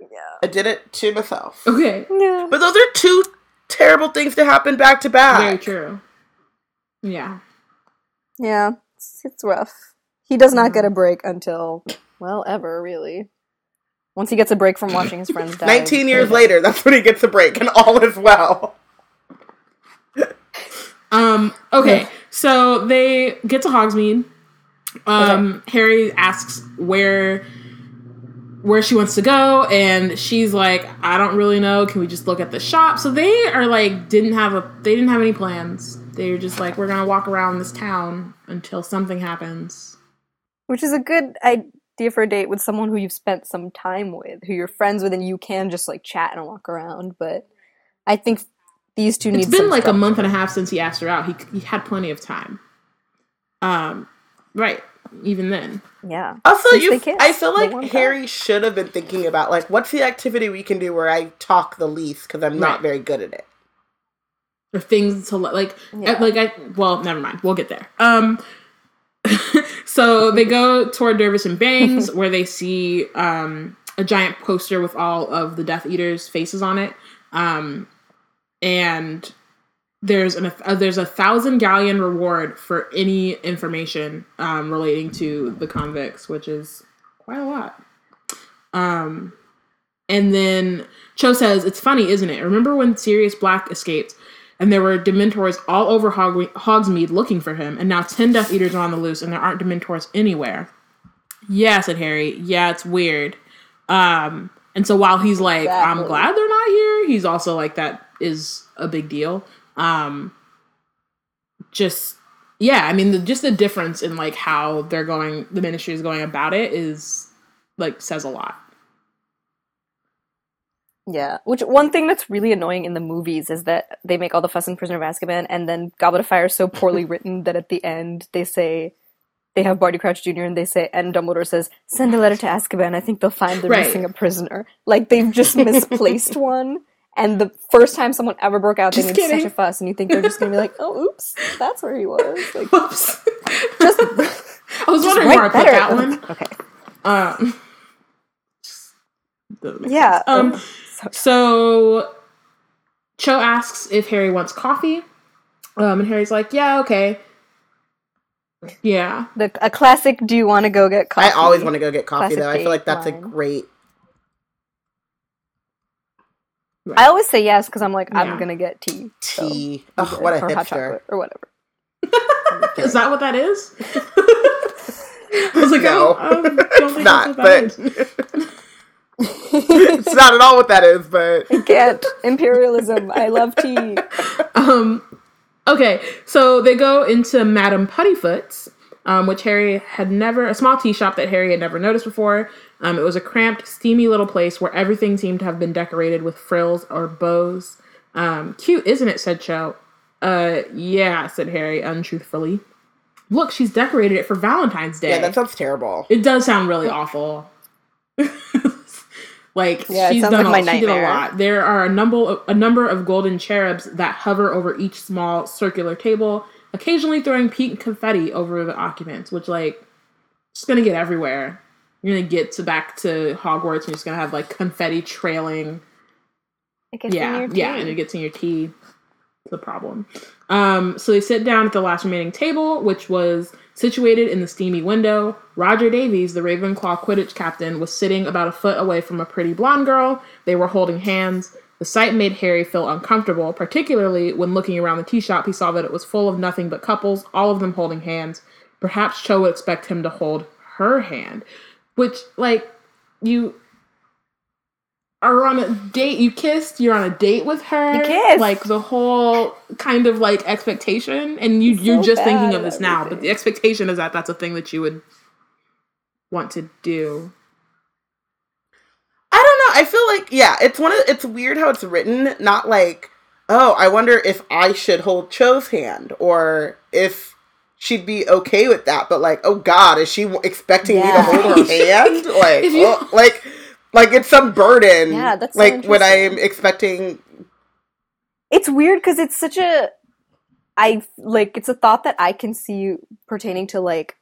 Yeah. I did it to myself. Okay, Yeah. But those are two terrible things to happen back to back. very true. Yeah. Yeah. It's, it's rough. He does not get a break until, well, ever really. Once he gets a break from watching his friends die. 19 years then- later, that's when he gets a break, and all is well. Um. Okay. So they get to Hogsmeade. Um. Harry asks where where she wants to go, and she's like, "I don't really know. Can we just look at the shop?" So they are like, didn't have a they didn't have any plans. They were just like, "We're gonna walk around this town until something happens." Which is a good idea for a date with someone who you've spent some time with, who you're friends with, and you can just like chat and walk around. But I think these two need. It's been like a month and a half since he asked her out. He he had plenty of time. Um. Right. Even then. Yeah. Also, Since you, they I feel like. Harry should have been thinking about like, what's the activity we can do where I talk the least because I'm not Right. very good at it. or things to like Yeah. like I well never mind we'll get there um so they go toward Dervish and Banges where they see um a giant poster with all of the Death Eaters faces on it um and there's an uh, there's a thousand galleon reward for any information um relating to the convicts which is quite a lot um and then Cho says, It's funny, isn't it? Remember when Sirius Black escaped? and there were Dementors all over Hog- Hogsmeade looking for him, and now ten Death Eaters are on the loose, and there aren't Dementors anywhere. Yeah, said Harry. Yeah, it's weird. Um, and so while he's like, I'm glad they're not here, he's also like, that is a big deal. Um, just yeah, I mean, the, just the difference in like how they're going, the ministry is going about it is like says a lot. Yeah, which one thing that's really annoying in the movies is that they make all the fuss in Prisoner of Azkaban, and then Goblet of Fire is so poorly written that at the end they say they have Barty Crouch Jr. and they say, and Dumbledore says, "Send a letter to Azkaban. I think they'll find they're Right. missing a prisoner." Like they've just misplaced one. And the first time someone ever broke out, they Just made kidding. such a fuss, and you think they're just gonna be like, "Oh, oops, that's where he was." Like, Whoops. just, I was just wondering write where I put that one. Okay, Um, yeah. sense. Um, so- so Cho asks if Harry wants coffee. Um, and Harry's like, yeah, okay. Yeah. the a classic. Do you want to go get coffee? I always want to go get coffee Classic though. I feel like that's a line. Great. I always say yes because I'm like, Yeah. I'm gonna get tea. so Tea. I'm Ugh, what a or hot hipster. chocolate or whatever. Is that what that is? I was like, No. I don't, I don't think Not, that's what that but it's not at all what that is. But Get imperialism. I love tea. Um, okay, so they go into Madame Puddifoot's, um, which Harry had never, a small tea shop that Harry had never noticed before. Um, it was a cramped, steamy little place where everything seemed to have been decorated with frills or bows. Um, cute, isn't it? said Cho. Uh, yeah, said Harry untruthfully. Look, she's decorated it for Valentine's Day. yeah, that sounds terrible. It does sound really awful. like Yeah, she's done like a, my she did a lot. There are a number a number of golden cherubs that hover over each small circular table, occasionally throwing pink confetti over the occupants, which like just gonna get everywhere. You're gonna get to back to Hogwarts and you're just gonna have like confetti trailing It gets in yeah, your yeah, and it gets in your tea. The problem. Um, so they sit down at the last remaining table, which was situated in the steamy window. Roger Davies, the Ravenclaw Quidditch captain, was sitting about a foot away from a pretty blonde girl. They were holding hands. The sight made Harry feel uncomfortable, particularly when looking around the tea shop, he saw that it was full of nothing but couples, all of them holding hands. Perhaps Cho would expect him to hold her hand, which, like, you are on a date. You kissed. You're on a date with her. You kissed. Like the whole kind of like expectation, and you It's you're just thinking of this now. But the expectation is that that's a thing that you would want to do. I don't know. I feel like yeah, it's one of it's weird how it's written. Not like oh, I wonder if I should hold Cho's hand or if she'd be okay with that. But like, oh God, is she expecting me to hold her hand? Like, you- oh, like, like it's some burden. Yeah, that's so like when I am expecting. It's weird because it's such a I like it's a thought that I can see pertaining to like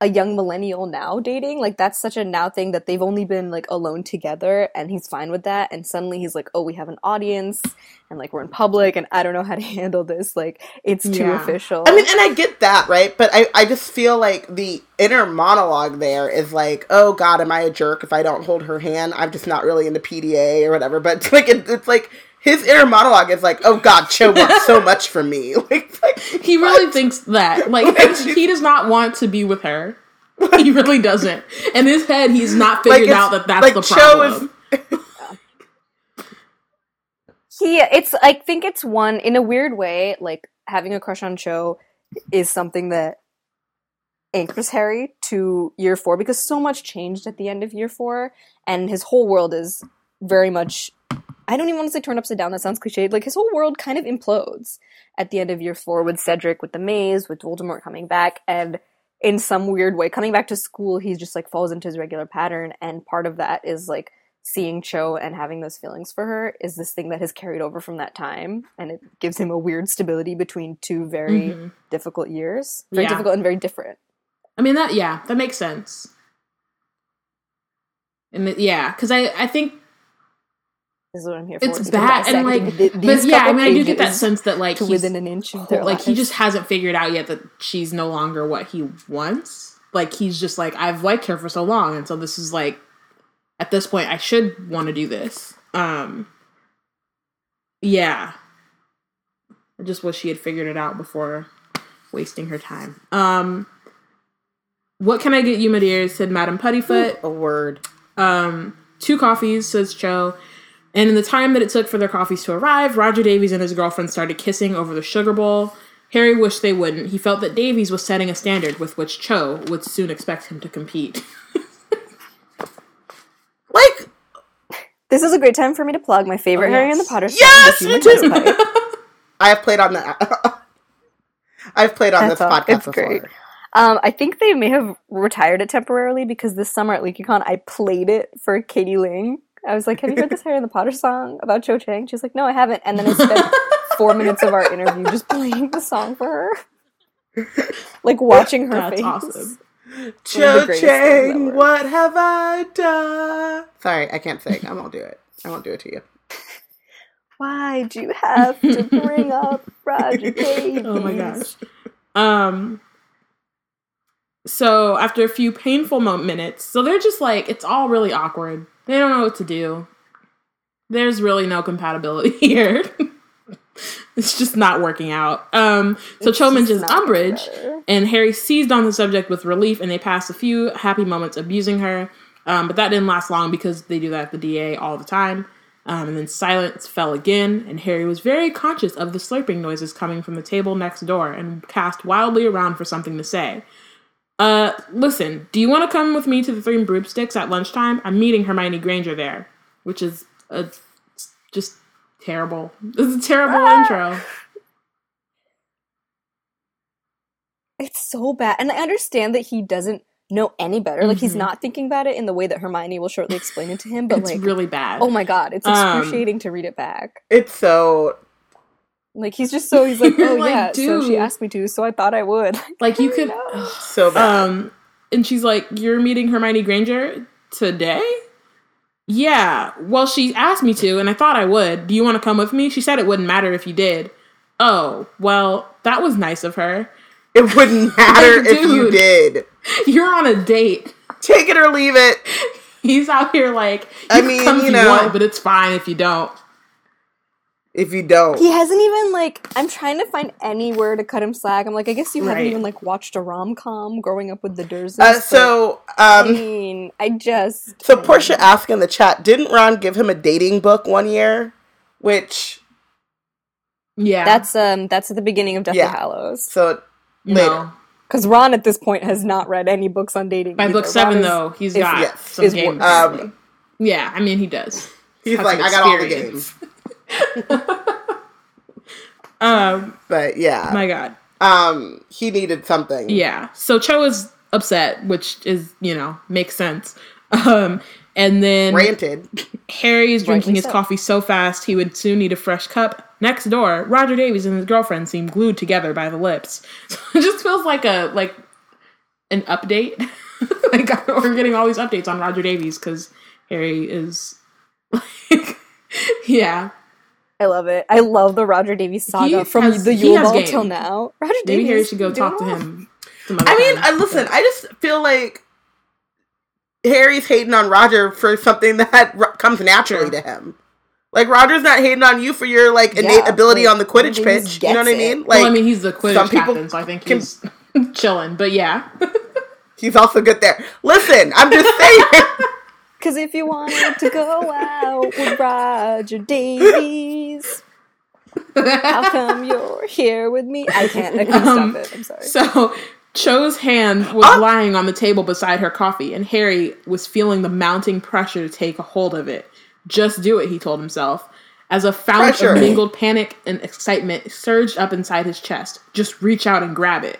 a young millennial now dating. Like that's such a now thing that they've only been like alone together and he's fine with that and suddenly he's like, "Oh, we have an audience and like we're in public and I don't know how to handle this. Like it's too Yeah. official." I mean, and I get that, right? But I, I just feel like the inner monologue there is like, oh God, am I a jerk if I don't hold her hand? I'm just not really into PDA or whatever. But it's like, it, it's like his inner monologue is like, oh God, Cho wants so much from me. Like, like He really thinks that. Like Like, he does not want to be with her. He really doesn't. In his head, he's not figured it's- out that that's like, the Cho problem. he it's I think it's one in a weird way, like having a crush on Cho is something that anchors Harry to year four because so much changed at the end of year four, and his whole world is very much. I don't even want to say turned upside down. That sounds cliched. Like his whole world kind of implodes at the end of year four with Cedric, with the maze, with Voldemort coming back, and in some weird way, coming back to school, he just like falls into his regular pattern, and part of that is like seeing Cho and having those feelings for her is this thing that has carried over from that time, and it gives him a weird stability between two very Mhm. difficult years, very Yeah. difficult and very different. I mean that yeah, that makes sense. And it, yeah, because I I think This is what I'm here for. it's bad and like, th- but yeah, I mean I do get that sense that like to he's within an inch of their like he just hasn't figured out yet that she's no longer what he wants. Like he's just like I've liked her for so long, and so this is like at this point I should want to do this. Um, yeah, I just wish she had figured it out before wasting her time. Um, what can I get you, my dears? said Madame Puddifoot. A word. Um, two coffees, says Cho. And in the time that it took for their coffees to arrive, Roger Davies and his girlfriend started kissing over the sugar bowl. Harry wished they wouldn't. He felt that Davies was setting a standard with which Cho would soon expect him to compete. Like, This is a great time for me to plug my favorite Oh, Harry and the. Potter song. Yes, The me too. I have played on that. I've played on That's this all. podcast It's before. great. Um, I think they may have retired it temporarily because this summer at LeakyCon I played it for Katie Leung. I was like, "Have you heard this Harry and the Potter song about Cho Chang?" She's like, "No, I haven't." And then I spent four minutes of our interview just playing the song for her, like watching her That's face. awesome. Cho Chang, what have I done? Sorry, I can't sing. I won't do it. I won't do it to you. Why'd you have to bring up Roger Davies? Oh my gosh. Um. So after a few painful mo- minutes, so they're just like it's all really awkward. They don't know what to do. There's really no compatibility here. it's just not working out. Um. So Cho just mentions not Umbridge, better. and Harry seized on the subject with relief, and they passed a few happy moments abusing her. Um, but that didn't last long because they do that at the DA all the time. Um, and then silence fell again, and Harry was very conscious of the slurping noises coming from the table next door and cast wildly around for something to say. Uh, listen, do you want to come with me to the Three Broomsticks at lunchtime? I'm meeting Hermione Granger there, which is a, just terrible. This is a terrible Ah. intro. It's so bad. And I understand that he doesn't know any better. Like he's Mhm. not thinking about it in the way that Hermione will shortly explain it to him, but it's like really bad. oh my god, it's Um, excruciating to read it back. It's so. Like he's just so he's like, "Oh like, yeah, so she asked me to, so I thought I would." like you could. No. So bad. Um, and she's like, "You're meeting Hermione Granger today." Yeah. Well, she asked me to, and I thought I would. Do you want to come with me? She said it wouldn't matter if you did. Oh, well, that was nice of her. it wouldn't matter if you did. You're on a date. Take it or leave it. He's out here like, you I mean, come if you you know. want, but it's fine if you don't. If you don't. He hasn't even like I'm trying to find anywhere to cut him slack. I'm like, I guess you haven't even like watched a rom com growing up with the Dursleys. Uh, but, so, I um, mean, I just so Portia asked in the chat, didn't Ron give him a dating book one year? Which, Yeah. that's um that's at the beginning of Deathly Yeah. Hallows. so no. Because Ron at this point has not read any books on dating. By either. book Ron seven, is- though, he's is- got yes, some is game. worse. Um, yeah, I mean, he does. he's like, I got all the games. Um, But yeah, my God. um, he needed something. Yeah. So Cho is upset, which is, you know, makes sense. Um, and then Ranted. Harry is drinking his so. coffee so fast he would soon need a fresh cup. Next door, Roger Davies and his girlfriend seem glued together by the lips. So it just feels like a like an update. like we're getting all these updates on Roger Davies because Harry is like, yeah. I love it. I love the Roger Davies saga He from has- the he Yule Ball game. till now. Roger Maybe Davies, Harry should go talk to him. I mean. I listen. I just feel like Harry's hating on Roger for something that r- comes naturally True. to him. Like Roger's not hating on you for your like innate Yeah, ability like, on the Quidditch pitch. You know what I mean? Like well, I mean, he's the Quidditch some people captain, so I think can- he's chilling. But yeah, he's also good there. Listen, I'm just saying. Because if you wanted to go out with Roger Davies, how come you're here with me? I can't. I can't Um, stop it. I'm sorry. So Cho's hand was Oh. lying on the table beside her coffee, and Harry was feeling the mounting pressure to take a hold of it. Just do it, he told himself. As a fount Pressure. of mingled panic and excitement surged up inside his chest. Just reach out and grab it.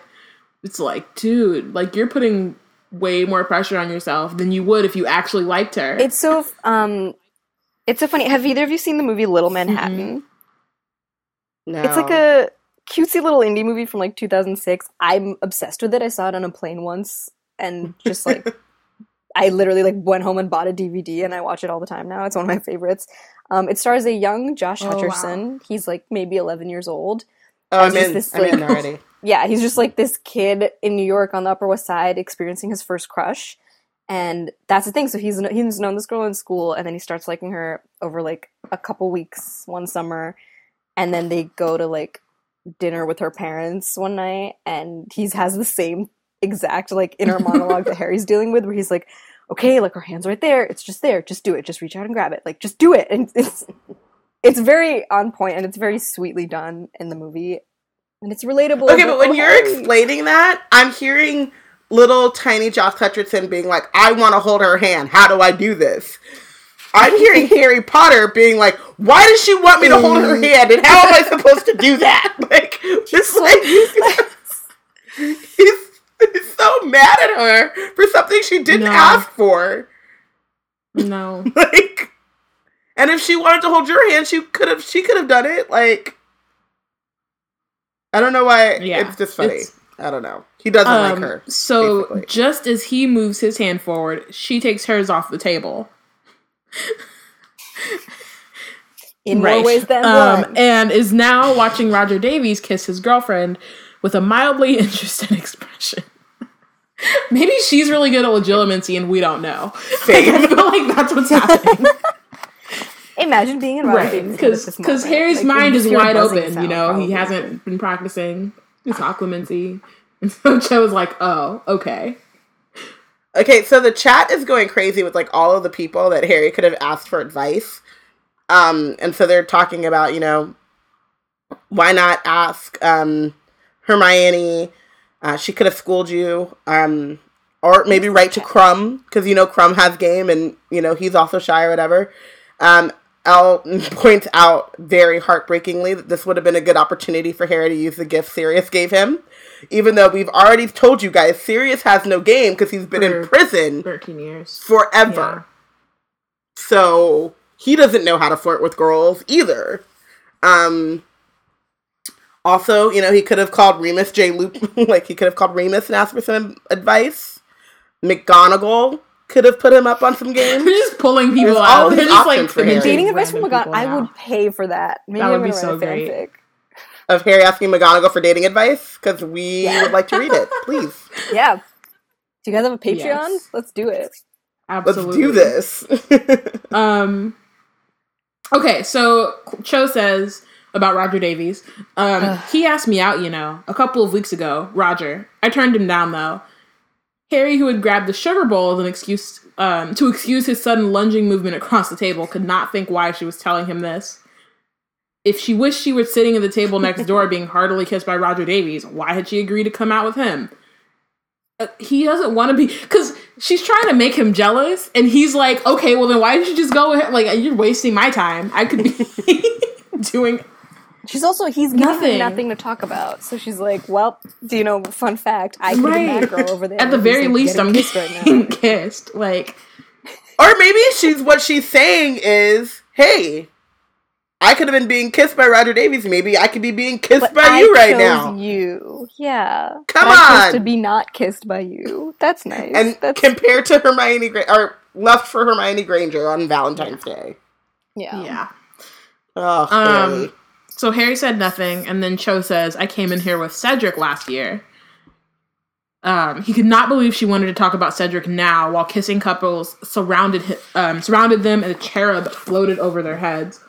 It's like, dude, like you're putting way more pressure on yourself than you would if you actually liked her. It's so um, it's so funny. Have either of you seen the movie Little Manhattan? No. It's like a cutesy little indie movie from like 2006. I'm obsessed with it. I saw it on a plane once and just like I literally like went home and bought a DVD and I watch it all the time now. It's one of my favorites. Um, it stars a young Josh Oh, wow. Hutcherson. He's like maybe 11 years old. Oh, I'm As is in. this, I'm in already. Yeah, he's just like this kid in New York on the Upper West Side experiencing his first crush. And that's the thing. So he's he's known this girl in school, and then he starts liking her over like a couple weeks one summer, and then they go to like dinner with her parents one night, and he has the same exact like inner monologue that Harry's dealing with, where he's like, "Okay, like her hands right there. It's just there. Just do it. Just reach out and grab it. Like just do it." And it's it's very on point and it's very sweetly done in the movie, and it's relatable. Okay, but when "Oh, you're explaining that, I'm hearing little tiny Josh Hutcherson being like, I want to hold her hand. How do I do this? I'm hearing Harry Potter being like, why does she want me to hold her mm. hand? And how am I supposed to do that? Like, just like, he's, he's so mad at her for something she didn't No. ask for. No. Like, and if she wanted to hold your hand, she could have. She could have done it. Like, I don't know why. Yeah, it's just funny. it's- I don't know. He doesn't like Um, her. so basically. just as he moves his hand forward, she takes hers off the table. in more ways than um, one. and is now watching Roger Davies kiss his girlfriend with a mildly interested expression. Maybe she's really good at Legilimency and we don't know. Like, I feel like that's what's happening. Imagine being in Roger right. Davies' head at Because. Harry's Like, mind is wide buzzing open, you sound, know, he hasn't been practicing his occlumency. And so Cho was like, oh, okay. Okay, so the chat is going crazy with like all of the people that Harry could have asked for advice. Um, and so they're talking about, you know, why not ask um Hermione? Uh, she could have schooled you. Um, or maybe write to Krum because you know Krum has game and you know he's also shy or whatever. Um, Elle points out very heartbreakingly that this would have been a good opportunity for Harry to use the gift Sirius gave him, even though we've already told you guys Sirius has no game because he's been in prison 13 years. forever. So he doesn't know how to flirt with girls either. Um also, you know, he could have called Remus J. Loop like he could have called Remus and asked for some advice. McGonagall could have put him up on some They're just pulling people There's out. all They're just like for Dating advice from random McGonagall. I would pay for that. Maybe That I'm would be so a great. fanfic. of Harry asking McGonagall for dating advice because we Yeah. would like to read it. Please, Yeah. Do you guys have a Patreon? Yes. Let's do it. let's Absolutely. do this. Um. Okay, so Cho says about Roger Davies. Um, he asked me out, you know, a couple of weeks ago. Roger, I turned him down though. Harry, who had grabbed the sugar bowl as an excuse um, to excuse his sudden lunging movement across the table, could not think why she was telling him this. If she wished she were sitting at the table next door being heartily kissed by Roger Davies, why had she agreed to come out with him? Uh, he doesn't want to be because she's trying to make him jealous, and he's like, "Okay, well then why didn't you just go ahead? Like you're wasting my time. I could be doing She's also he's giving Nothing. her nothing to talk about. So she's like, "Well, do you know? Fun fact: I could Right. have that girl over there. At the very like, least, I'm kissed right now." kissed. Like, Or maybe she's what she's saying is, hey, I could have been being kissed by Roger Davies. Maybe I could be being kissed But by I you right chose now. You, yeah. Come But I chose on. to be not kissed by you. That's nice. And That's compared to Hermione Gra- or left for Hermione Granger on Valentine's Day. yeah. yeah. Oh, Um, Harry. So Harry said nothing, and then Cho says, "I came in here with Cedric last year." Um, he could not believe she wanted to talk about Cedric now, while kissing couples surrounded hi- um, surrounded them, and a cherub floated over their heads.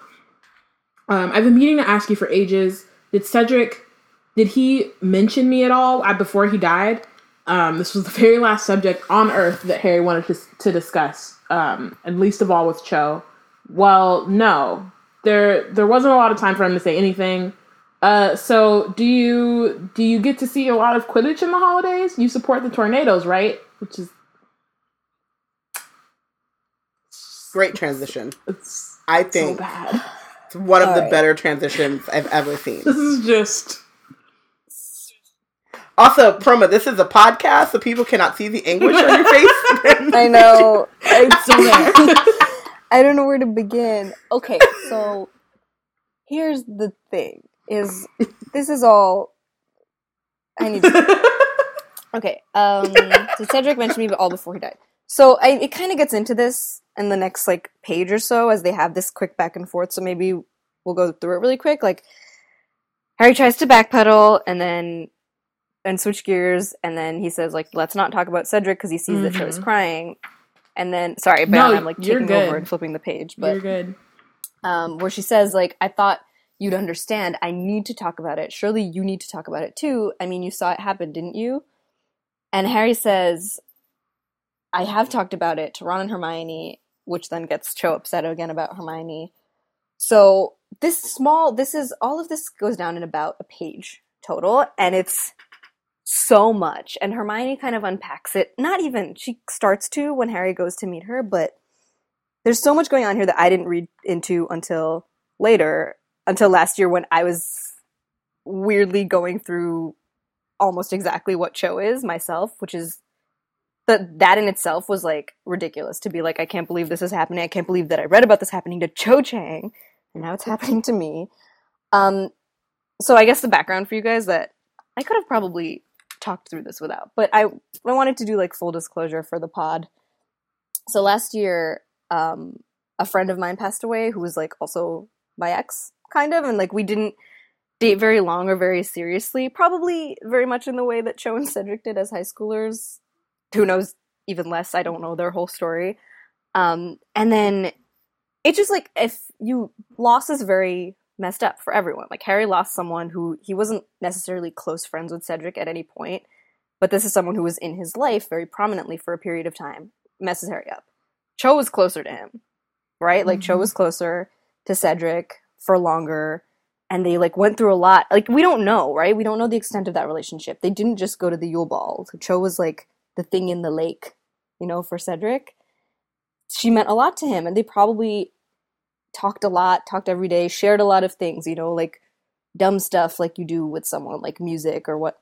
Um, I've been meaning to ask you for ages. Did Cedric? Did he mention me at all before he died? Um, this was the very last subject on Earth that Harry wanted to, to discuss, um, and least of all with Cho. Well, no, there there wasn't a lot of time for him to say anything. Uh, so do you do you get to see a lot of Quidditch in the holidays? You support the Tornadoes, right? Which is Great transition. it's I so think bad. it's one of the Alright. better transitions I've ever seen. This is just Also, Proma, this is a podcast, so people cannot see the anguish on your face. I know. It's so there. I don't know where to begin. Okay, so here's the thing: is this is all I need. to... Okay, um, so Cedric mentioned me, but all before he died. So I, it kind of gets into this in the next like page or so as they have this quick back and forth. So maybe we'll go through it really quick. Like Harry tries to backpedal and then and switch gears, and then he says like, "Let's not talk about Cedric" because he sees that is Mhm. crying. And then, sorry, but No, I'm like taking good. over and flipping the page. but You're good. um, where she says like, "I thought you'd understand. I need to talk about it. Surely you need to talk about it too. I mean, you saw it happen, didn't you? And Harry says, I have talked about it to Ron and Hermione, which then gets Cho upset again about Hermione. So this small, this is all of this goes down in about a page total, and it's so much. And Hermione kind of unpacks it. Not even she starts to when Harry goes to meet her, but there's so much going on here that I didn't read into until later, until last year when I was weirdly going through almost exactly what Cho is myself, which is that that in itself was like ridiculous to be like, I can't believe this is happening. I can't believe that I read about this happening to Cho Chang, and now it's happening to me. Um, so I guess the background for you guys that I could have probably talked through this without, but I I wanted to do like full disclosure for the pod. So last year, um, a friend of mine passed away who was like also my ex, kind of, and like we didn't date very long or very seriously. Probably very much in the way that Cho and Cedric did as high schoolers. Who knows? Even less. I don't know their whole story. Um, and then it's just like if you loss is very messed up for everyone. Like Harry lost someone who he wasn't necessarily close friends with Cedric at any point, but this is someone who was in his life very prominently for a period of time. Messes Harry up. Cho was closer to him, right? Like Cho Mhm. was closer to Cedric for longer and they like went through a lot. Like we don't know, right? We don't know the extent of that relationship. They didn't just go to the Yule Ball. Cho was like the thing in the lake, you know, for Cedric. She meant a lot to him and they probably talked a lot, talked every day, shared a lot of things, you know, like dumb stuff like you do with someone like music or what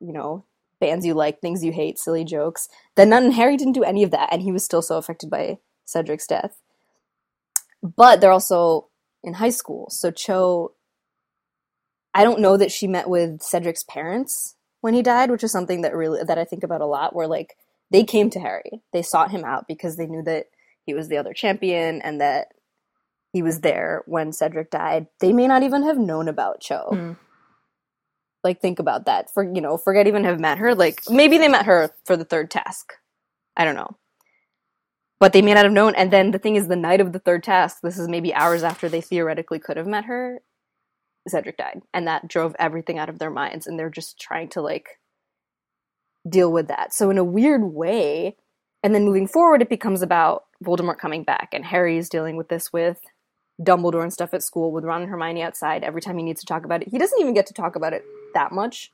you know, bands you like, things you hate, silly jokes. Then none Harry didn't do any of that and he was still so affected by Cedric's death. But they're also in high school. So Cho I don't know that she met with Cedric's parents when he died, which is something that really that I think about a lot where like they came to Harry. They sought him out because they knew that he was the other champion and that he was there when Cedric died. They may not even have known about Cho. Hmm. Like think about that. For you know, forget even have met her. Like maybe they met her for the third task. I don't know. But they may not have known. And then the thing is, the night of the third task, this is maybe hours after they theoretically could have met her, Cedric died. And that drove everything out of their minds. And they're just trying to like deal with that. So, in a weird way, and then moving forward, it becomes about Voldemort coming back. And Harry is dealing with this with Dumbledore and stuff at school, with Ron and Hermione outside. Every time he needs to talk about it, he doesn't even get to talk about it that much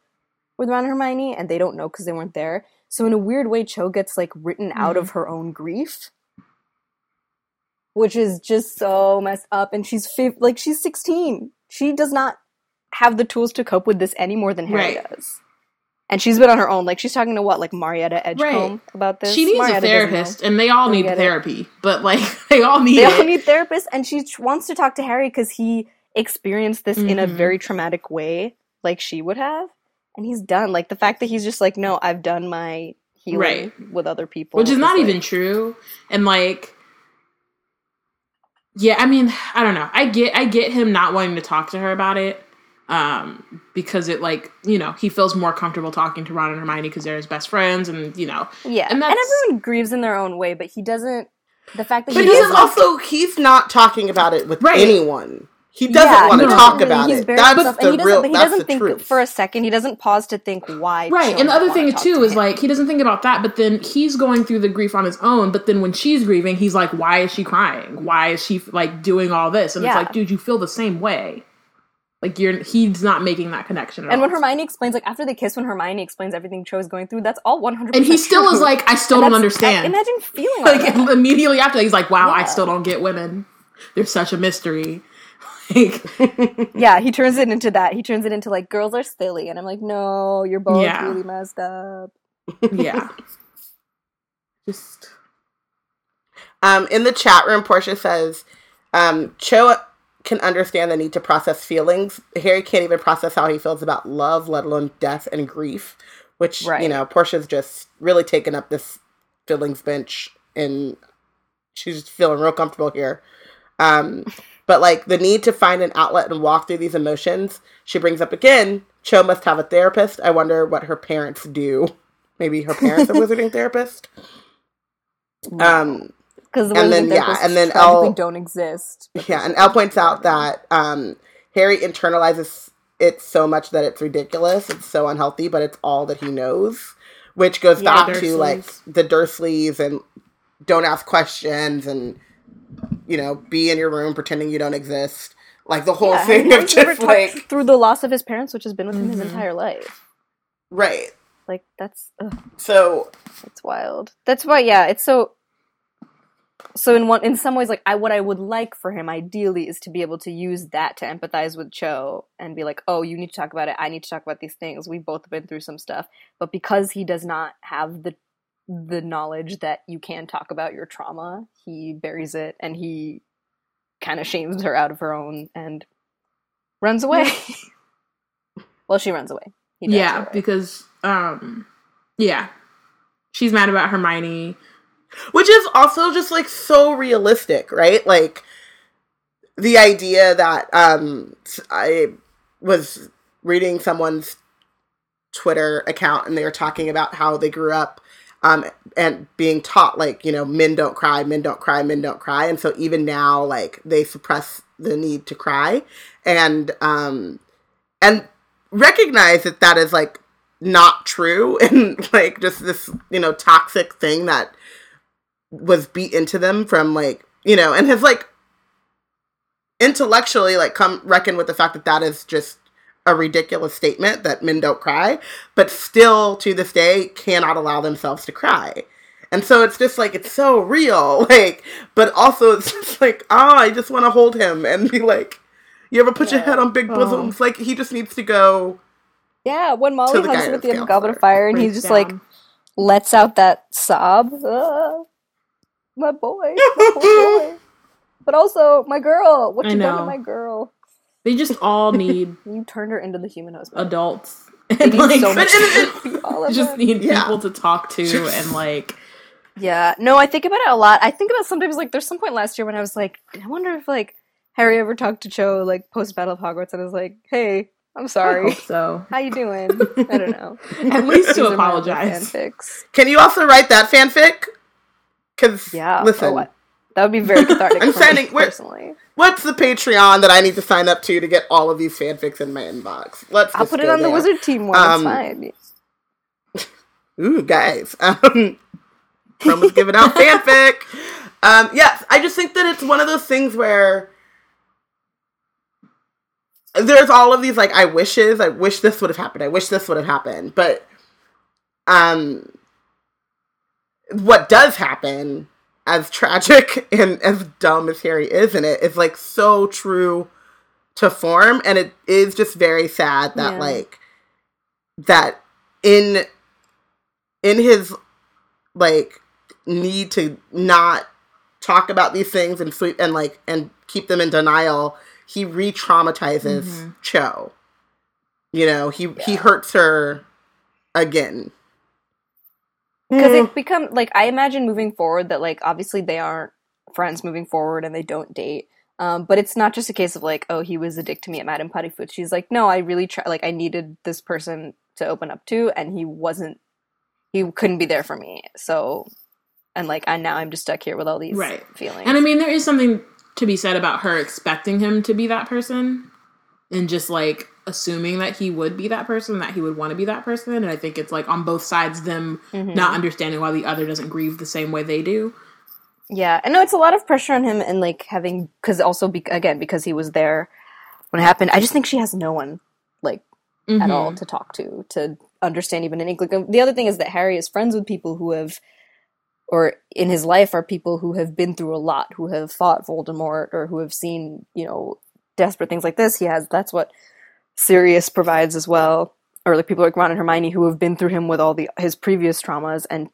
with Ron and Hermione, and they don't know because they weren't there. So in a weird way, Cho gets like written out of mm-hmm. her own grief, which is just so messed up. And she's like she's sixteen. She does not have the tools to cope with this any more than Harry Right. does. And she's been on her own. Like she's talking to what, like Marietta Edgecombe about this. She needs Marietta a therapist, and they all need get it. therapy. But like, they all need They it. all need therapists, and she wants to talk to Harry because he experienced this in a Mhm. very traumatic way, like she would have. And he's done. Like the fact that he's just like, no, I've done my healing Right. with other people, which is not like- even true and like yeah i mean i don't know i get i get him not wanting to talk to her about it um because it like you know he feels more comfortable talking to ron and hermione because they're his best friends and you know Yeah, And and, everyone grieves in their own way, but he doesn't. The fact that But he he's doesn't- also he's not talking about it with Right. anyone. He doesn't Yeah, want to doesn't talk really- about he's it. That's himself, and the he doesn't, real. but he That's doesn't the think truth. for a second. He doesn't pause to think why. right and the other thing too to is him. like he doesn't think about that but then he's going through the grief on his own but then when she's grieving he's like why is she crying why is she like doing all this and Yeah. it's like dude you feel the same way like you're he's not making that connection at And all. when Hermione explains, like after they kiss, when Hermione explains everything Cho is going through, that's all one hundred. and he still is like i still don't understand Imagine feeling like, like immediately after he's like wow i still don't get women they're such a mystery yeah, he turns it into that. He turns it into like girls are silly, and I'm like, no, you're both Yeah. really messed up. yeah just Um, in the chat room, Portia says, um, Cho can understand the need to process feelings. Harry can't even process how he feels about love, let alone death and grief. Which Right. you know, Portia's just really taken up this feelings bench, and she's feeling real comfortable here. Um, but like the need to find an outlet and walk through these emotions, she brings up again. Cho must have a therapist. I wonder what her parents do. Maybe her parents are wizarding therapist. Um, Because the and then, yeah, and then Elle- don't exist. yeah, and bunch points out that um, Harry internalizes it so much that it's ridiculous. It's so unhealthy, but it's all that he knows, which goes Yeah, back to like the Dursleys and don't ask questions and you know be in your room pretending you don't exist. Like the whole Yeah, thing of just like through the loss of his parents, which has been with him his Mhm. entire life. right. Like that's ugh, So it's wild. That's why, yeah, it's so. So in one, in some ways, like I, what I would like for him ideally is to be able to use that to empathize with Cho and be like, oh, you need to talk about it. I need to talk about these things. We've both been through some stuff, but because he does not have the the knowledge that you can talk about your trauma, he buries it and he kind of shames her out of her own and runs away. well, she runs away. He yeah, away. because um, yeah, she's mad about Hermione. Which is also just like so realistic, right? Like the idea that um I was reading someone's Twitter account and they were talking about how they grew up um and being taught like, you know, men don't cry, men don't cry, men don't cry. And so even now like they suppress the need to cry and um and recognize that that is like not true and like just this, you know, toxic thing that was beat into them from like you know and has like intellectually like come reckon with the fact that that is just a ridiculous statement that men don't cry but still to this day cannot allow themselves to cry. And so it's just like it's so real like but also it's just like ah i just want to hold him and be like you ever put your head on big Oh. bosoms? Like he just needs to go Yeah, when Molly the hugs him at the end of Goblet of Fire, and he Breaks just like lets out that sob. My boy, my boy. But also, my girl. What I you done to my girl? They just all need You turned her into the human husband. adults. They And need like, so much. all of just them. need Yeah. people to talk to and like Yeah, no, I think about it a lot. I think about sometimes like there's some point last year when I was like, I wonder if like Harry ever talked to Cho like post Battle of Hogwarts and I was like, "Hey, I'm I sorry. hope so. How you doing? I don't know." At least These to are my other apologize. Fanfics. can you also write that fanfic because Yeah. listen oh. That would be very cathartic. I'm sending- personally. What's the Patreon that I need to sign up to to get all of these fanfics in my inbox? Let's. I'll put it on the wizard team one. Um, it's fine. Ooh, guys. Um, Proma's giving out fanfic. Um, yes, I just think that it's one of those things where there's all of these like I wishes. I wish this would have happened. I wish this would have happened. But um, what does happen, as tragic and as dumb as Harry is in it, is like so true to form, and it is just very sad that Yeah. like that in in his like need to not talk about these things and sleep and like and keep them in denial he re-traumatizes Mhm. cho you know he he hurts her again because Mm. it become like I imagine moving forward that like obviously they aren't friends moving forward and they don't date. Um, but it's not just a case of like, oh, he was a dick to me at Madame Puddifoot. She's like, no, I really try. Like, I needed this person to open up to, and he wasn't. He couldn't be there for me. So, and like, and now I'm just stuck here with all these Right. feelings. And I mean, there is something to be said about her expecting him to be that person and just like assuming that he would be that person, that he would want to be that person. And I think it's like on both sides, them Mhm. not understanding why the other doesn't grieve the same way they do. Yeah, I know it's a lot of pressure on him, and like having because also be, again because he was there when it happened. I just think she has no one like at Mhm. all to talk to to understand even an inkling. The other thing is that Harry is friends with people who have, or in his life are people who have been through a lot, who have fought Voldemort, or who have seen you know desperate things like this. He has that's what Sirius provides as well, or like people like Ron and Hermione who have been through him with all the his previous traumas and.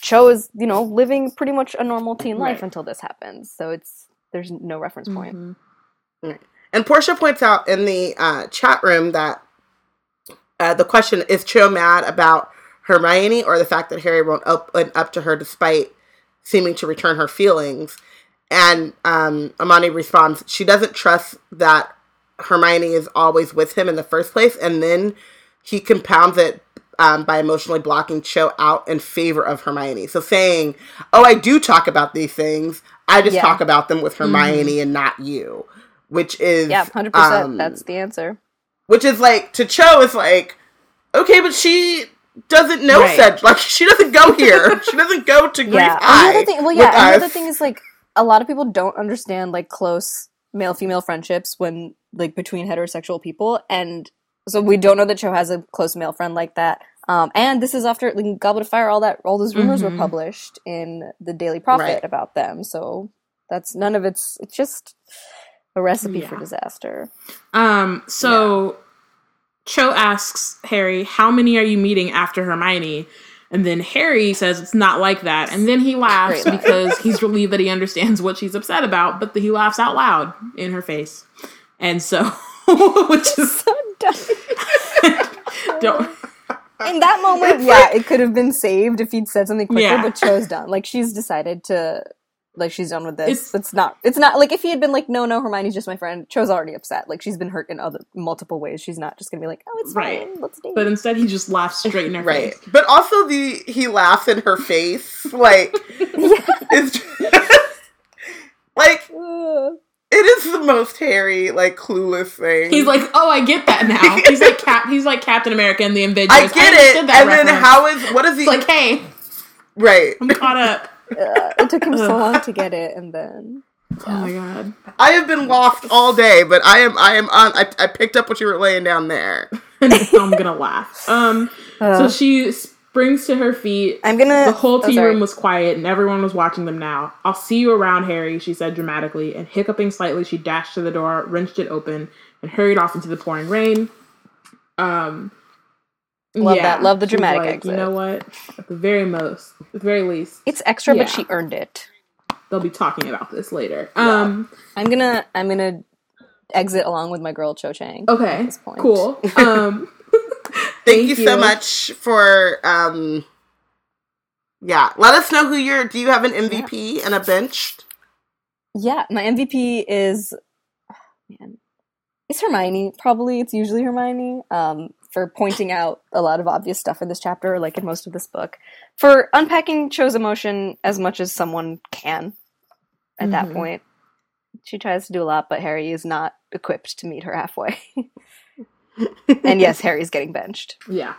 Cho is, you know, living pretty much a normal teen life Right. until this happens. So it's there's no reference point. Mhm. And Portia points out in the uh, chat room that uh, the question is Cho mad about Hermione or the fact that Harry won't open up to her despite seeming to return her feelings. And um, Amani responds, she doesn't trust that Hermione is always with him in the first place. And then he compounds it um, by emotionally blocking Cho out in favor of Hermione. So saying, oh, I do talk about these things. I just Yeah. talk about them with Hermione and not you which is Yeah, hundred percent. um, That's the answer. which is like to Cho it's like, okay, but she doesn't know Right. Like she doesn't go here. she doesn't go to Grief Yeah. Another thing. Well, yeah. Another us. thing is like a lot of people don't understand like close male female friendships when like between heterosexual people, and so we don't know that Cho has a close male friend like that. Um, and this is after like, Goblet of Fire. All that, all those rumors Mhm. were published in the Daily Prophet Right. about them. So that's none of it's. It's just a recipe for disaster. Um, so Cho asks Harry, "How many are you meeting after Hermione?" And then Harry says it's not like that, and then he laughs because he's relieved that he understands what she's upset about, but he laughs out loud in her face, and so, which is So dumb. don't. in that moment, yeah, it could have been saved if he'd said something quicker, Yeah. but Cho's done. Like she's decided to like she's done with this. It's- It's, not it's not like if he had been like, no, no, Hermione's just my friend, Cho's already upset. Like she's been hurt in other multiple ways. She's not just gonna be like, Oh, it's Right. fine, let's date. But instead, he just laughs straight in her right, face. but also the he laughs in her face like it's like Ugh. it is the most Harry, like clueless thing. He's like, "Oh, I get that now." He's like Cap. He's like Captain America in the Avengers. I get it, understood and that then how is what is he It's like, "Hey, right? I'm caught up." Uh, it took him so long to get it, and then Oh my god. I have been lost all day, but I am I am on. I, I picked up what you were laying down there. I'm gonna laugh. Um, so uh, she springs to her feet. I'm gonna. The whole oh, tea sorry. room was quiet and everyone was watching them now. I'll see you around, Harry, she said dramatically, and hiccuping slightly, she dashed to the door, wrenched it open, and hurried off into the pouring rain. Um Love that. Love the dramatic like, exit. You know what? At the very most, at the very least, It's extra, Yeah. but she earned it. they'll be talking about this later. Um I'm gonna. I'm gonna exit along with my girl Cho Chang. okay. this point. Cool. Um Thank, you, so much for um. Yeah, let us know who you're. Do you have an MVP and a bench? Yeah, my MVP is oh, man. It's Hermione. Probably it's usually Hermione. Um, for pointing out a lot of obvious stuff in this chapter, like in most of this book, for unpacking Cho's emotion as much as someone can. At that Mhm. point, she tries to do a lot, but Harry is not equipped to meet her halfway. and yes, Harry's getting benched. Yeah.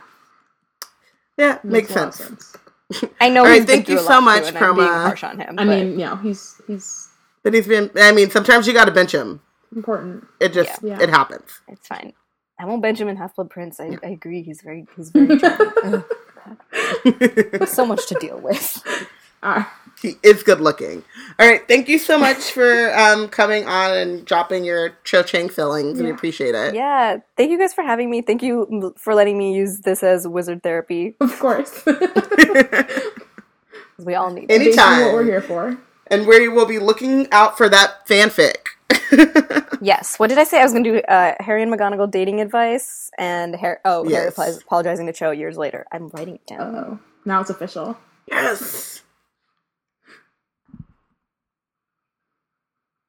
Yeah, makes a lot of sense. I know. All right, he's been thank you so much, too, and I'm being harsh on him. I but mean, yeah, he's he's But he's been. I mean, sometimes you got to bench him. important. It just Yeah. it happens. it's fine. I won't bench him Half Blood Prince. I, I agree. He's very he's very so much to deal with. Uh, he is good looking. All right, thank you so much for um coming on and dropping your Cho Chang fillings. We appreciate it. Yeah, thank you guys for having me. Thank you for letting me use this as wizard therapy. of course, We all need it. Anytime. Basically what we're here for. and we will be looking out for that fanfic. Yes. What did I say? I was going to do uh, Harry and McGonagall dating advice and Harry. Oh, Harry applies, apologizing to Cho years later. I'm writing it down. Oh, now it's official. yes.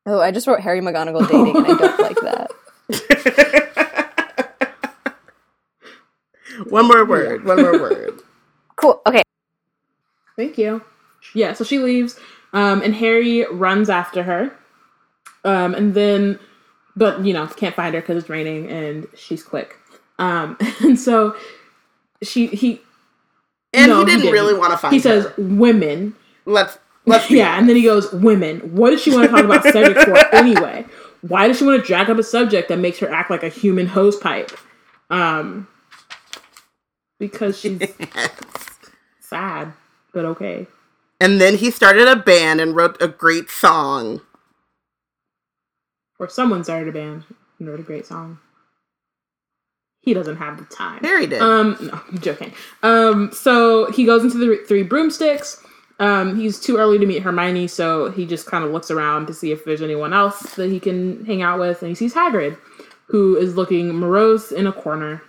Oh, I just wrote Harry McGonagall dating, and I don't like that. one more word. One more word. Cool. Okay. Thank you. Yeah, so she leaves, um, and Harry runs after her, um, and then, but you know, can't find her because it's raining and she's quick, um, and so she he And No, he he didn't didn't. really want to find her. he says women, Let's let's yeah, and then he goes women. What does she want to talk about Cedric for anyway? Why does she want to drag up a subject that makes her act like a human hose pipe? Um, because she's sad, but okay. And then he started a band and wrote a great song. Or someone started a band and wrote a great song. He doesn't have the time. Harry did. Um, no, I'm joking. Um, so he goes into the three broomsticks. Um, he's too early to meet Hermione, so he just kind of looks around to see if there's anyone else that he can hang out with, and he sees Hagrid, who is looking morose in a corner.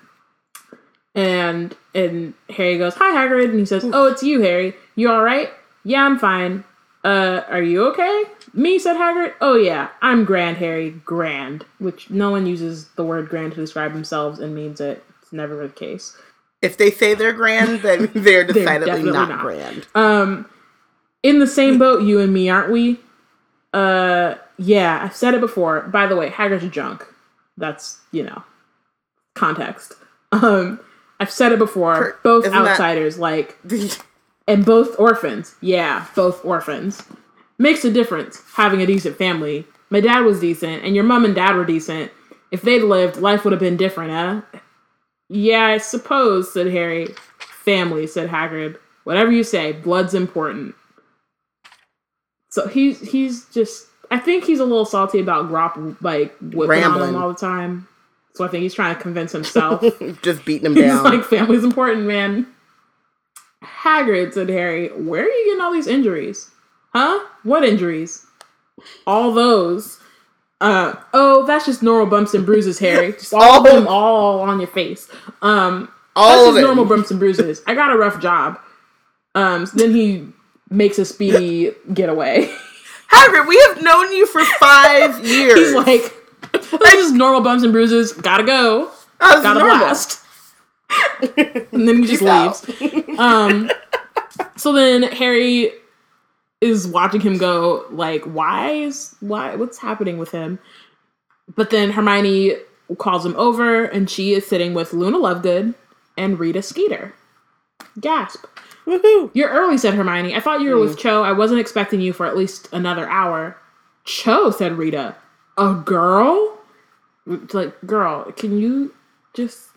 And and Harry goes, "Hi, Hagrid," and he says, "Oh, it's you, Harry. You all right? Yeah, I'm fine. Uh, are you okay? Me, said Hagrid. Oh yeah, I'm grand, Harry. Grand, which no one uses the word grand to describe themselves and means it. It's never the case. if they say they're grand, then they're decidedly definitely not, not. grand. Um, in the same boat, you and me, aren't we? Uh, yeah, I've said it before. By the way, Hagrid's junk. That's you know, context. Um, I've said it before. Per- both isn't that- outsiders, like, and both orphans. Yeah, both orphans. Makes a difference having a decent family. My dad was decent, and your mom and dad were decent. If they'd lived, life would have been different, eh? Yeah, I suppose, said Harry. Family, said Hagrid. Whatever you say, blood's important. So he's he's just I think he's a little salty about Grawp like whipping on Rambling. him all the time. So I think he's trying to convince himself. Just beating him he's down. like family's important, man. Hagrid said Harry, where are you getting all these injuries? Huh? What injuries? All those. Uh oh, that's just normal bumps and bruises, Harry. Just all of them all on your face. Um All that's just normal bumps and bruises. I got a rough job. Um so then he makes a speedy getaway. Hagrid, we have known you for five years. He's like, that's just normal bumps and bruises. Gotta go. Gotta normal. blast. And then he just leaves. Um, so then Harry is watching him go, like, why is why what's happening with him? But then Hermione calls him over, and she is sitting with Luna Lovegood and Rita Skeeter. Gasp. Woohoo. You're early, said Hermione. I thought you were with Cho. I wasn't expecting you for at least another hour. Cho, said Rita. A girl? It's like, girl, can you just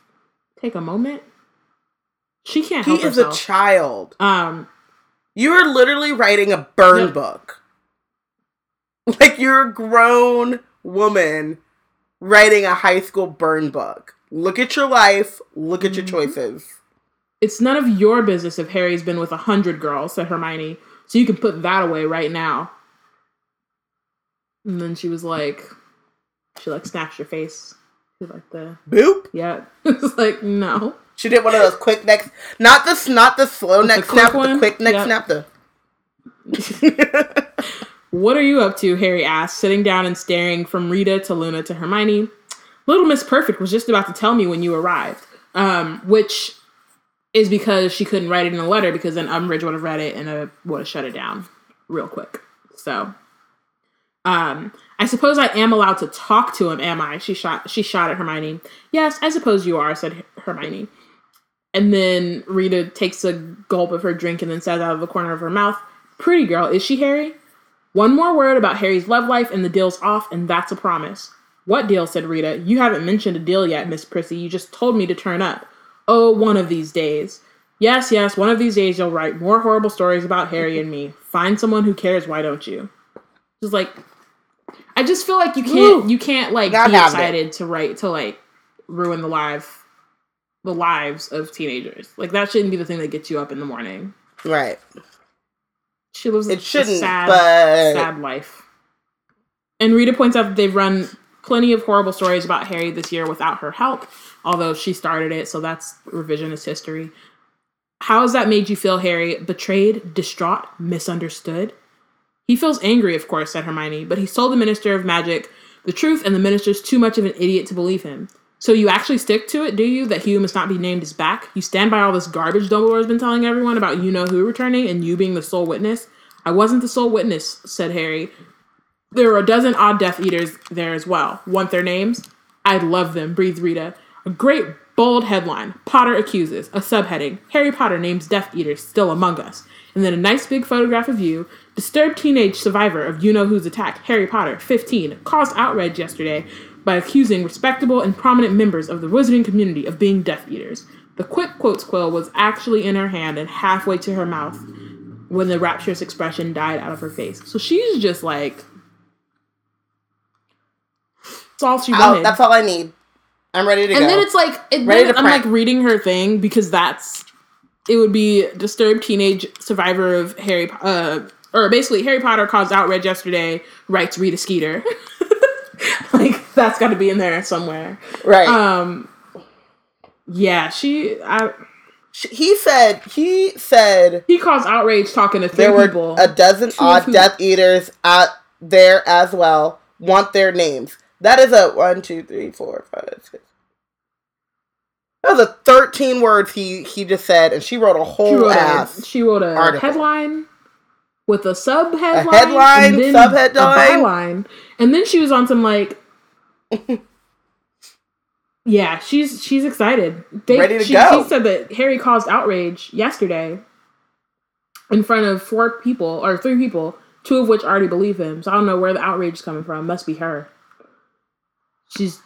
take a moment? She can't He is a child. um, You are literally writing a burn Yep. book. Like you're a grown woman writing a high school burn book. Look at your life. Look at your Mm-hmm. choices. it's none of your business if Harry's been with a hundred girls, said Hermione. So you can put that away right now. And then she was like, she like snatched her face. Like the Boop. yeah. it's like no. She did one of those quick neck, not the not the slow neck quick snap, but the quick neck Yep. snap. The What are you up to? Harry asked, sitting down and staring from Rita to Luna to Hermione. Little Miss Perfect was just about to tell me when you arrived, um, which is because she couldn't write it in a letter because then Umbridge would have read it and uh, would have shut it down real quick. So, um, I suppose I am allowed to talk to him, am I? She shot. She shot at Hermione. Yes, I suppose you are," said Hermione. And then Rita takes a gulp of her drink and then says out of the corner of her mouth, "Pretty girl, is she Harry?" One more word about Harry's love life and the deal's off, and that's a promise. What deal? said Rita. You haven't mentioned a deal yet, Miss Prissy. You just told me to turn up. Oh, one of these days. Yes, yes, one of these days you'll write more horrible stories about Harry and me. Find someone who cares, why don't you? She's like I just feel like you can't Woo. you can't like be having it. excited to write to like ruin the life the lives of teenagers. Like that shouldn't be the thing that gets you up in the morning. right. She lives a- It shouldn't, a sad, but sad life. And Rita points out that they've run plenty of horrible stories about Harry this year without her help, although she started it, so that's revisionist history. How has that made you feel, Harry? Betrayed, distraught, misunderstood? He feels angry, of course, said Hermione, but he's told the Minister of Magic the truth, and the Minister's too much of an idiot to believe him. So you actually stick to it, do you? That Hugh must not be named as back? You stand by all this garbage Dumbledore's been telling everyone about you know who returning and you being the sole witness? I wasn't the sole witness, said Harry. There are a dozen odd Death Eaters there as well. Want their names? I'd love them, breathed Rita. A great bold headline Potter accuses. A subheading Harry Potter names Death Eaters still among us. And then a nice big photograph of you. Disturbed teenage survivor of you know who's attack, Harry Potter, 15, caused outrage yesterday by accusing respectable and prominent members of the wizarding community of being Death Eaters. The quick quotes quill was actually in her hand and halfway to her mouth when the rapturous expression died out of her face. So she's just like, it's all she I'll- wanted. that's all I need. I'm ready to and go. And then it's like, it, Ready then to I'm like reading her thing because that's it would be disturbed teenage survivor of Harry, uh, or basically Harry Potter caused outrage yesterday. Writes Rita Skeeter. like that's got to be in there somewhere. right. Um, yeah, she. I, he said. He said he caused outrage talking to three there were people. a dozen Two odd? Death Eaters out there as well. Want their names. That is a one, two, three, four, five, six. That was a thirteen words he he just said, and she wrote a she whole wrote ass. a she wrote a article. headline with a sub headline, headline, and then sub-headline. a byline, and then she was on some like. yeah, she's she's excited. They, Ready to she, go. She said that Harry caused outrage yesterday in front of four people or three people, two of which already believe him. So I don't know where the outrage is coming from. Must be her. She's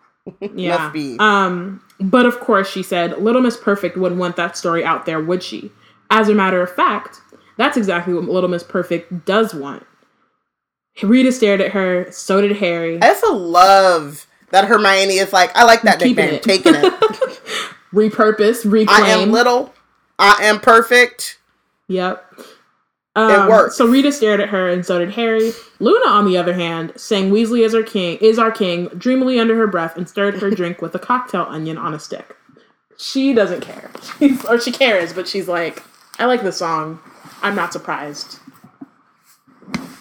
yeah. Must be. Um, but of course, she said, Little Miss Perfect wouldn't want that story out there, would she? As a matter of fact, that's exactly what Little Miss Perfect does want. Rita stared at her, so did Harry. I also love that Hermione is like, I like that Keeping nickname, it. taking it. Repurpose, reclaim. I am little. I am perfect. Yep. Um, works. So Rita stared at her, and so did Harry. Luna, on the other hand, sang "Weasley is our king," is our king, dreamily under her breath, and stirred her drink with a cocktail onion on a stick. She doesn't care, she's, or she cares, but she's like, "I like the song. I'm not surprised."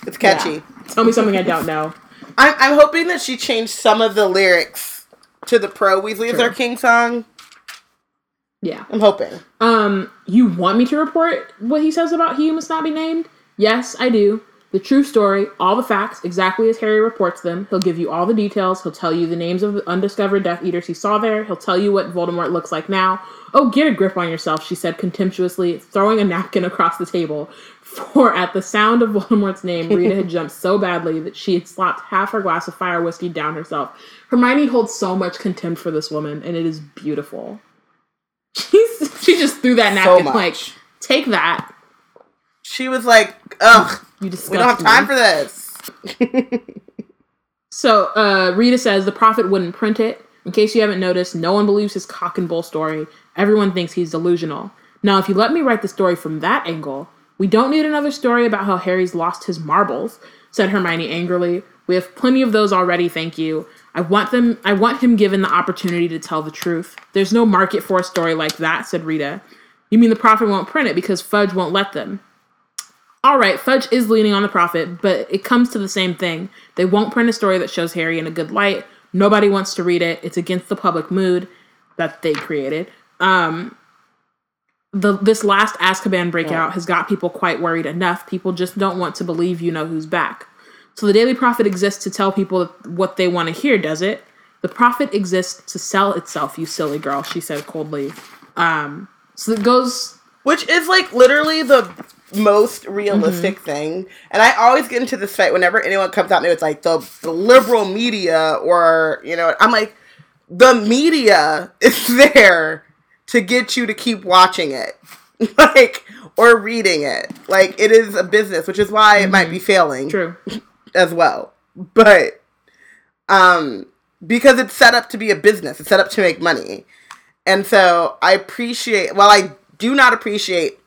It's catchy. Yeah. Tell me something I don't know. I'm, I'm hoping that she changed some of the lyrics to the pro Weasley is our king song. Yeah. I'm hoping. Um, you want me to report what he says about he who must not be named? Yes, I do. The true story, all the facts, exactly as Harry reports them. He'll give you all the details. He'll tell you the names of the undiscovered Death Eaters he saw there. He'll tell you what Voldemort looks like now. Oh, get a grip on yourself, she said contemptuously, throwing a napkin across the table. For at the sound of Voldemort's name, Rita had jumped so badly that she had slopped half her glass of fire whiskey down herself. Hermione holds so much contempt for this woman, and it is beautiful. She just threw that So napkin much. like, take that. She was like, ugh, You disgust we don't have me." time for this. So uh, Rita says the prophet wouldn't print it. In case you haven't noticed, no one believes his cock and bull story. Everyone thinks he's delusional. Now, if you let me write the story from that angle, we don't need another story about how Harry's lost his marbles," said Hermione angrily. "We have plenty of those already, thank you. I want them. I want him given the opportunity to tell the truth. There's no market for a story like that," said Rita. "You mean the prophet won't print it because Fudge won't let them?" All right, Fudge is leaning on the prophet, but it comes to the same thing. They won't print a story that shows Harry in a good light. Nobody wants to read it. It's against the public mood that they created. Um, the this last Azkaban breakout has got people quite worried enough. People just don't want to believe you know who's back. So the Daily Prophet exists to tell people what they want to hear, does it? The Prophet exists to sell itself, you silly girl, she said coldly. Um, so it goes Which is like literally the most realistic Mm-hmm. thing. And I always get into this fight whenever anyone comes out and it's like the, the liberal media or, you know, I'm like, the media is there to get you to keep watching it. like, or reading it. Like, it is a business, which is why it might be failing true. as well. But um because it's set up to be a business, it's set up to make money. And so I appreciate while I do not appreciate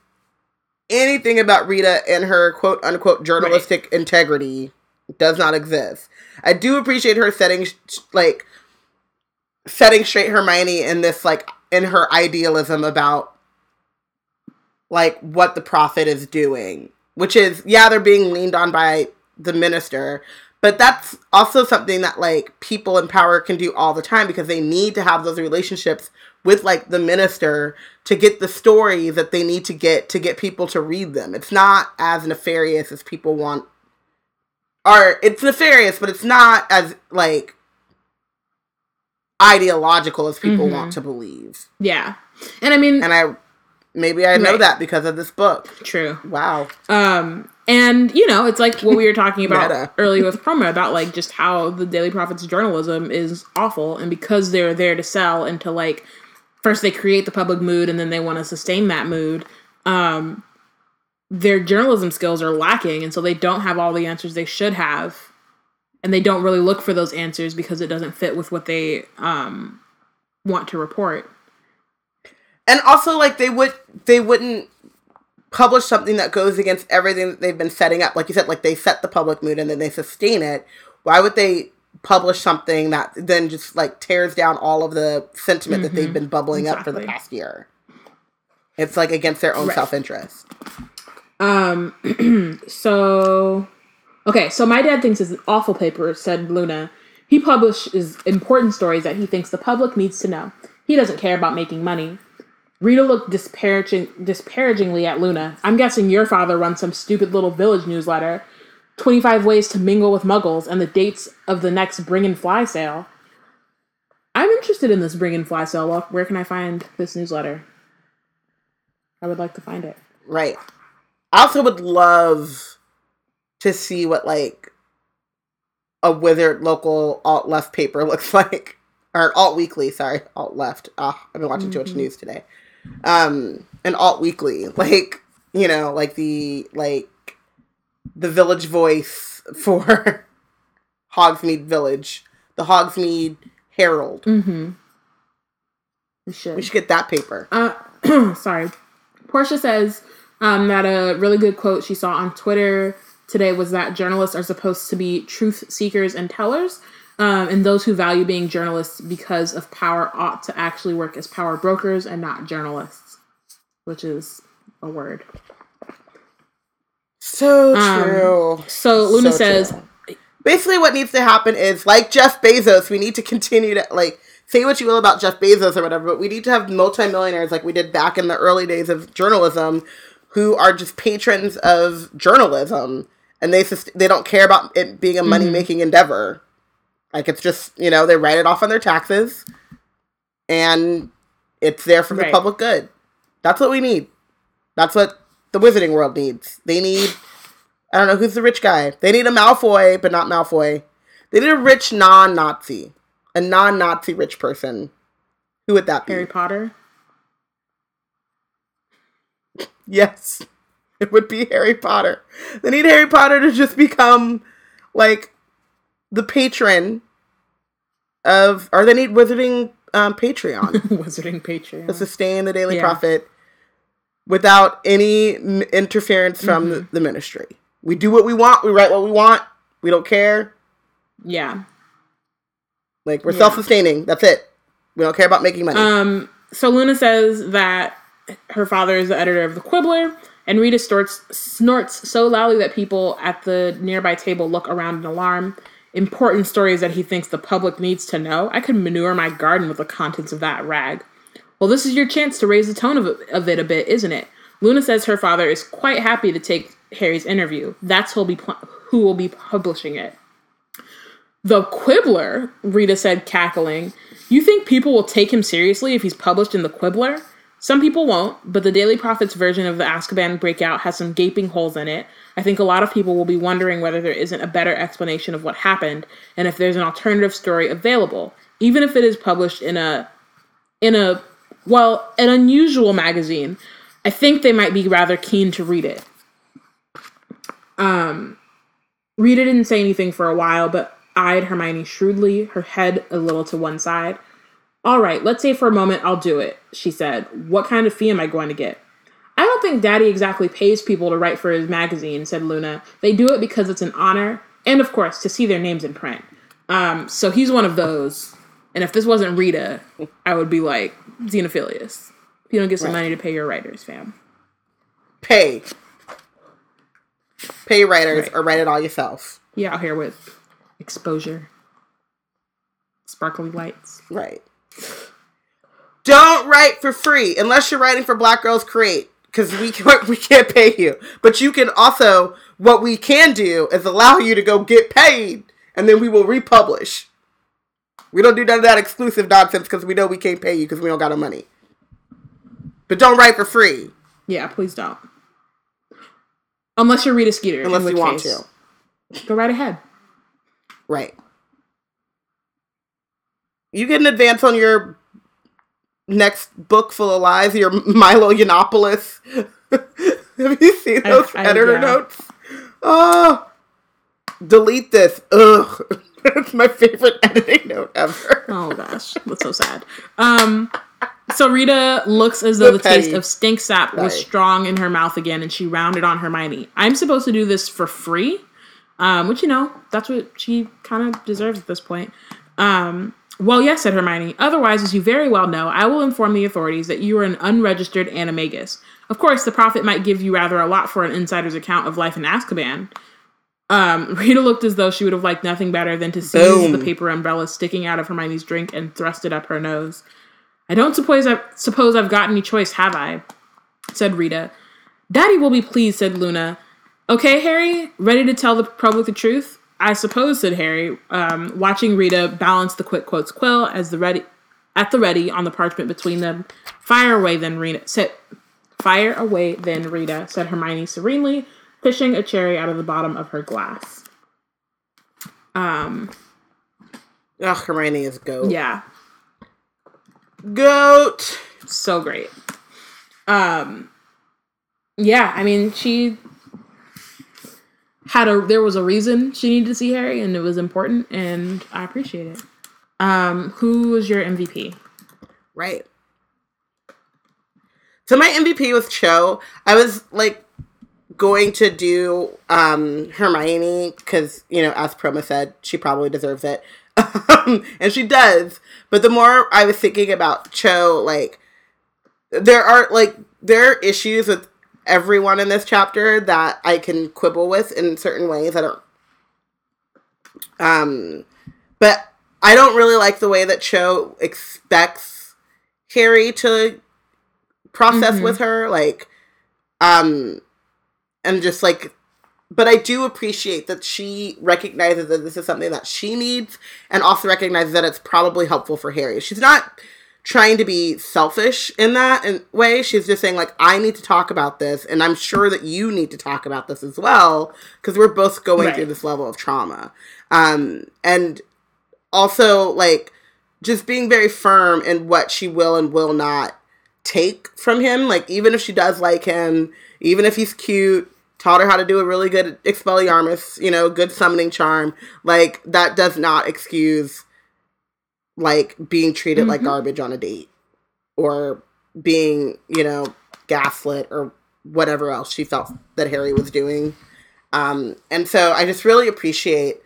anything about Rita and her quote unquote journalistic integrity does not exist. I do appreciate her setting like setting straight Hermione in this like in her idealism about like what the prophet is doing, which is yeah, they're being leaned on by the minister, but that's also something that like people in power can do all the time because they need to have those relationships with like the minister to get the stories that they need to get to get people to read them. It's not as nefarious as people want or it's nefarious, but it's not as like ideological as people Mhm. want to believe. Yeah. And I mean, And I maybe I know Right. that because of this book. true. Wow. Um, and you know, it's like what we were talking about earlier with Proma about like just how the Daily Prophet's journalism is awful, and because they're there to sell and to like first they create the public mood and then they want to sustain that mood. Um, their journalism skills are lacking, and so they don't have all the answers they should have, and they don't really look for those answers because it doesn't fit with what they um want to report. And also like they would they wouldn't publish something that goes against everything that they've been setting up. Like you said, like they set the public mood and then they sustain it. Why would they publish something that then just like tears down all of the sentiment that they've been bubbling up for the past year? It's like against their own Right. self interest. Um, so okay, so my dad thinks is an awful paper, said Luna. He publishes important stories that he thinks the public needs to know. He doesn't care about making money. Rita looked disparaging, disparagingly at Luna. I'm guessing your father runs some stupid little village newsletter. 25 ways to mingle with muggles and the dates of the next Bring and Fly sale. I'm interested in this Bring and Fly sale. Well, where can I find this newsletter? I would like to find it. Right. I also would love to see what like a withered local alt left paper looks like, or alt weekly. Sorry, alt left. Ah, I've been watching too much news today. Um, an alt weekly, like you know, like the like the village voice for Hogsmeade Village, the Hogsmeade Herald. Mm-hmm. We should. We should get that paper. Uh, sorry. Portia says um, that a really good quote she saw on Twitter today was that journalists are supposed to be truth seekers and tellers. Um, and those who value being journalists because of power ought to actually work as power brokers and not journalists, which is a word. So Um, true. So Luna So says, true. basically what needs to happen is like Jeff Bezos, we need to continue to like say what you will about Jeff Bezos or whatever, but we need to have multimillionaires like we did back in the early days of journalism who are just patrons of journalism and they sus- they don't care about it being a money making endeavor. Like it's just, you know, they write it off on their taxes and it's there for the Right. public good. That's what we need. That's what the wizarding world needs. They need I don't know who's the rich guy. They need a Malfoy, but not Malfoy. They need a rich non-Nazi, a non-Nazi rich person. Who would that be? Harry Potter. Yes, it would be Harry Potter. They need Harry Potter to just become like the patron of, or they need Wizarding um, Patreon Wizarding Patreon to sustain the Daily Yeah. Prophet without any m- interference from Mm-hmm. the, the ministry. We do what we want. We write what we want. We don't care. Yeah. Like we're Yeah. self-sustaining. That's it. We don't care about making money. Um, so Luna says that her father is the editor of the Quibbler, and Rita snorts, snorts so loudly that people at the nearby table look around in alarm. Important stories that he thinks the public needs to know. I could manure my garden with the contents of that rag. Well, this is your chance to raise the tone of of it a bit, isn't it? Luna says her father is quite happy to take Harry's interview. That's who'll be pl- who will be publishing it. The Quibbler, Rita said, cackling. You think people will take him seriously if he's published in the Quibbler? Some people won't, but the Daily Prophet's version of the Azkaban breakout has some gaping holes in it. I think a lot of people will be wondering whether there isn't a better explanation of what happened and if there's an alternative story available, even if it is published in a in a well, an unusual magazine. I think they might be rather keen to read it. Um Rita didn't say anything for a while, but eyed Hermione shrewdly, her head a little to one side. All right, let's say for a moment I'll do it, she said. What kind of fee am I going to get? I don't think Daddy exactly pays people to write for his magazine, said Luna. They do it because it's an honor, and of course, to see their names in print. Um, so he's one of those. And if this wasn't Rita, I would be like, Xenophilius. You don't get some Right. money to pay your writers, fam. Pay. Pay writers Right. or write it all yourself. You out here with exposure, sparkly lights. Right. Don't write for free unless you're writing for Black Girls Create because we can't, we can't pay you. But you can also what we can do is allow you to go get paid and then we will republish. We don't do none of that exclusive nonsense because we know we can't pay you because we don't got no money. But don't write for free Yeah, please don't. Unless you're Rita Skeeter. unless you want case, to. Go right ahead. Right. You get an advance on your next book full of lies, your Milo Yiannopoulos. Have you seen those I- editor yeah. notes? Oh, delete this. Ugh. It's my favorite editing note ever. Oh gosh, that's so sad. Um, so Rita looks as though the Petty. taste of stink sap was strong in her mouth again, and she rounded on Hermione. I'm supposed to do this for free, um, which you know that's what she kind of deserves at this point. Um, well, yes, said Hermione. Otherwise, as you very well know, I will inform the authorities that you are an unregistered animagus. Of course, the prophet might give you rather a lot for an insider's account of life in Azkaban. Um, Rita looked as though she would have liked nothing better than to seize Boom. the paper umbrella sticking out of Hermione's drink and thrust it up her nose. I don't suppose I suppose I've got any choice, have I? said Rita. Daddy will be pleased, said Luna. Okay, Harry, ready to tell the public the truth? I suppose, said Harry, um, watching Rita balance the quick quotes quill as the ready at the ready on the parchment between them. Fire away, then Rita. Said, Fire away, then Rita, said Hermione serenely, fishing a cherry out of the bottom of her glass. Um, Ugh, Hermione is goat. yeah, Goat. so great. Um, yeah, I mean, she had a there was a reason she needed to see Harry, and it was important, and I appreciate it. Um, who was your MVP? Right. So my MVP was Cho. I was like going to do um Hermione because you know, as Proma said, she probably deserves it, and she does. But the more I was thinking about Cho, like there are like there are issues with everyone in this chapter that I can quibble with in certain ways. I don't. Um, but I don't really like the way that Cho expects Harry to process Mhm. with her, like, um, and just like, but I do appreciate that she recognizes that this is something that she needs, and also recognizes that it's probably helpful for Harry. She's not trying to be selfish in that in- way. She's just saying like, I need to talk about this, and I'm sure that you need to talk about this as well because we're both going Right. through this level of trauma. Um, and also like just being very firm in what she will and will not take from him. Like even if she does like him, even if he's cute, taught her how to do a really good Expelliarmus, you know, good summoning charm. Like that does not excuse like being treated like Mhm. garbage on a date or being, you know, gaslit or whatever else she felt that Harry was doing. Um, and so I just really appreciate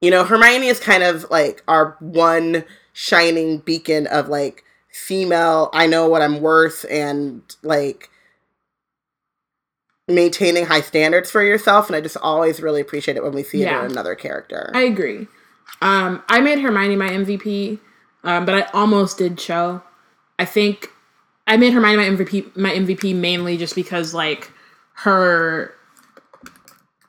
you know, Hermione is kind of like our one shining beacon of like female, I know what I'm worth and like maintaining high standards for yourself. And I just always really appreciate it when we see it in another character. I agree. Um, I made Hermione my MVP, um, but I almost did Cho. I think I made Hermione my MVP, my MVP mainly just because like her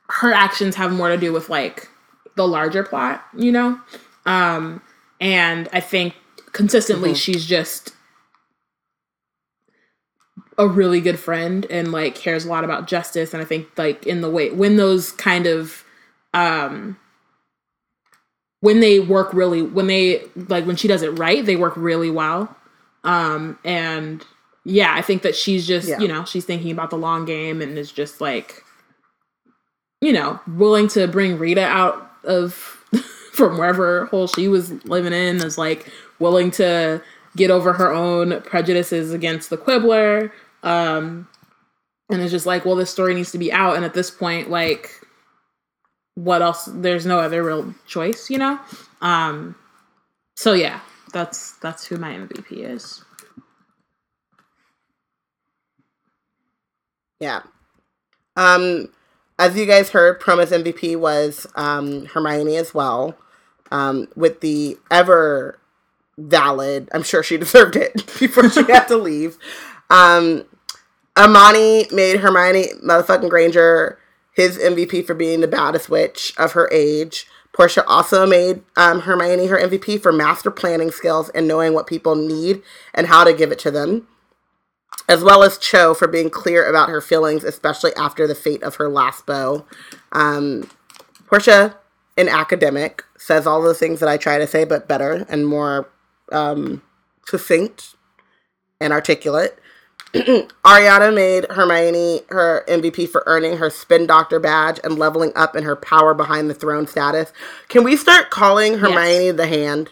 her actions have more to do with like the larger plot, you know. Um, and I think consistently she's just a really good friend and like cares a lot about justice and I think like in the way when those kind of um when they work really when they like when she does it right they work really well. Um and yeah i think that she's just Yeah. you know she's thinking about the long game and is just like you know willing to bring rita out of from wherever hole she was living in is like willing to get over her own prejudices against the quibbler. Um and it's just like well this story needs to be out. And at this point like what else there's no other real choice you know um so yeah that's that's who my mvp is Yeah. Um, as you guys heard, Proma's MVP was um, Hermione as well, um, with the ever valid. I'm sure she deserved it before she had to leave. Um, Amani made Hermione motherfucking Granger his MVP for being the baddest witch of her age. Portia also made um, Hermione her MVP for master planning skills and knowing what people need and how to give it to them as well as Cho for being clear about her feelings, especially after the fate of her last bow. Um, Portia, an academic, says all the things that I try to say, but better and more um, succinct and articulate. Ariana made Hermione her MVP for earning her spin doctor badge and leveling up in her power behind the throne status. Can we start calling Hermione the hand?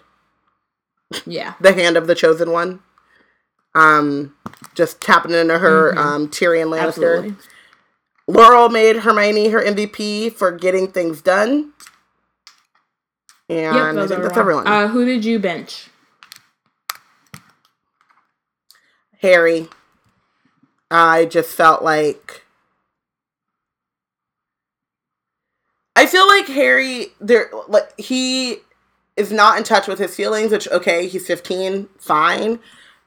yeah the hand of the chosen one. Um, just tapping into her Mhm. um, Tyrion Lannister. absolutely Laurel made Hermione her MVP for getting things done. And yep I think that's all. everyone. uh who did you bench Harry. I just felt like I feel like Harry there like he is not in touch with his feelings, which okay, he's 15, fine.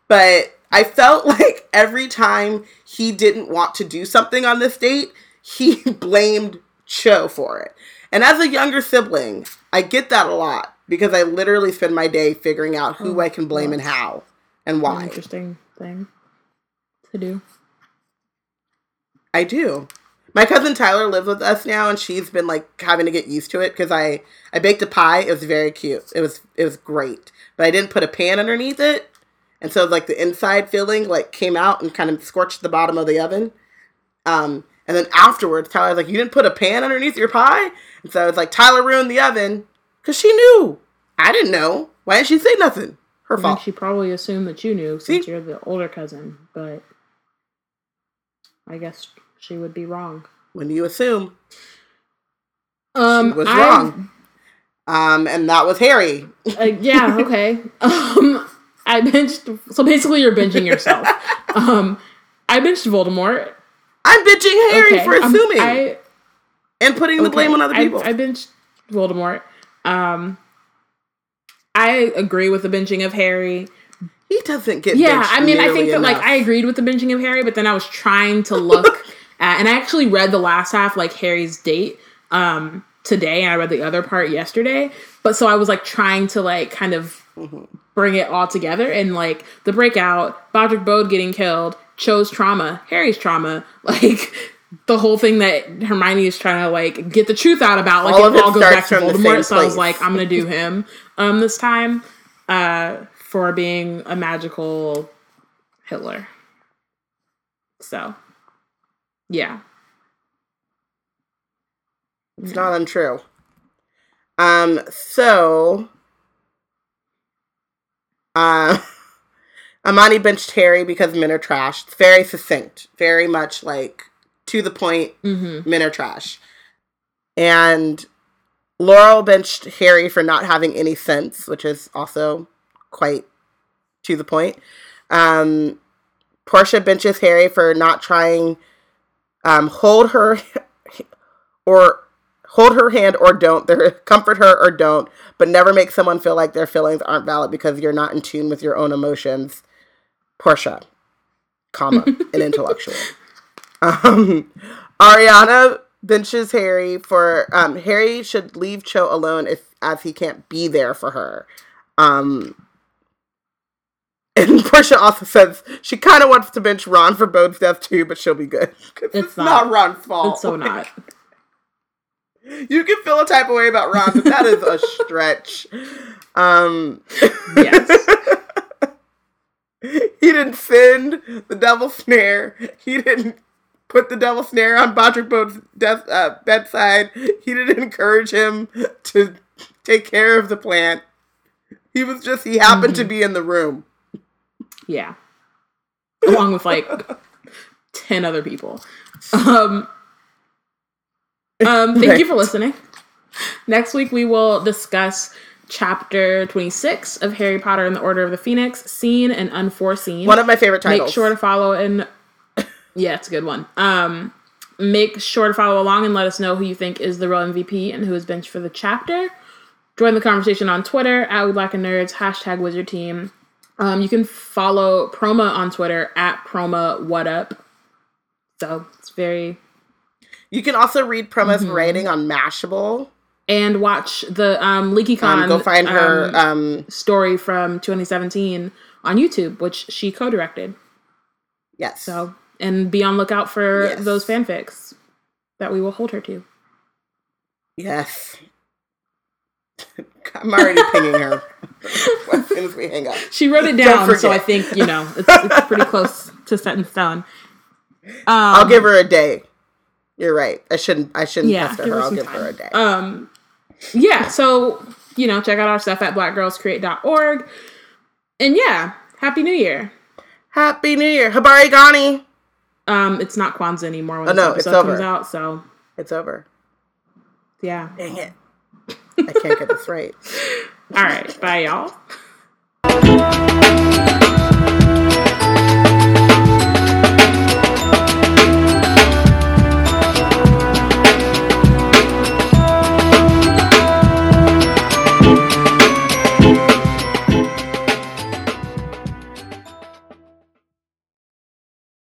But I felt like every time he didn't want to do something on this date, he blamed Cho for it. And as a younger sibling, I get that a lot because I literally spend my day figuring out who oh, I can blame and how and why. An why. interesting thing to do. I do. My cousin Tyler lives with us now, and she's been like having to get used to it because I I baked a pie. It was very cute. It was it was great, but I didn't put a pan underneath it, and so like the inside filling like came out and kind of scorched the bottom of the oven. Um, and then afterwards, Tyler's like, "You didn't put a pan underneath your pie," and so it's like Tyler ruined the oven because she knew. I didn't know. Why didn't she say nothing? Her I think fault. she probably assumed that you knew since See? you're the older cousin, but I guess she would be wrong. When you assume Um, she was I- wrong? Um, and that was Harry. Uh, yeah, okay. Um, I binged. So basically, you're binging yourself. um, I binged Voldemort. I'm bitching Harry Okay, for um, assuming I, and putting the blame on other I- people. I, binged Voldemort. Um, I agree with the binging of Harry. he doesn't get. Yeah, I mean, I think nearly that like. I agreed with the binging of Harry, but then I was trying to look at, and I actually read the last half, like Harry's date, um, today, and I read the other part yesterday. But so I was like trying to like kind of Mm-hmm. bring it all together, and like the breakout, Broderick Bode getting killed, Cho's trauma, Harry's trauma, like. The whole thing that Hermione is trying to like get the truth out about, like All it all goes back to Voldemort. So I was like, I'm gonna do him um this time, uh, for being a magical Hitler. So, yeah. It's not untrue. Um, so uh Amani benched Harry because men are trash. It's very succinct, very much like to the point, Mm-hmm. men are trash. And Laurel benched Harry for not having any sense, which is also quite to the point. Um, Portia benches Harry for not trying um, hold her or hold her hand or don't there comfort her or don't but never make someone feel like their feelings aren't valid because you're not in tune with your own emotions. Portia comma an intellectual. Um ariana benches harry for um harry should leave cho alone if as he can't be there for her. Um and Portia also says she kind of wants to bench Ron for Bode's death too, but she'll be good. It's, It's not. not. Ron's fault. It's so not. You can feel a type of way about Ron, but that is a stretch. Um, Yes. he didn't send the devil snare. He didn't put the devil snare on Broderick Bode's death uh, bedside. He didn't encourage him to take care of the plant. He was just he happened to be in the room. Yeah. Along with like 10 other people. Um, um, thank you for listening. Next week, we will discuss chapter 26 of Harry Potter and the Order of the Phoenix, Seen and Unforeseen. One of my favorite titles. Make sure to follow and yeah, it's a good one. Um, make sure to follow along and let us know who you think is the real MVP and who is benched for the chapter. Join the conversation on Twitter at We Black and Nerds hashtag Wizard Team. Um, you can follow Proma on Twitter at Proma What Up. So it's very You can also read Proma's Mm-hmm. writing on Mashable. and watch the um LeakyCon Um, go find her. um, Um, story from 2017 on YouTube, which she co-directed. yes. So and be on lookout for Yes. those fanfics that we will hold her to. yes. I'm already pinging her as soon as we hang up. She wrote it down, so I think you know it's, it's pretty close to set in stone. Um, I'll give her a day. You're right. I shouldn't. I shouldn't yeah, pester give her. her I'll give time. her a day. Um, yeah, so you know, check out our stuff at blackgirlscreate.org. And yeah, happy New Year. Happy New Year, Habari Gani. Um, it's not Kwanzaa anymore when Oh, this no, it's episode comes over. out, so It's over. yeah. Dang it. I can't get this right. All right. Bye, y'all.